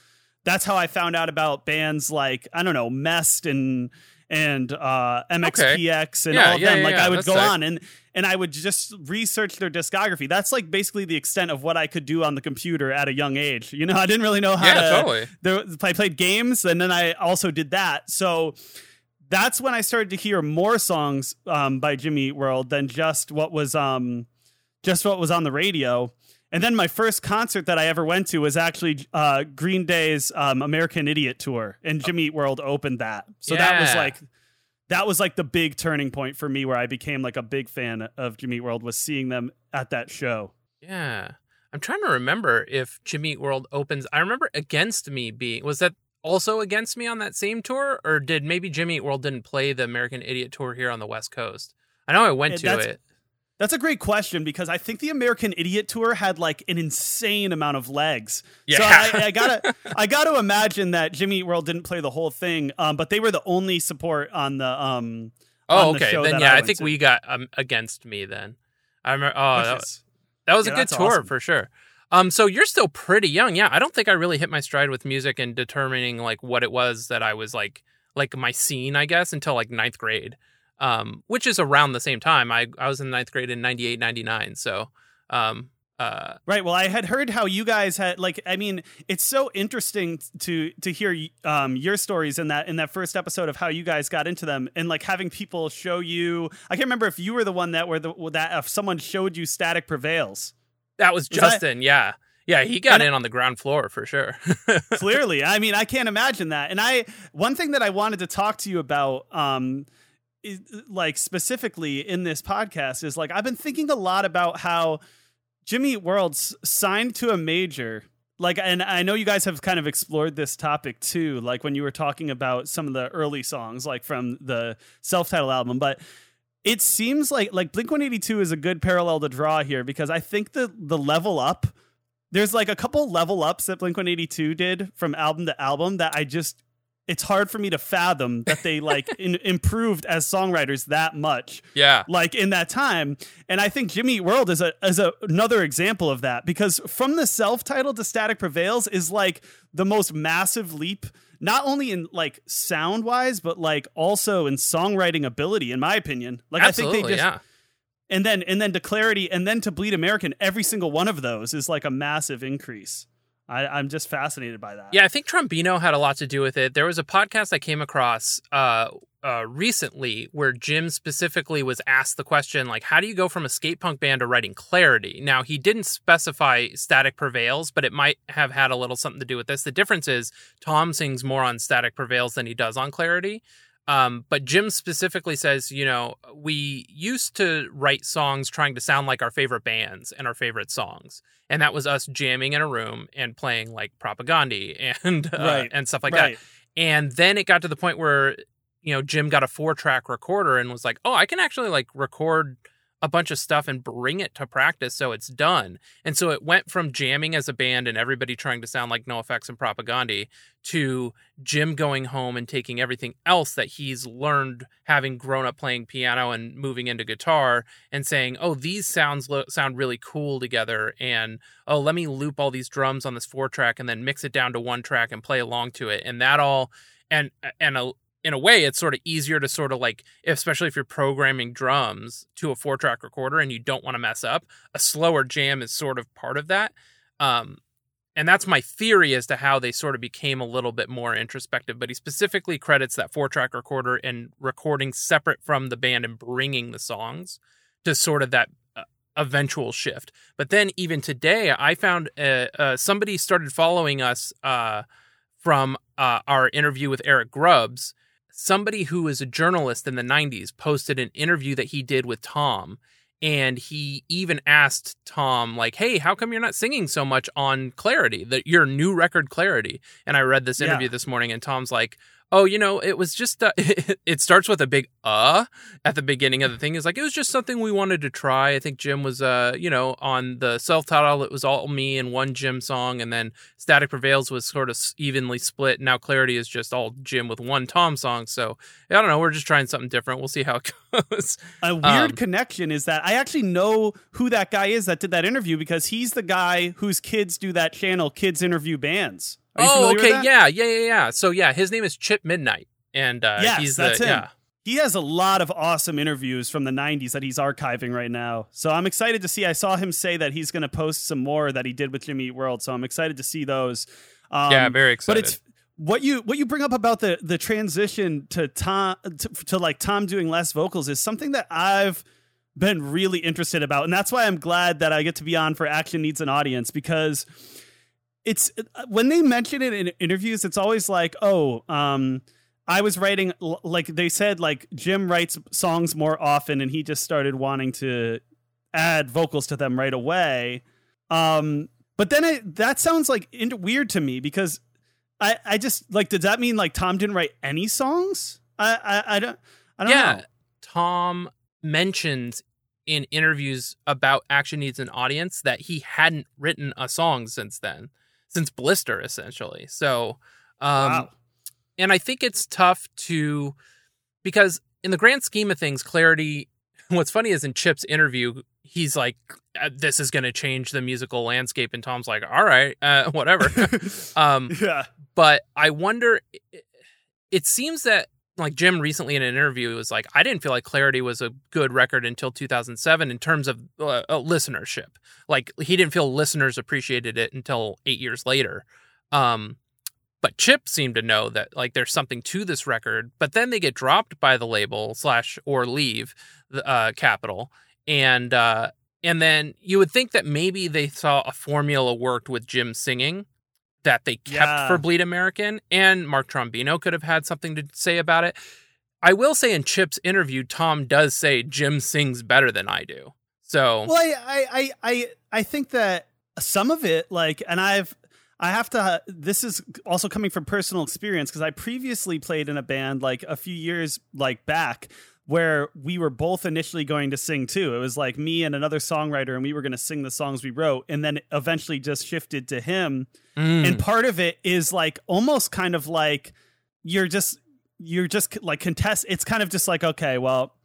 That's how I found out about bands like I don't know Mest and and uh, MXPX and Yeah, all of yeah, them. yeah, like I would go on and and I would just research their discography. That's like basically the extent of what I could do on the computer at a young age. You know, I didn't really know how Yeah, to. totally. There, I played games, and then I also did that. So that's when I started to hear more songs um, by Jimmy Eat World than just what was um, just what was on the radio. And then my first concert that I ever went to was actually uh, Green Day's um, American Idiot tour, and Jimmy Eat World opened that. So that was like that was like the big turning point for me, where I became like a big fan of Jimmy World was seeing them at that show. Yeah. I'm trying to remember if Jimmy World opens. I remember Against Me being was that also Against Me on that same tour, or did maybe Jimmy World didn't play the American Idiot tour here on the West Coast? I know I went Yeah, to it. That's a great question because I think the American Idiot tour had like an insane amount of legs. So Yeah. I, I gotta, I gotta imagine that Jimmy Eat World didn't play the whole thing, um, but they were the only support on the. Um, Oh, on the okay. show Then yeah, I, went think to. we got um, Against Me then. I remember. Oh, Which that, is- that was yeah, a good tour awesome. for sure. Um, so you're still pretty young. Yeah, I don't think I really hit my stride with music and determining like what it was that I was like, like my scene, I guess, until like ninth grade. Um, which is around the same time. I I was in ninth grade in 98, 99. So, um, uh, Right. Well, I had heard how you guys had like. I mean, it's so interesting to to hear um, your stories in that in that first episode of how you guys got into them and like having people show you. I can't remember if you were the one that were the that if someone showed you Static Prevails. that was Was that- Justin. yeah, yeah, he got And in on the ground floor for sure. Clearly, I mean, I can't imagine that. And I one thing that I wanted to talk to you about. Um, like specifically in this podcast is like I've been thinking a lot about how Jimmy World's signed to a major. Like, and I know you guys have kind of explored this topic too, like when you were talking about some of the early songs, like from the self-titled album. But it seems like like Blink One Eighty Two is a good parallel to draw here because I think the the level up, there's like a couple level ups that Blink One Eighty Two did from album to album that I just it's hard for me to fathom that they like in, improved as songwriters that much yeah, like in that time. And I think Jimmy Eat World is a is a, another example of that because from the self-titled to Static Prevails is like the most massive leap, not only in like sound wise, but like also in songwriting ability, in my opinion. Like I think they just yeah. and then and then to Clarity and then to Bleed American, every single one of those is like a massive increase. I, I'm just fascinated by that. Yeah, I think Trombino had a lot to do with it. There was a podcast I came across uh, uh, recently where Jim specifically was asked the question, like, how do you go from a skate punk band to writing Clarity? Now, he didn't specify Static Prevails, but it might have had a little something to do with this. The difference is Tom sings more on Static Prevails than he does on Clarity. Um, but Jim specifically says, you know, we used to write songs trying to sound like our favorite bands and our favorite songs, and that was us jamming in a room and playing like Propaganda and uh, Right. and stuff like right. that. And then it got to the point where, you know, Jim got a four track recorder and was like, oh, I can actually like record a bunch of stuff and bring it to practice so it's done. And so it went from jamming as a band and everybody trying to sound like NOFX and Propaganda to Jim going home and taking everything else that he's learned having grown up playing piano and moving into guitar and saying, "Oh, these sounds lo- sound really cool together." And oh, let me loop all these drums on this four track and then mix it down to one track and play along to it. And that all and and a in a way it's sort of easier to sort of like especially if you're programming drums to a four track recorder and you don't want to mess up a slower jam is sort of part of that um and that's my theory as to how they sort of became a little bit more introspective but he specifically credits that four track recorder and recording separate from the band and bringing the songs to sort of that uh, eventual shift. But then even today, I found uh, uh, somebody started following us uh, from uh, our interview with Eric Grubbs. Somebody who was a journalist in the 90s posted an interview that he did with Tom. And he even asked Tom, like, hey, how come you're not singing so much on Clarity, the, your new record Clarity? And I read this Yeah. interview this morning, and Tom's like, oh, you know, it was just, uh, it starts with a big uh at the beginning of the thing. It's like, it was just something we wanted to try. I think Jim was, uh, you know, on the self title, it was all me and one Jim song. And then Static Prevails was sort of evenly split. Now Clarity is just all Jim with one Tom song. So I don't know. We're just trying something different. We'll see how it goes. A weird Um, connection is that I actually know who that guy is that did that interview because he's the guy whose kids do that channel, Kids Interview Bands. Oh, okay. Yeah, yeah, yeah, yeah. So yeah, his name is Chip Midnight. And uh, yes, he's that's the, him. yeah. He has a lot of awesome interviews from the 90s that he's archiving right now. So I'm excited to see. I saw him say that he's going to post some more that he did with Jimmy Eat World. So I'm excited to see those. Um, Yeah, very excited. But it's what you what you bring up about the the transition to Tom to, to like Tom doing less vocals is something that I've been really interested about, and that's why I'm glad that I get to be on for Action Needs an Audience because it's when they mention it in interviews, it's always like, oh, um, I was writing like they said, like Jim writes songs more often, and he just started wanting to add vocals to them right away. Um, but then it, that sounds like in- weird to me because I, I just like, does that mean like Tom didn't write any songs? I, I, I don't, I don't know yeah, know. Tom mentions in interviews about Action Needs an Audience that he hadn't written a song since then, since Blister, essentially. So, um, Wow. and I think it's tough to because in the grand scheme of things, clarity. What's funny is in Chip's interview, he's like, "Uh, "This is going to change the musical landscape," and Tom's like, "All right, uh, whatever." um, yeah. but I wonder. It seems that like Jim recently in an interview was like, I didn't feel like Clarity was a good record until 2007 in terms of uh, uh, listenership. Like he didn't feel listeners appreciated it until eight years later. Um, but Chip seemed to know that like there's something to this record. But then they get dropped by the label slash or leave the uh, Capitol, and uh, and then you would think that maybe they saw a formula worked with Jim singing that they kept Yeah. for Bleed American, and Mark Trombino could have had something to say about it. I will say in Chip's interview, Tom does say Jim sings better than I do. So Well, I, I, I, I, I think that some of it, like, and I've, I have to. This is also coming from personal experience because I previously played in a band like a few years like back where we were both initially going to sing too. It was like me and another songwriter, and we were going to sing the songs we wrote, and then eventually just shifted to him. Mm. And part of it is like almost kind of like you're just you're just like contest. It's kind of just like okay, well,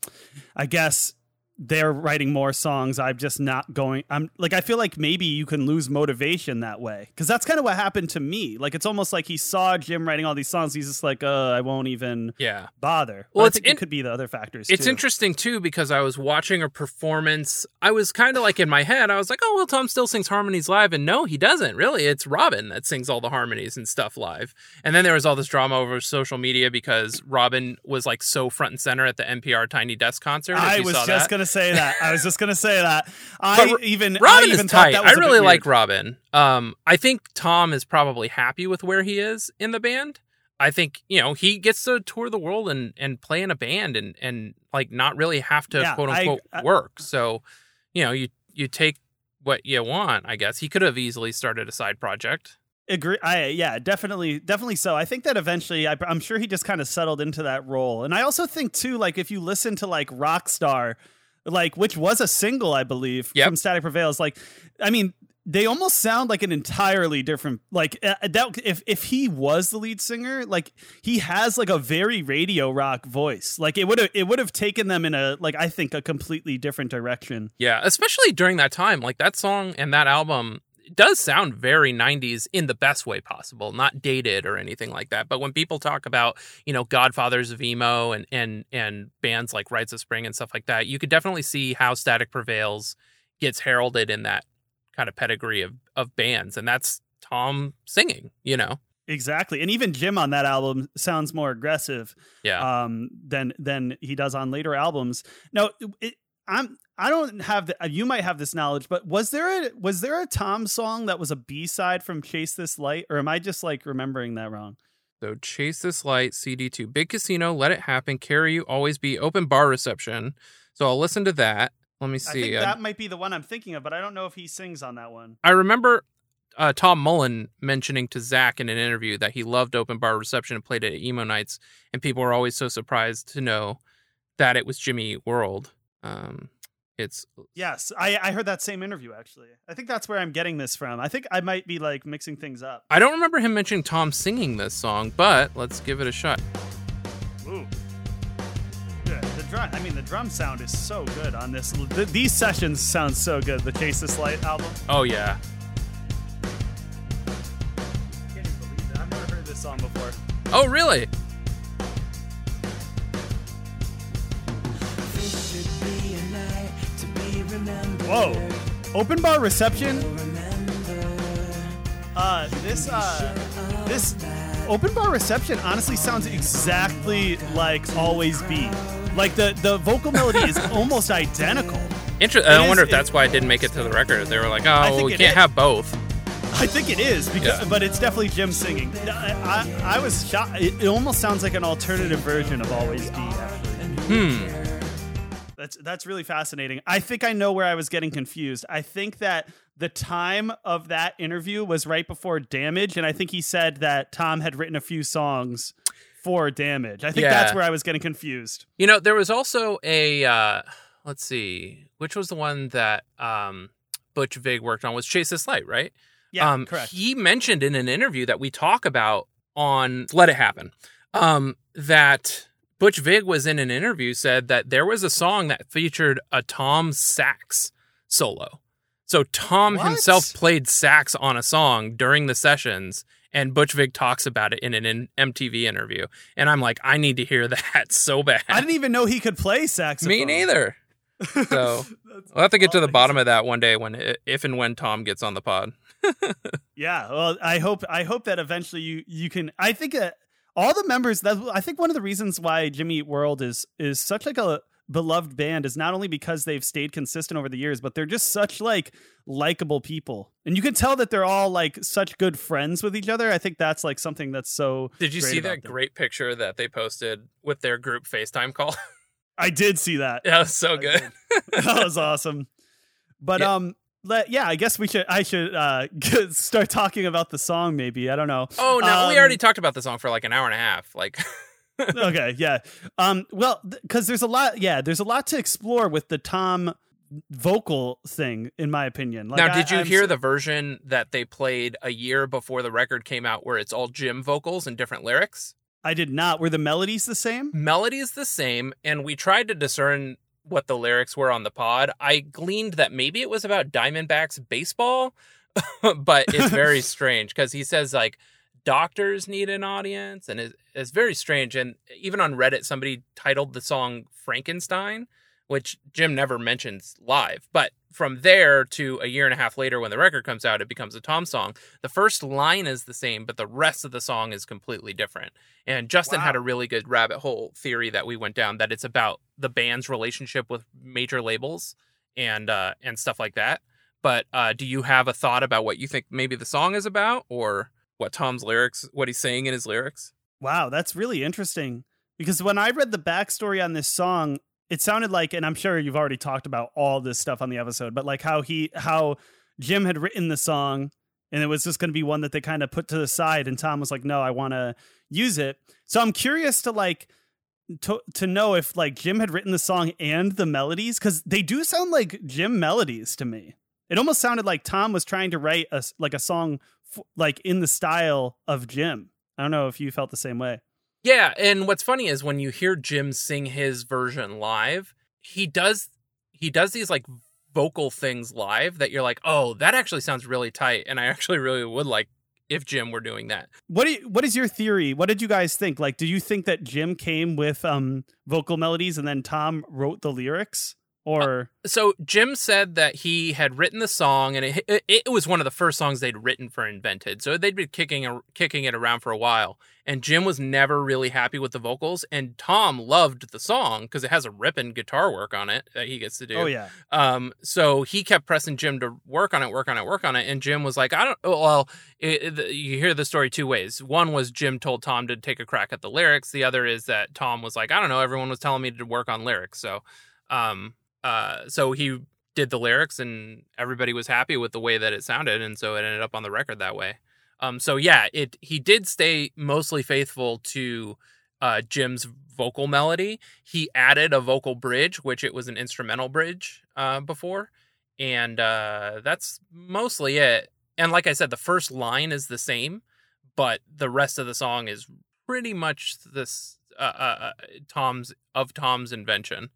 I guess they're writing more songs. I'm just not going. I'm like I feel like maybe you can lose motivation that way because that's kind of what happened to me. Like it's almost like he saw Jim writing all these songs. He's just like, uh, I won't even yeah. bother. Well, I think in- it could be the other factors. It's too. interesting too because I was watching a performance. I was kind of like in my head, I was like, "Oh well, Tom still sings harmonies live," and no, he doesn't. Really, it's Robin that sings all the harmonies and stuff live. And then there was all this drama over social media because Robin was like so front and center at the NPR Tiny Desk concert. I was just gonna say that. I was just gonna say that. I But even I Robin even is tight. that I really like Robin. Um, I think Tom is probably happy with where he is in the band. I think you know he gets to tour the world and and play in a band and and like not really have to Yeah, quote I- unquote I- work. So you know you you take what you want. I guess he could have easily started a side project. Agree. I yeah, definitely, definitely so. I think that eventually, I, I'm sure he just kind of settled into that role. And I also think too, like if you listen to like Rockstar, like which was a single, I believe, Yep. from Static Prevails. Like, I mean, they almost sound like an entirely different. Like uh, that, if if he was the lead singer, like he has like a very radio rock voice. Like it would have it would have taken them in a like I think a completely different direction. Yeah, especially during that time. Like that song and that album does sound very 90s in the best way possible, not dated or anything like that. But when people talk about, you know, Godfathers of Emo and and and bands like Rites of Spring and stuff like that, you could definitely see how Static Prevails gets heralded in that kind of pedigree of of bands and that's Tom singing, you know. Exactly, and even Jim on that album sounds more aggressive. Yeah. um, than than he does on later albums. No, it, I'm I don't have the. You might have this knowledge, but was there a was there a Tom song that was a B side from Chase This Light, or am I just like remembering that wrong? So chase this light, CD2, big casino, let it happen, carry you, always be open bar reception. So I'll listen to that. Let me I see. think Uh, that might be the one I'm thinking of, but I don't know if he sings on that one. I remember uh, Tom Mullen mentioning to Zach in an interview that he loved open bar reception and played it at emo nights, and people were always so surprised to know that it was Jimmy World. Um, it's uh, Yes, I, I heard that same interview actually. I think that's where I'm getting this from. I think I might be like mixing things up. I don't remember him mentioning Tom singing this song, but let's give it a shot. Ooh. The drum. I mean, the drum sound is so good on this. Th- these sessions sound so good. The Chase This Light album. Oh yeah, I Can't even believe that. I've never heard this song before. oh really? Whoa. Open bar reception. Uh, this uh, this open bar reception honestly sounds exactly like Always Be. Like the the vocal melody is almost identical. Inter- I is- wonder if it- that's why it didn't make it to the record. They were like, oh, think we can't is. have both. I think it is because, Yeah. but it's definitely Jim singing. I, I, I was shocked. It, it almost sounds like an alternative version of Always Be. Actually, Hmm. That's that's really fascinating. I think I know where I was getting confused. I think that the time of that interview was right before Damage, and I think he said that Tom had written a few songs for Damage. I think Yeah. that's where I was getting confused. You know, there was also a uh let's see, which was the one that um Butch Vig worked on was Chase This Light, right? Yeah, um, correct. He mentioned in an interview that we talk about on Let It Happen, um, that Butch Vig was in an interview said that there was a song that featured a Tom sax solo. So Tom What? himself played sax on a song during the sessions, and Butch Vig talks about it in an MTV interview. And I'm like, I need to hear that so bad. I didn't even know he could play saxophone. Me neither. So we'll have to get to the bottom of that one day when, if and when Tom gets on the pod. Yeah, well, I hope I hope that eventually you you can. I think that all the members that I think one of the reasons why Jimmy Eat World is is such like a beloved band is not only because they've stayed consistent over the years, but they're just such like likable people, and you can tell that they're all like such good friends with each other. I think that's like something that's so. Did you see that them. great picture that they posted with their group FaceTime call? I did see that. that was so I good. that was awesome. But Yeah. um, let yeah, I guess we should I should uh start talking about the song. Maybe I don't know. Oh no, we Um, already talked about the song for like an hour and a half. Like, okay, yeah. Um, well, because there's a lot. Yeah, there's a lot to explore with the Tom vocal thing, in my opinion. Like, now, did you I'm hear the version that they played a year before the record came out, where it's all Jim vocals and different lyrics? I did not. Were the melodies the same? Melodies the same, and we tried to discern what the lyrics were on the pod. I gleaned that maybe it was about Diamondbacks baseball, but it's very strange because he says like doctors need an audience, and it, it's very strange. And even on Reddit, somebody titled the song Frankenstein, which Jim never mentions live. But from there to a year and a half later, when the record comes out, it becomes a Tom song. The first line is the same, but the rest of the song is completely different. And Justin had a really good rabbit hole theory that we went down that it's about the band's relationship with major labels and uh, and stuff like that. But uh, do you have a thought about what you think maybe the song is about, or what Tom's lyrics, what he's saying in his lyrics? Wow, that's really interesting. Because when I read the backstory on this song, it sounded like, and I'm sure you've already talked about all this stuff on the episode, but like how he, how Jim had written the song, and it was just going to be one that they kind of put to the side, and Tom was like, "No, I want to use it." So I'm curious to like to to know if like Jim had written the song and the melodies because they do sound like Jim melodies to me. It almost sounded like Tom was trying to write a like a song f- like in the style of Jim. I don't know if you felt the same way. Yeah, and what's funny is when you hear Jim sing his version live, he does he does these like vocal things live that you're like, "Oh, that actually sounds really tight." And I actually really would like if Jim were doing that. What do you, what is your theory? What did you guys think? Like, do you think that Jim came with um vocal melodies and then Tom wrote the lyrics, or so Jim said that he had written the song, and it, it it was one of the first songs they'd written for Invented. So they'd been kicking kicking it around for a while, and Jim was never really happy with the vocals. And Tom loved the song because it has a ripping guitar work on it that he gets to do. oh yeah, Um, so he kept pressing Jim to work on it, work on it, work on it, and Jim was like, "I don't." Well, it, it- you hear the story two ways. One was Jim told Tom to take a crack at the lyrics. The other is that Tom was like, "I don't know." Everyone was telling me to work on lyrics, so, um, uh, so he did the lyrics, and everybody was happy with the way that it sounded, and so it ended up on the record that way. Um, so yeah, it he did stay mostly faithful to uh, Jim's vocal melody. He added a vocal bridge, which it was an instrumental bridge uh, before, and uh, that's mostly it. And like I said, the first line is the same, but the rest of the song is pretty much this uh, uh, uh, Tom's of Tom's invention.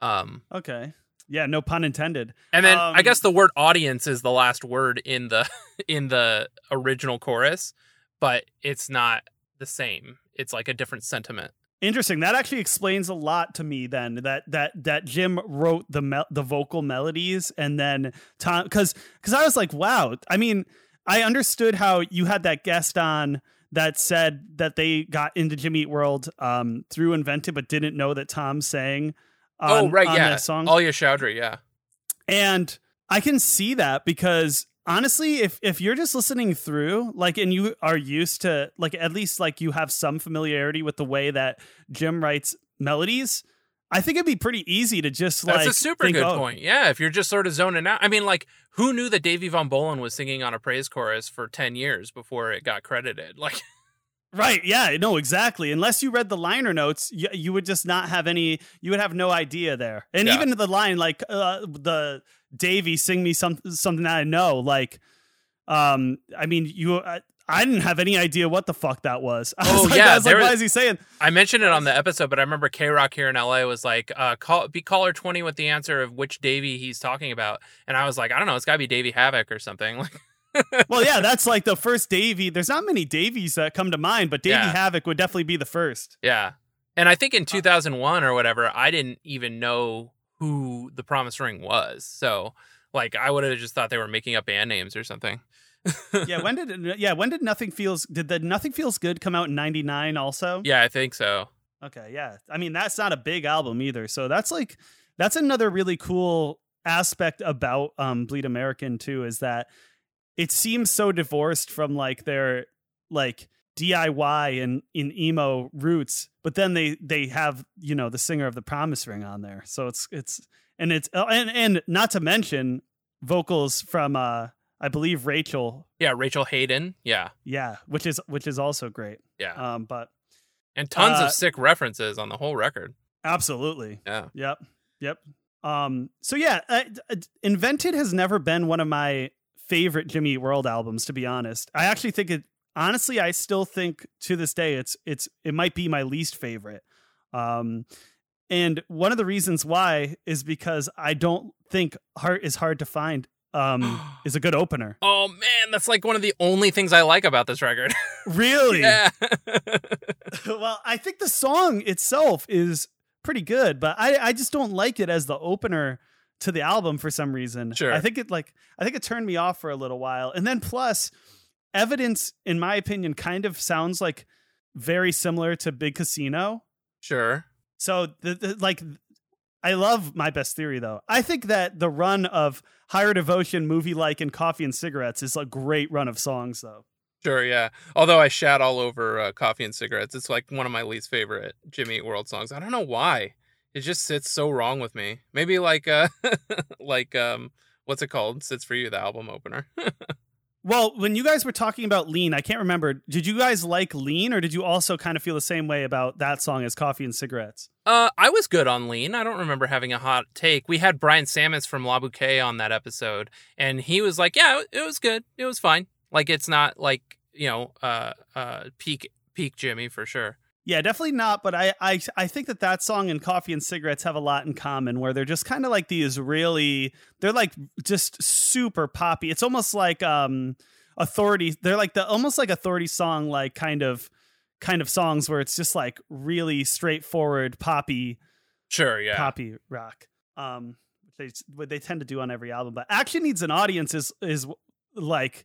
Um, okay, yeah, no pun intended. and then I Um, guess the word audience is the last word in the in the original chorus, but it's not the same. It's like a different sentiment. Interesting. That actually explains a lot to me. Then that that that Jim wrote the mel- the vocal melodies, and then Tom because because I was like, wow. I mean, I understood how you had that guest on that said that they got into Jimmy Eat World um, through Invented, but didn't know that Tom sang. Oh, on, oh right, on yeah, that song. Alia Chowdhury, yeah. And I can see that because honestly, if if you're just listening through, like, and you are used to, like, at least like you have some familiarity with the way that Jim writes melodies, I think it'd be pretty easy to just like That's a super think, good oh, point. Yeah, if you're just sort of zoning out. I mean, like, who knew that Davey Von Bohlen was singing on a praise chorus for 10 years before it got credited? Like, Right. Yeah. No. Exactly. Unless you read the liner notes, you, you would just not have any. You would have no idea there. And Yeah. even the line, like uh, the Davy, sing me some something that I know. Like, um, I mean, you. I, I didn't have any idea what the fuck that was. I was Oh, like, yeah, I was like, there why is he saying? I mentioned it on the episode, but I remember K Rock here in LA was like, uh, call, be caller 20 with the answer of which Davey he's talking about. And I was like, I don't know, it's got to be Davey Havok or something. Like, Well, yeah, that's like the first Davy. There's not many Davies that come to mind, but Davy Yeah. Havok would definitely be the first. yeah. And I think in 2001 or whatever, I didn't even know who the Promise Ring was. So, like, I would have just thought they were making up band names or something. yeah. When did yeah? When did Nothing Feels? Did the Nothing Feels Good come out in '99 also? Yeah, I think so. Okay, yeah. I mean, that's not a big album either. So that's like that's another really cool aspect about um Bleed American too is that it seems so divorced from like their like DIY and in emo roots, but then they they have, you know, the singer of the Promise Ring on there. So it's it's and it's uh, and and not to mention vocals from uh I believe Rachel. Yeah, Rachel Haden. Yeah. Yeah, which is which is also great. Yeah. Um but and tons uh, of sick references on the whole record. absolutely. Yeah. Yep. Yep. Um so yeah, Invented has never been one of my favorite Jimmy Eat World albums to be honest. I actually think it honestly I still think to this day it's it's it might be my least favorite. Um and one of the reasons why is because I don't think Heart is hard to find um is a good opener. Oh man, that's like one of the only things I like about this record. Really? yeah. well, I think the song itself is pretty good, but I I just don't like it as the opener to the album for some reason. Sure. I think it like I think it turned me off for a little while. And then plus Evidence in my opinion kind of sounds like very similar to Big Casino. sure. So the, the like I love my best theory though. I think that the run of Higher Devotion, Movie Like, and Coffee and Cigarettes is a great run of songs though. Sure, yeah. Although I shat all over uh, Coffee and Cigarettes, it's like one of my least favorite Jimmy Eat World songs. I don't know why. It just sits so wrong with me. Maybe like uh like um what's it called? Sits for you, the album opener. Well, when you guys were talking about Lean, I can't remember. Did you guys like Lean, or did you also kind of feel the same way about that song as Coffee and Cigarettes? uh I was good on Lean. I don't remember having a hot take. We had Brian Samus from La Bouquet on that episode, and he was like, Yeah, it was good. It was fine. Like it's not like, you know, uh uh peak peak Jimmy for sure. Yeah, definitely not. But I, I, I think that that song and Coffee and Cigarettes have a lot in common, where they're just kind of like these really, they're like just super poppy. It's almost like um authority. They're like the almost like authority song, like kind of, kind of songs where it's just like really straightforward poppy, Sure, yeah. poppy rock. um, they what they tend to do on every album. But action needs an audience is is like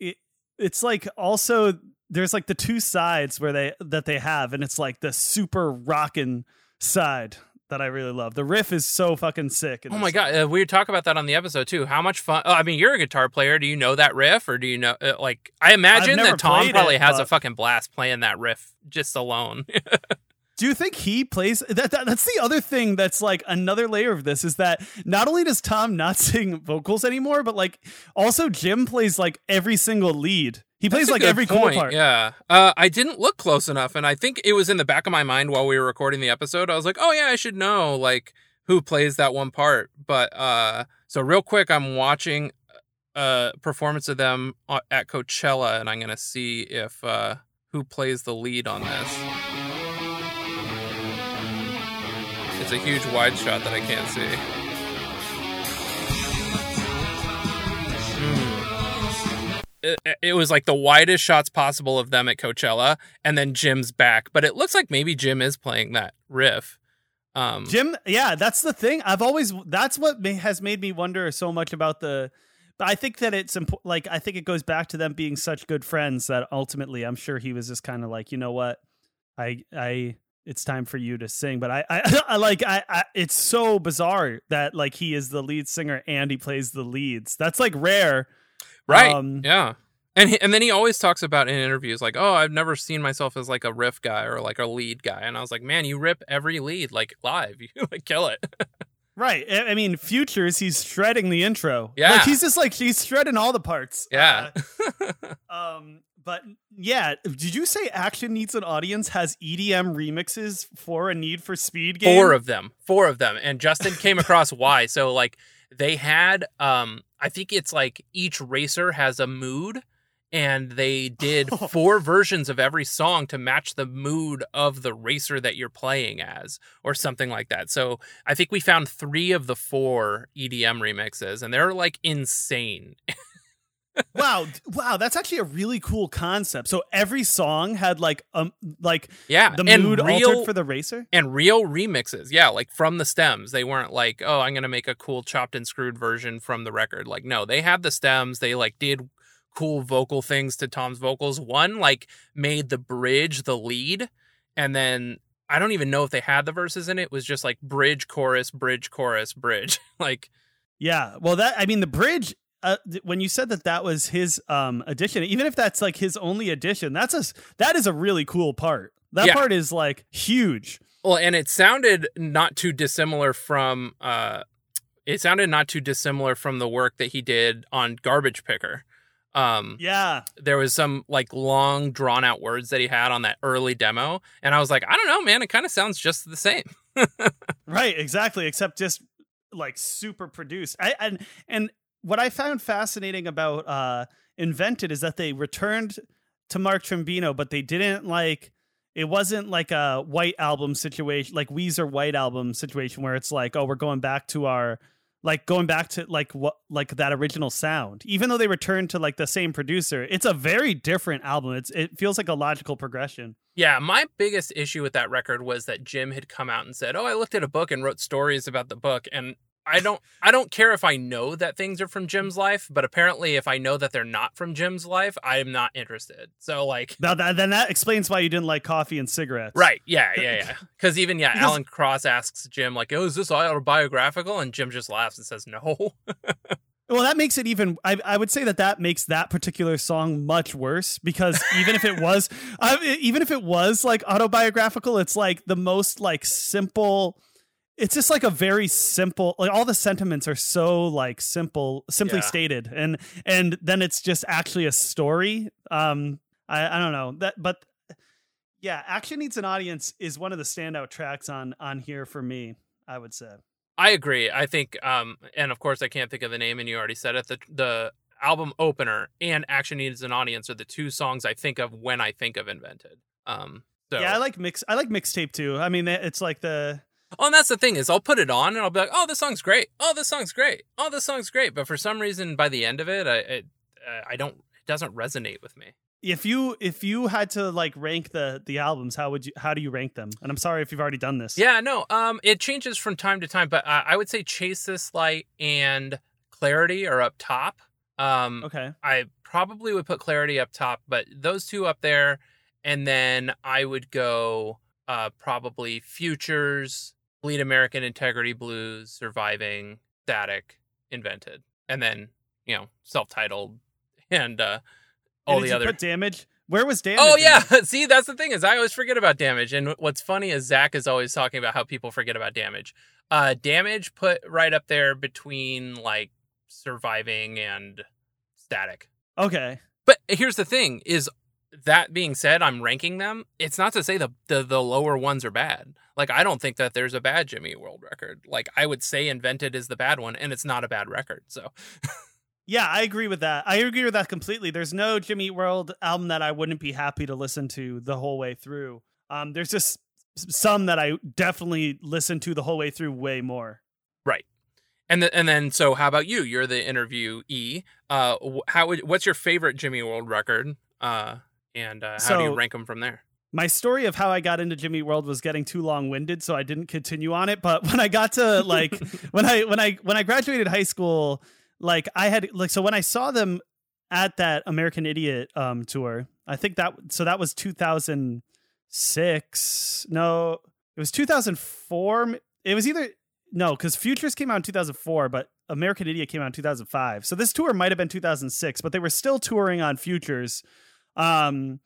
it. It's like also there's like the two sides where they that they have, and it's like the super rockin' side that I really love. The riff is so fucking sick. Oh my god, uh, we talk about that on the episode too. How much fun? Oh, I mean, you're a guitar player. Do you know that riff, or do you know? Uh, like, I imagine that Tom probably it, has a fucking blast playing that riff just alone. Do you think he plays that, that? That's the other thing that's like another layer of this is that not only does Tom not sing vocals anymore, but like also Jim plays like every single lead. He plays like every point, part. Yeah. Uh, I didn't look close enough, and I think it was in the back of my mind while we were recording the episode. I was like, oh yeah, I should know like who plays that one part. But uh, so real quick, I'm watching a performance of them uh, at Coachella, and I'm gonna see if uh, who plays the lead on this. It's a huge wide shot that I can't see. It, it was like the widest shots possible of them at Coachella, and then Jim's back. But it looks like maybe Jim is playing that riff. Um, Jim, yeah, that's the thing. I've always that's what has made me wonder so much about the. But I think that it's important. Like I think it goes back to them being such good friends that ultimately, I'm sure he was just kind of like, you know what, I I it's time for you to sing. But I I, I like I, I it's so bizarre that like he is the lead singer and he plays the leads. That's like rare. Right. Um, yeah. And he, and then he always talks about in interviews like, "Oh, I've never seen myself as like a riff guy or like a lead guy." And I was like, "Man, you rip every lead like live. You like kill it." Right. I mean, futures. He's shredding the intro. Yeah. Like he's just like he's shredding all the parts. yeah. Uh, um. But yeah, did you say Action Needs an Audience has EDM remixes for a Need for Speed game? Four of them. Four of them. And Justin came across why. So like they had um I think it's like each racer has a mood and they did four versions of every song to match the mood of the racer that you're playing as or something like that. So I think we found 3 of the 4 EDM remixes and they're like insane. wow, wow, that's actually a really cool concept. So every song had like um like Yeah, the mood real- altered for the racer. and real remixes yeah like from the stems they weren't like oh i'm gonna make a cool chopped and screwed version from the record like no they had the stems they like did cool vocal things to tom's vocals one like made the bridge the lead and then i don't even know if they had the verses in it, it was just like bridge chorus bridge chorus bridge like Yeah. Well, that I mean the bridge. Uh, th- when you said that that was his um addition, even if that's like his only addition, that's a that is a really cool part. That Yeah. part is like huge. Well, and it sounded not too dissimilar from uh it sounded not too dissimilar from the work that he did on Garbage Picker. Um Yeah. there was some like long drawn out words that he had on that early demo and I was like, I don't know, man, it kind of sounds just the same. Right, exactly. Except just like super produced. I and and what I found fascinating about uh Invented is that they returned to Mark Trombino, but they didn't like it wasn't like a white album situation, like Weezer white album situation where it's like, oh, we're going back to our like going back to like what like that original sound. Even though they returned to like the same producer, it's a very different album. It's it feels like a logical progression. Yeah, my biggest issue with that record was that Jim had come out and said, "Oh, I looked at a book and wrote stories about the book." And I don't I don't care if I know that things are from Jim's life, but apparently if I know that they're not from Jim's life, I'm not interested. So like Now that, then that explains why you didn't like coffee and cigarettes. Right. Yeah. Yeah. Yeah. Because even yeah, Because- Alan Cross asks Jim like, "Oh, is this autobiographical?" And Jim just laughs and says, "No." Well, that makes it even. I, I would say that that makes that particular song much worse because even if it was, I, even if it was like autobiographical, it's like the most like simple. It's just like a very simple. Like all the sentiments are so like simple, simply Yeah. stated, and and then it's just actually a story. Um, I I don't know that, but yeah, action needs an audience is one of the standout tracks on on here for me. I would say. I agree. I think, um, and of course, I can't think of the name, and you already said it. The the album opener and Action Needs an Audience are the two songs I think of when I think of Invented. Um, so Yeah, I like mix. I like mixtape too. I mean, it's like the Oh, and that's the thing is, I'll put it on and I'll be like, "Oh, this song's great. Oh, this song's great. Oh, this song's great." But for some reason, by the end of it, I it, uh, I don't. It doesn't resonate with me. if you if you had to like rank the the albums, how would you how do you rank them? And I'm sorry if you've already done this. Yeah, no, um, it changes from time to time, but uh, I would say Chase This Light and Clarity are up top. Um, Okay. I probably would put Clarity up top, but those two up there, and then I would go uh, probably Futures, Bleed American Integrity Blues, Surviving, Static, Invented, and then you know self-titled and uh, all And the other. put damage. Where was damage? Oh yeah, see that's the thing is I always forget about damage, and what's funny is Zach is always talking about how people forget about damage. Uh, damage put right up there between like surviving and static. Okay. But here's the thing: is that being said, I'm ranking them. It's not to say the the, the lower ones are bad. Like I don't think that there's a bad Jimmy World record. Like I would say Invented is the bad one, and it's not a bad record. So Yeah, I agree with that. I agree with that completely. There's no Jimmy World album that I wouldn't be happy to listen to the whole way through. Um, there's just some that I definitely listen to the whole way through way more. Right. And the, and then so how about you? You're the interviewee. Uh, how would what's your favorite Jimmy World record? Uh, and uh, how do you rank them from there? My story of how I got into Jimmy World was getting too long-winded, so I didn't continue on it. But when I got to like when I when I when I graduated high school, like I had like so when I saw them at that American Idiot um tour, I think that so that was 2006. No, it was 2004. It was either no, because Futures came out in 2004, but American Idiot came out in 2005. So this tour might have been 2006, but they were still touring on Futures. Um,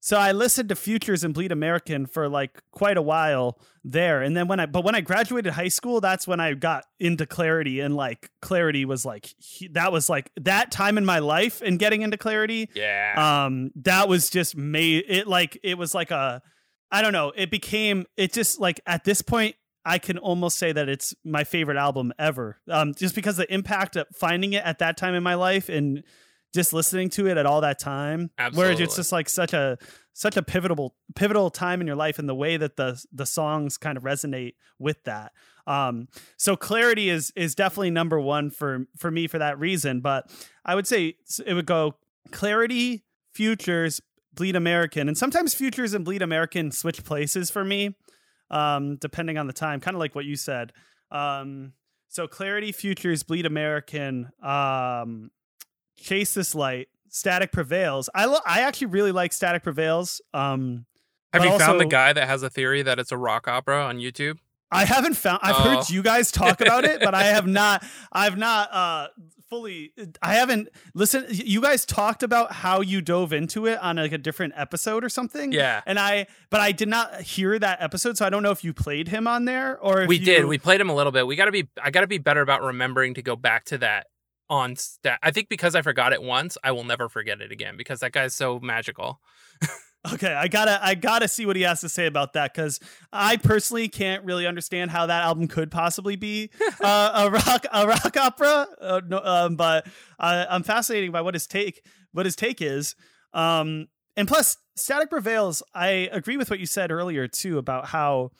so I listened to Futures and Bleed American for like quite a while there, and then when I but when I graduated high school, that's when I got into Clarity, and like Clarity was like he- that was like that time in my life and getting into Clarity Yeah. um that was just made it like it was like a i don't know. It became it just like at this point i can almost say that it's my favorite album ever. Um just because the impact of finding it at that time in my life and just listening to it at all that time. Where it's just like such a such a pivotal pivotal time in your life and the way that the the songs kind of resonate with that. Um so clarity is is definitely number one for for me for that reason. But i would say it would go clarity futures bleed american. And sometimes futures and bleed american switch places for me um depending on the time kind of like what you said. Um so clarity futures bleed american um chase this light static prevails i lo- i actually really like static prevails um Have you found the guy that has a theory that it's a rock opera on YouTube? I haven't found. I've Oh. heard you guys talk about it, but I have not. I've not uh fully. I haven't listened. You guys talked about how you dove into it on like a different episode or something. Yeah. and I, but I did not hear that episode, so I don't know if you played him on there or if we you- did. We played him a little bit. We got to be. I got to be better about remembering to go back to that on stat. I think because I forgot it once, I will never forget it again because that guy's so magical. Okay, I gotta I gotta see what he has to say about that because I personally can't really understand how that album could possibly be uh, a rock a rock opera. Uh, no, um, but I, I'm fascinated by what his take what his take is. Um, and plus, Static Prevails. I agree with what you said earlier too about how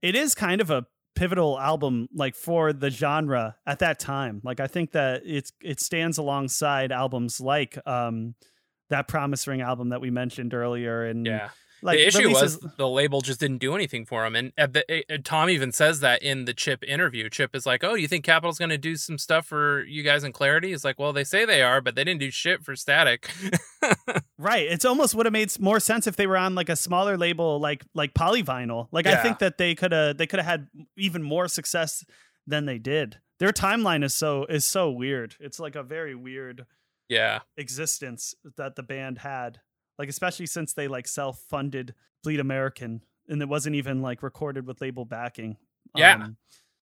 it is kind of a pivotal album like for the genre at that time. Like I think that it's it stands alongside albums like um that Promise Ring album that we mentioned earlier and Yeah. Like the issue was the label just didn't do anything for him, and uh, the, uh, Tom even says that in the Chip interview. Chip is like, "Oh, you think Capitol's going to do some stuff for you guys in Clarity?" He's like, "Well, they say they are, but they didn't do shit for Static." Right. It's almost would have made more sense if they were on like a smaller label like like Polyvinyl. Like I think that they could have they could have had even more success than they did. Their timeline is so is so weird. It's like a very weird yeah, existence that the band had. Like especially since they like self-funded Bleed American and it wasn't even like recorded with label backing. Yeah. Um,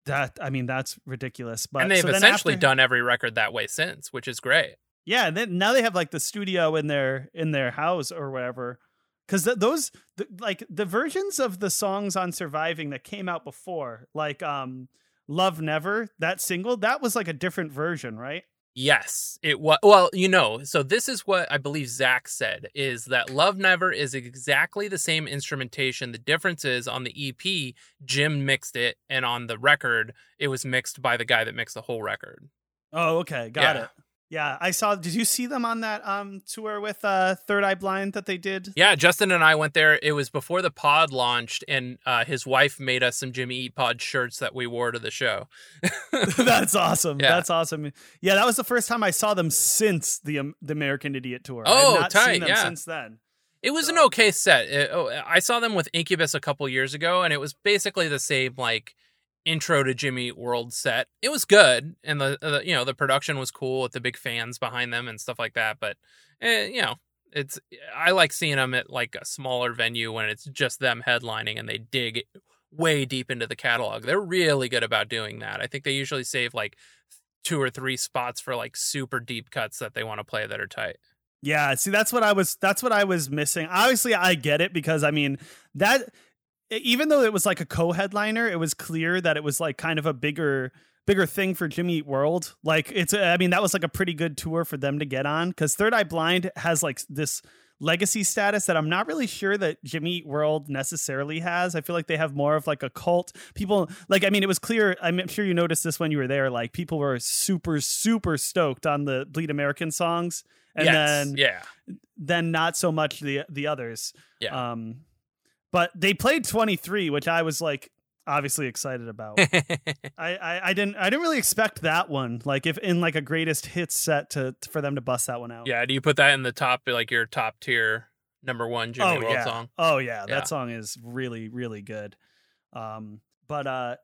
that I mean that's ridiculous. But and they've so essentially after- done every record that way since, which is great. Yeah, and then now they have like the studio in their in their house or whatever. Because th- those th- like the versions of the songs on Surviving that came out before, like um Love Never, that single, that was like a different version, right? Yes, it was. Well, you know, so this is what I believe Zach said is that Love Never is exactly the same instrumentation. The difference is on the EP, Jim mixed it, and on the record, it was mixed by the guy that mixed the whole record. Oh, okay, got Yeah. it. Yeah, I saw. Did you see them on that um tour with uh Third Eye Blind that they did? Yeah, Justin and I went there. It was before the pod launched, and uh, his wife made us some Jimmy Eat Pod shirts that we wore to the show. That's awesome. Yeah. That's awesome. Yeah, that was the first time I saw them since the um, the American Idiot tour. Oh, I've not tight, seen them yeah. since then. It was an okay set. It- oh, I saw them with Incubus a couple years ago, and it was basically the same like intro to Jimmy World set. It was good, and the, the you know the production was cool with the big fans behind them and stuff like that. But eh, you know, it's I like seeing them at like a smaller venue when it's just them headlining and they dig way deep into the catalog. They're really good about doing that. I think they usually save like two or three spots for like super deep cuts that they want to play that are tight. Yeah, see that's what I was that's what I was missing. Obviously I get it because I mean that even though it was like a co-headliner, it was clear that it was like kind of a bigger bigger thing for Jimmy Eat World. Like it's I mean that was like a pretty good tour for them to get on cuz Third Eye Blind has like this legacy status that I'm not really sure that Jimmy Eat World necessarily has. I feel like they have more of like a cult. People like I mean it was clear I'm sure you noticed this when you were there like people were super super stoked on the Bleed American songs and yes. then yeah. then not so much the the others. Yeah. Um but they played 23, which I was like obviously excited about. I, I I didn't I didn't really expect that one. Like if in like a greatest hits set to for them to bust that one out. Yeah, do you put that in the top, like your top tier number one Jimmy oh World yeah. song? Oh yeah, Yeah. that song is really really good. Um, but uh,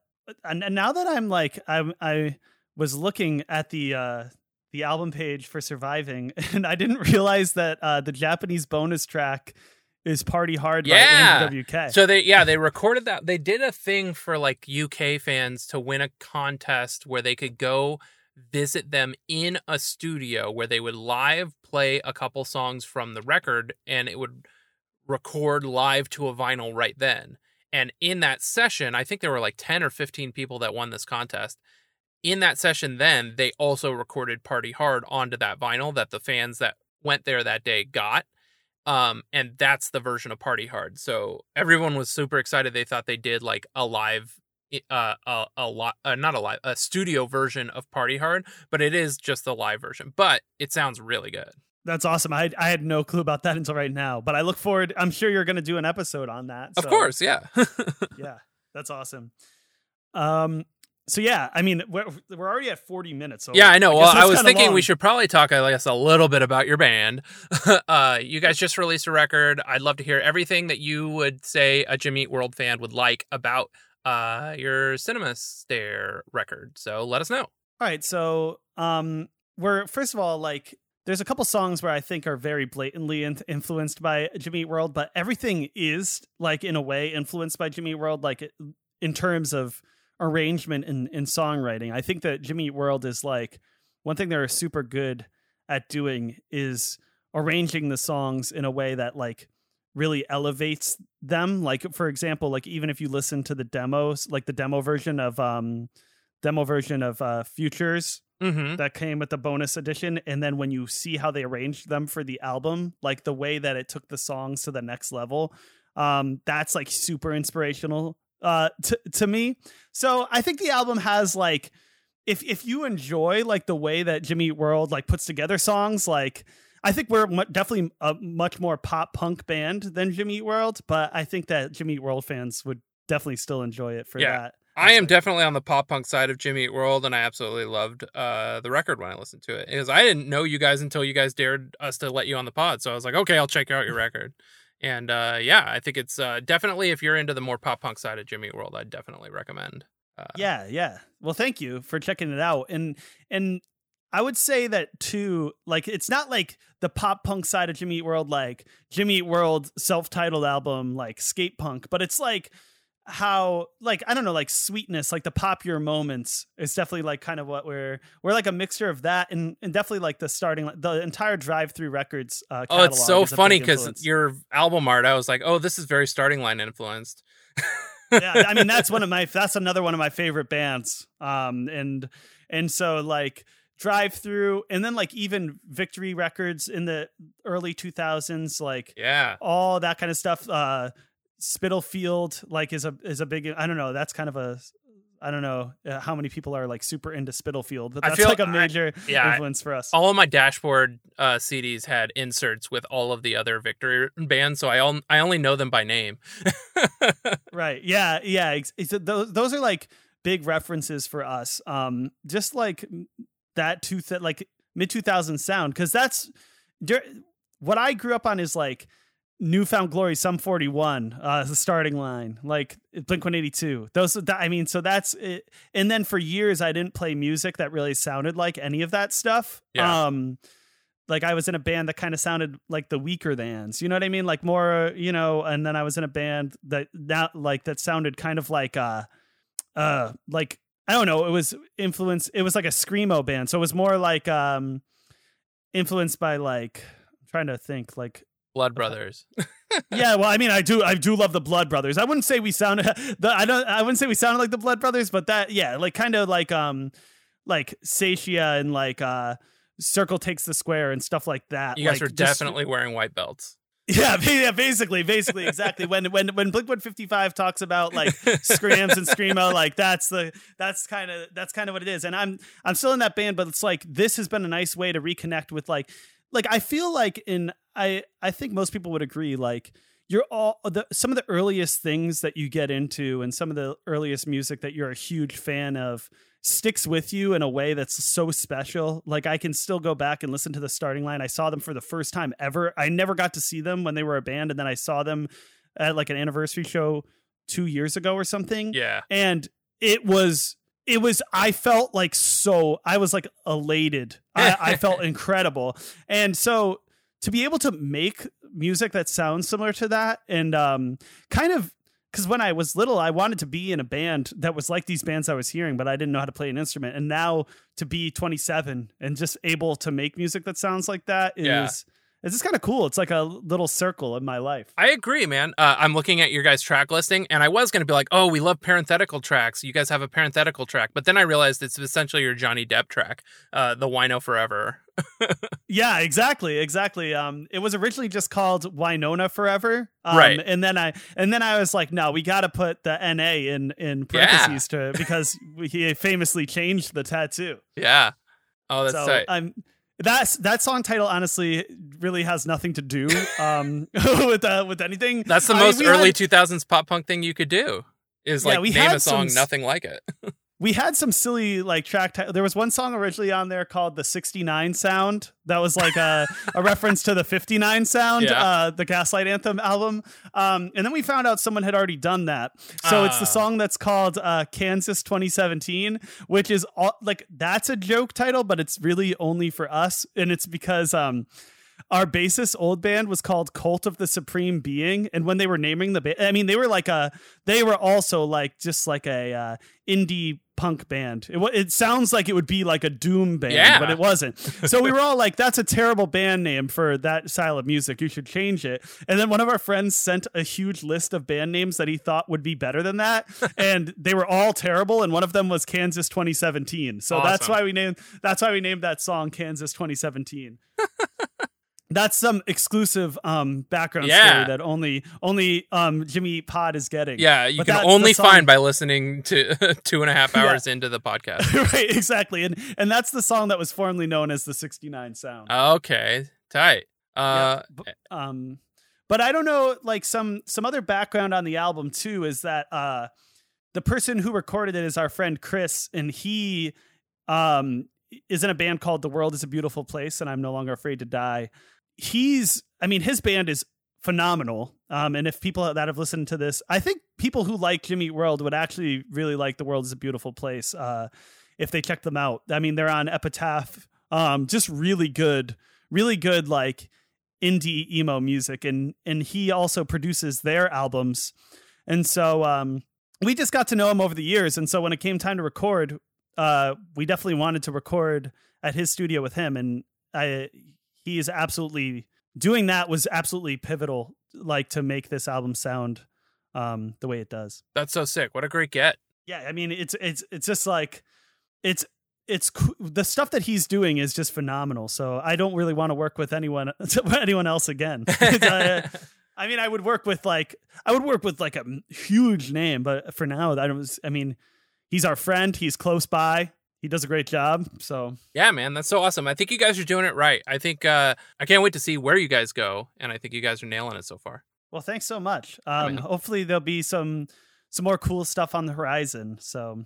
and, and now that I'm like I I was looking at the uh the album page for Surviving, and I didn't realize that uh the Japanese bonus track is Party Hard Yeah. by NWK. So they, yeah, they recorded that. They did a thing for like UK fans to win a contest where they could go visit them in a studio where they would live play a couple songs from the record and it would record live to a vinyl right then. And in that session, I think there were like 10 or 15 people that won this contest. In that session, then they also recorded Party Hard onto that vinyl that the fans that went there that day got. Um, and that's the version of Party Hard. So everyone was super excited. They thought they did like a live, uh, a, a lot, uh, not a live, a studio version of Party Hard, but it is just the live version. But it sounds really good. That's awesome. I I had no clue about that until right now, but I look forward. I'm sure you're going to do an episode on that. Of course, yeah. yeah, that's awesome. Um, so yeah, I mean, we're, we're already at 40 minutes. So yeah, I know. guess Well, I was thinking long. we should probably talk, I guess, a little bit about your band. uh, you guys just released a record. I'd love to hear everything that you would say a Jimmy Eat World fan would like about uh, your Cinema Stare record. So let us know. All right, so um, we're first of all like there's a couple songs where I think are very blatantly in- influenced by Jimmy Eat World, but everything is like in a way influenced by Jimmy Eat World, like in terms of arrangement and, and songwriting. I think that Jimmy Eat World is like one thing they're super good at doing is arranging the songs in a way that like really elevates them. Like for example, like even if you listen to the demos, like the demo version of um demo version of uh Futures Mm-hmm. that came with the bonus edition and then when you see how they arranged them for the album like the way that it took the songs to the next level um that's like super inspirational uh to, to me so i think the album has like if if you enjoy like the way that jimmy Eat world like puts together songs like i think we're mu- definitely a much more pop punk band than jimmy Eat world but i think that jimmy Eat world fans would definitely still enjoy it for Yeah. that I am definitely on the pop punk side of Jimmy Eat World, and I absolutely loved uh, the record when I listened to it. Because I didn't know you guys until you guys dared us to let you on the pod. So I was like, okay, I'll check out your record. And uh, yeah, I think it's uh, definitely if you're into the more pop punk side of Jimmy World, I'd definitely recommend. Uh, yeah yeah well thank you for checking it out and and i would say that too like it's not like the pop punk side of jimmy world like jimmy world self-titled album like skate punk but it's like how like i don't know like sweetness like the popular moments is definitely like kind of what we're we're like a mixture of that and, and definitely like the starting the entire Drive-Thru records uh Oh, it's so catalog is a funny because your album art, I was like, oh, this is very starting line influenced. yeah, I mean that's one of my that's another one of my favorite bands. Um and and so like Drive-Thru and then like even victory records in the early 2000s like Yeah. all that kind of stuff uh Spitalfield like is a is a big I don't know that's kind of a I don't know uh, how many people are like super into Spitalfield, but I that's feel- like a major yeah, influence for us. all of my dashboard uh, CDs had inserts with all of the other Victory bands, so I all, I only know them by name. right yeah yeah ex- it's, those, those are like big references for us um just like that two th- like mid 2000s sound because that's what i grew up on is like newfound glory sum 41 uh the starting line like blink 182 those that, i mean so that's it and then for years i didn't play music that really sounded like any of that stuff Yeah. um like I was in a band that kind of sounded like the Weakerthans, you know what I mean? Like more, you know, and then I was in a band that that like that sounded kind of like uh uh like I don't know, it was influenced it was like a screamo band. So it was more like um influenced by like I'm trying to think like Blood Brothers. yeah, well, I mean, I do, I do love the Blood Brothers. I wouldn't say we sounded, the, I don't, I wouldn't say we sounded like the Blood Brothers, but that, yeah, like kind of like, um, like Saetia and like, uh, Circle takes the square and stuff like that. You guys like, were just- definitely wearing white belts. yeah, yeah, basically, basically, exactly. When when when Blink One Fifty Five talks about like screams and screamo, like that's the that's kind of that's kind of what it is. And I'm I'm still in that band, but it's like this has been a nice way to reconnect with like like I feel like in I I think most people would agree like you're all the some of the earliest things that you get into and some of the earliest music that you're a huge fan of sticks with you in a way that's so special. Like I can still go back and listen to the starting line. I saw them for the first time ever. I never got to see them when they were a band and then I saw them at like an anniversary show 2 years ago or something. Yeah. And it was it was I felt like so I was like elated. I, I felt incredible. And so to be able to make music that sounds similar to that and um kind of because when I was little, I wanted to be in a band that was like these bands I was hearing, but I didn't know how to play an instrument. And now to be 27 and just able to make music that sounds like that is Yeah. It's just kind of cool. It's like a little circle in my life. I agree, man. Uh, I'm looking at your guys' track listing, and I was going to be like, "Oh, we love parenthetical tracks. You guys have a parenthetical track," but then I realized it's essentially your Johnny Depp track, uh, "The Wino Forever." Yeah, exactly, exactly. Um, it was originally just called Winona Forever, um, Right. And then I and then I was like, no, we got to put the N.A. in in parentheses to because he famously changed the tattoo. Yeah. Oh, that's so tight. I'm that's that song title honestly really has nothing to do um with uh, with anything. That's the I- most we early 2000s pop punk thing you could do. Is like name a song some nothing like it. we had some silly like track ti- there was one song originally on there called the 69 sound. That was like a, a reference to the 59 sound Yeah. uh the gaslight anthem album. Um and then we found out someone had already done that. So it's the Ah. song that's called uh kansas 2017 which is all like that's a joke title but it's really only for us. And it's because um our bassist old band was called Cult of the Supreme Being, and when they were naming the band, I mean, they were like a, they were also like just like a uh, indie punk band. It, it sounds like it would be like a doom band, Yeah. but it wasn't. So we were all like, "That's a terrible band name for that style of music. You should change it." And then one of our friends sent a huge list of band names that he thought would be better than that, and they were all terrible. And one of them was Kansas 2017. So that's why we named that's why we named that song Kansas 2017 that's some exclusive um background Yeah. story that only only um Jimmy Pod is getting. yeah, you But can only song- find by listening to two and a half Yeah. hours into the podcast. right, exactly. And and that's the song that was formerly known as the 69 sound. okay, tight. Uh, B- um but I don't know like some some other background on the album too is that uh the person who recorded it is our friend Chris and he um is in a band called The World is a Beautiful Place and I'm No Longer Afraid to Die. He's I mean his band is phenomenal. Um and if people that have listened to this, I think people who like Jimmy World would actually really like The World is a Beautiful Place uh if they check them out. I mean they're on Epitaph. Um just really good really good like indie emo music. And and he also produces their albums. And so um we just got to know him over the years. And so when it came time to record uh we definitely wanted to record at his studio with him. And i he is absolutely doing that was absolutely pivotal like to make this album sound um the way it does that's so sick. What a great get. yeah i mean it's it's it's just like it's it's the stuff that he's doing is just phenomenal so i don't really want to work with anyone anyone else again I, I mean i would work with like i would work with like a huge name but for now i don't i mean he's our friend. He's close by. He does a great job. So Yeah, man, that's so awesome. I think you guys are doing it right. I think uh, I can't wait to see where you guys go, and I think you guys are nailing it so far. well, thanks so much. Um, hopefully there'll be some some more cool stuff on the horizon. So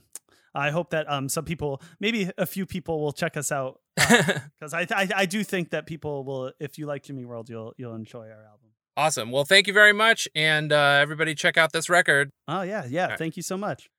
I hope that um some people, maybe a few people, will check us out because I, I I do think that people will. If you like Jimmy World, you'll you'll enjoy our album. awesome. Well, thank you very much, and uh, everybody check out this record. Oh yeah, yeah. right. Thank you so much.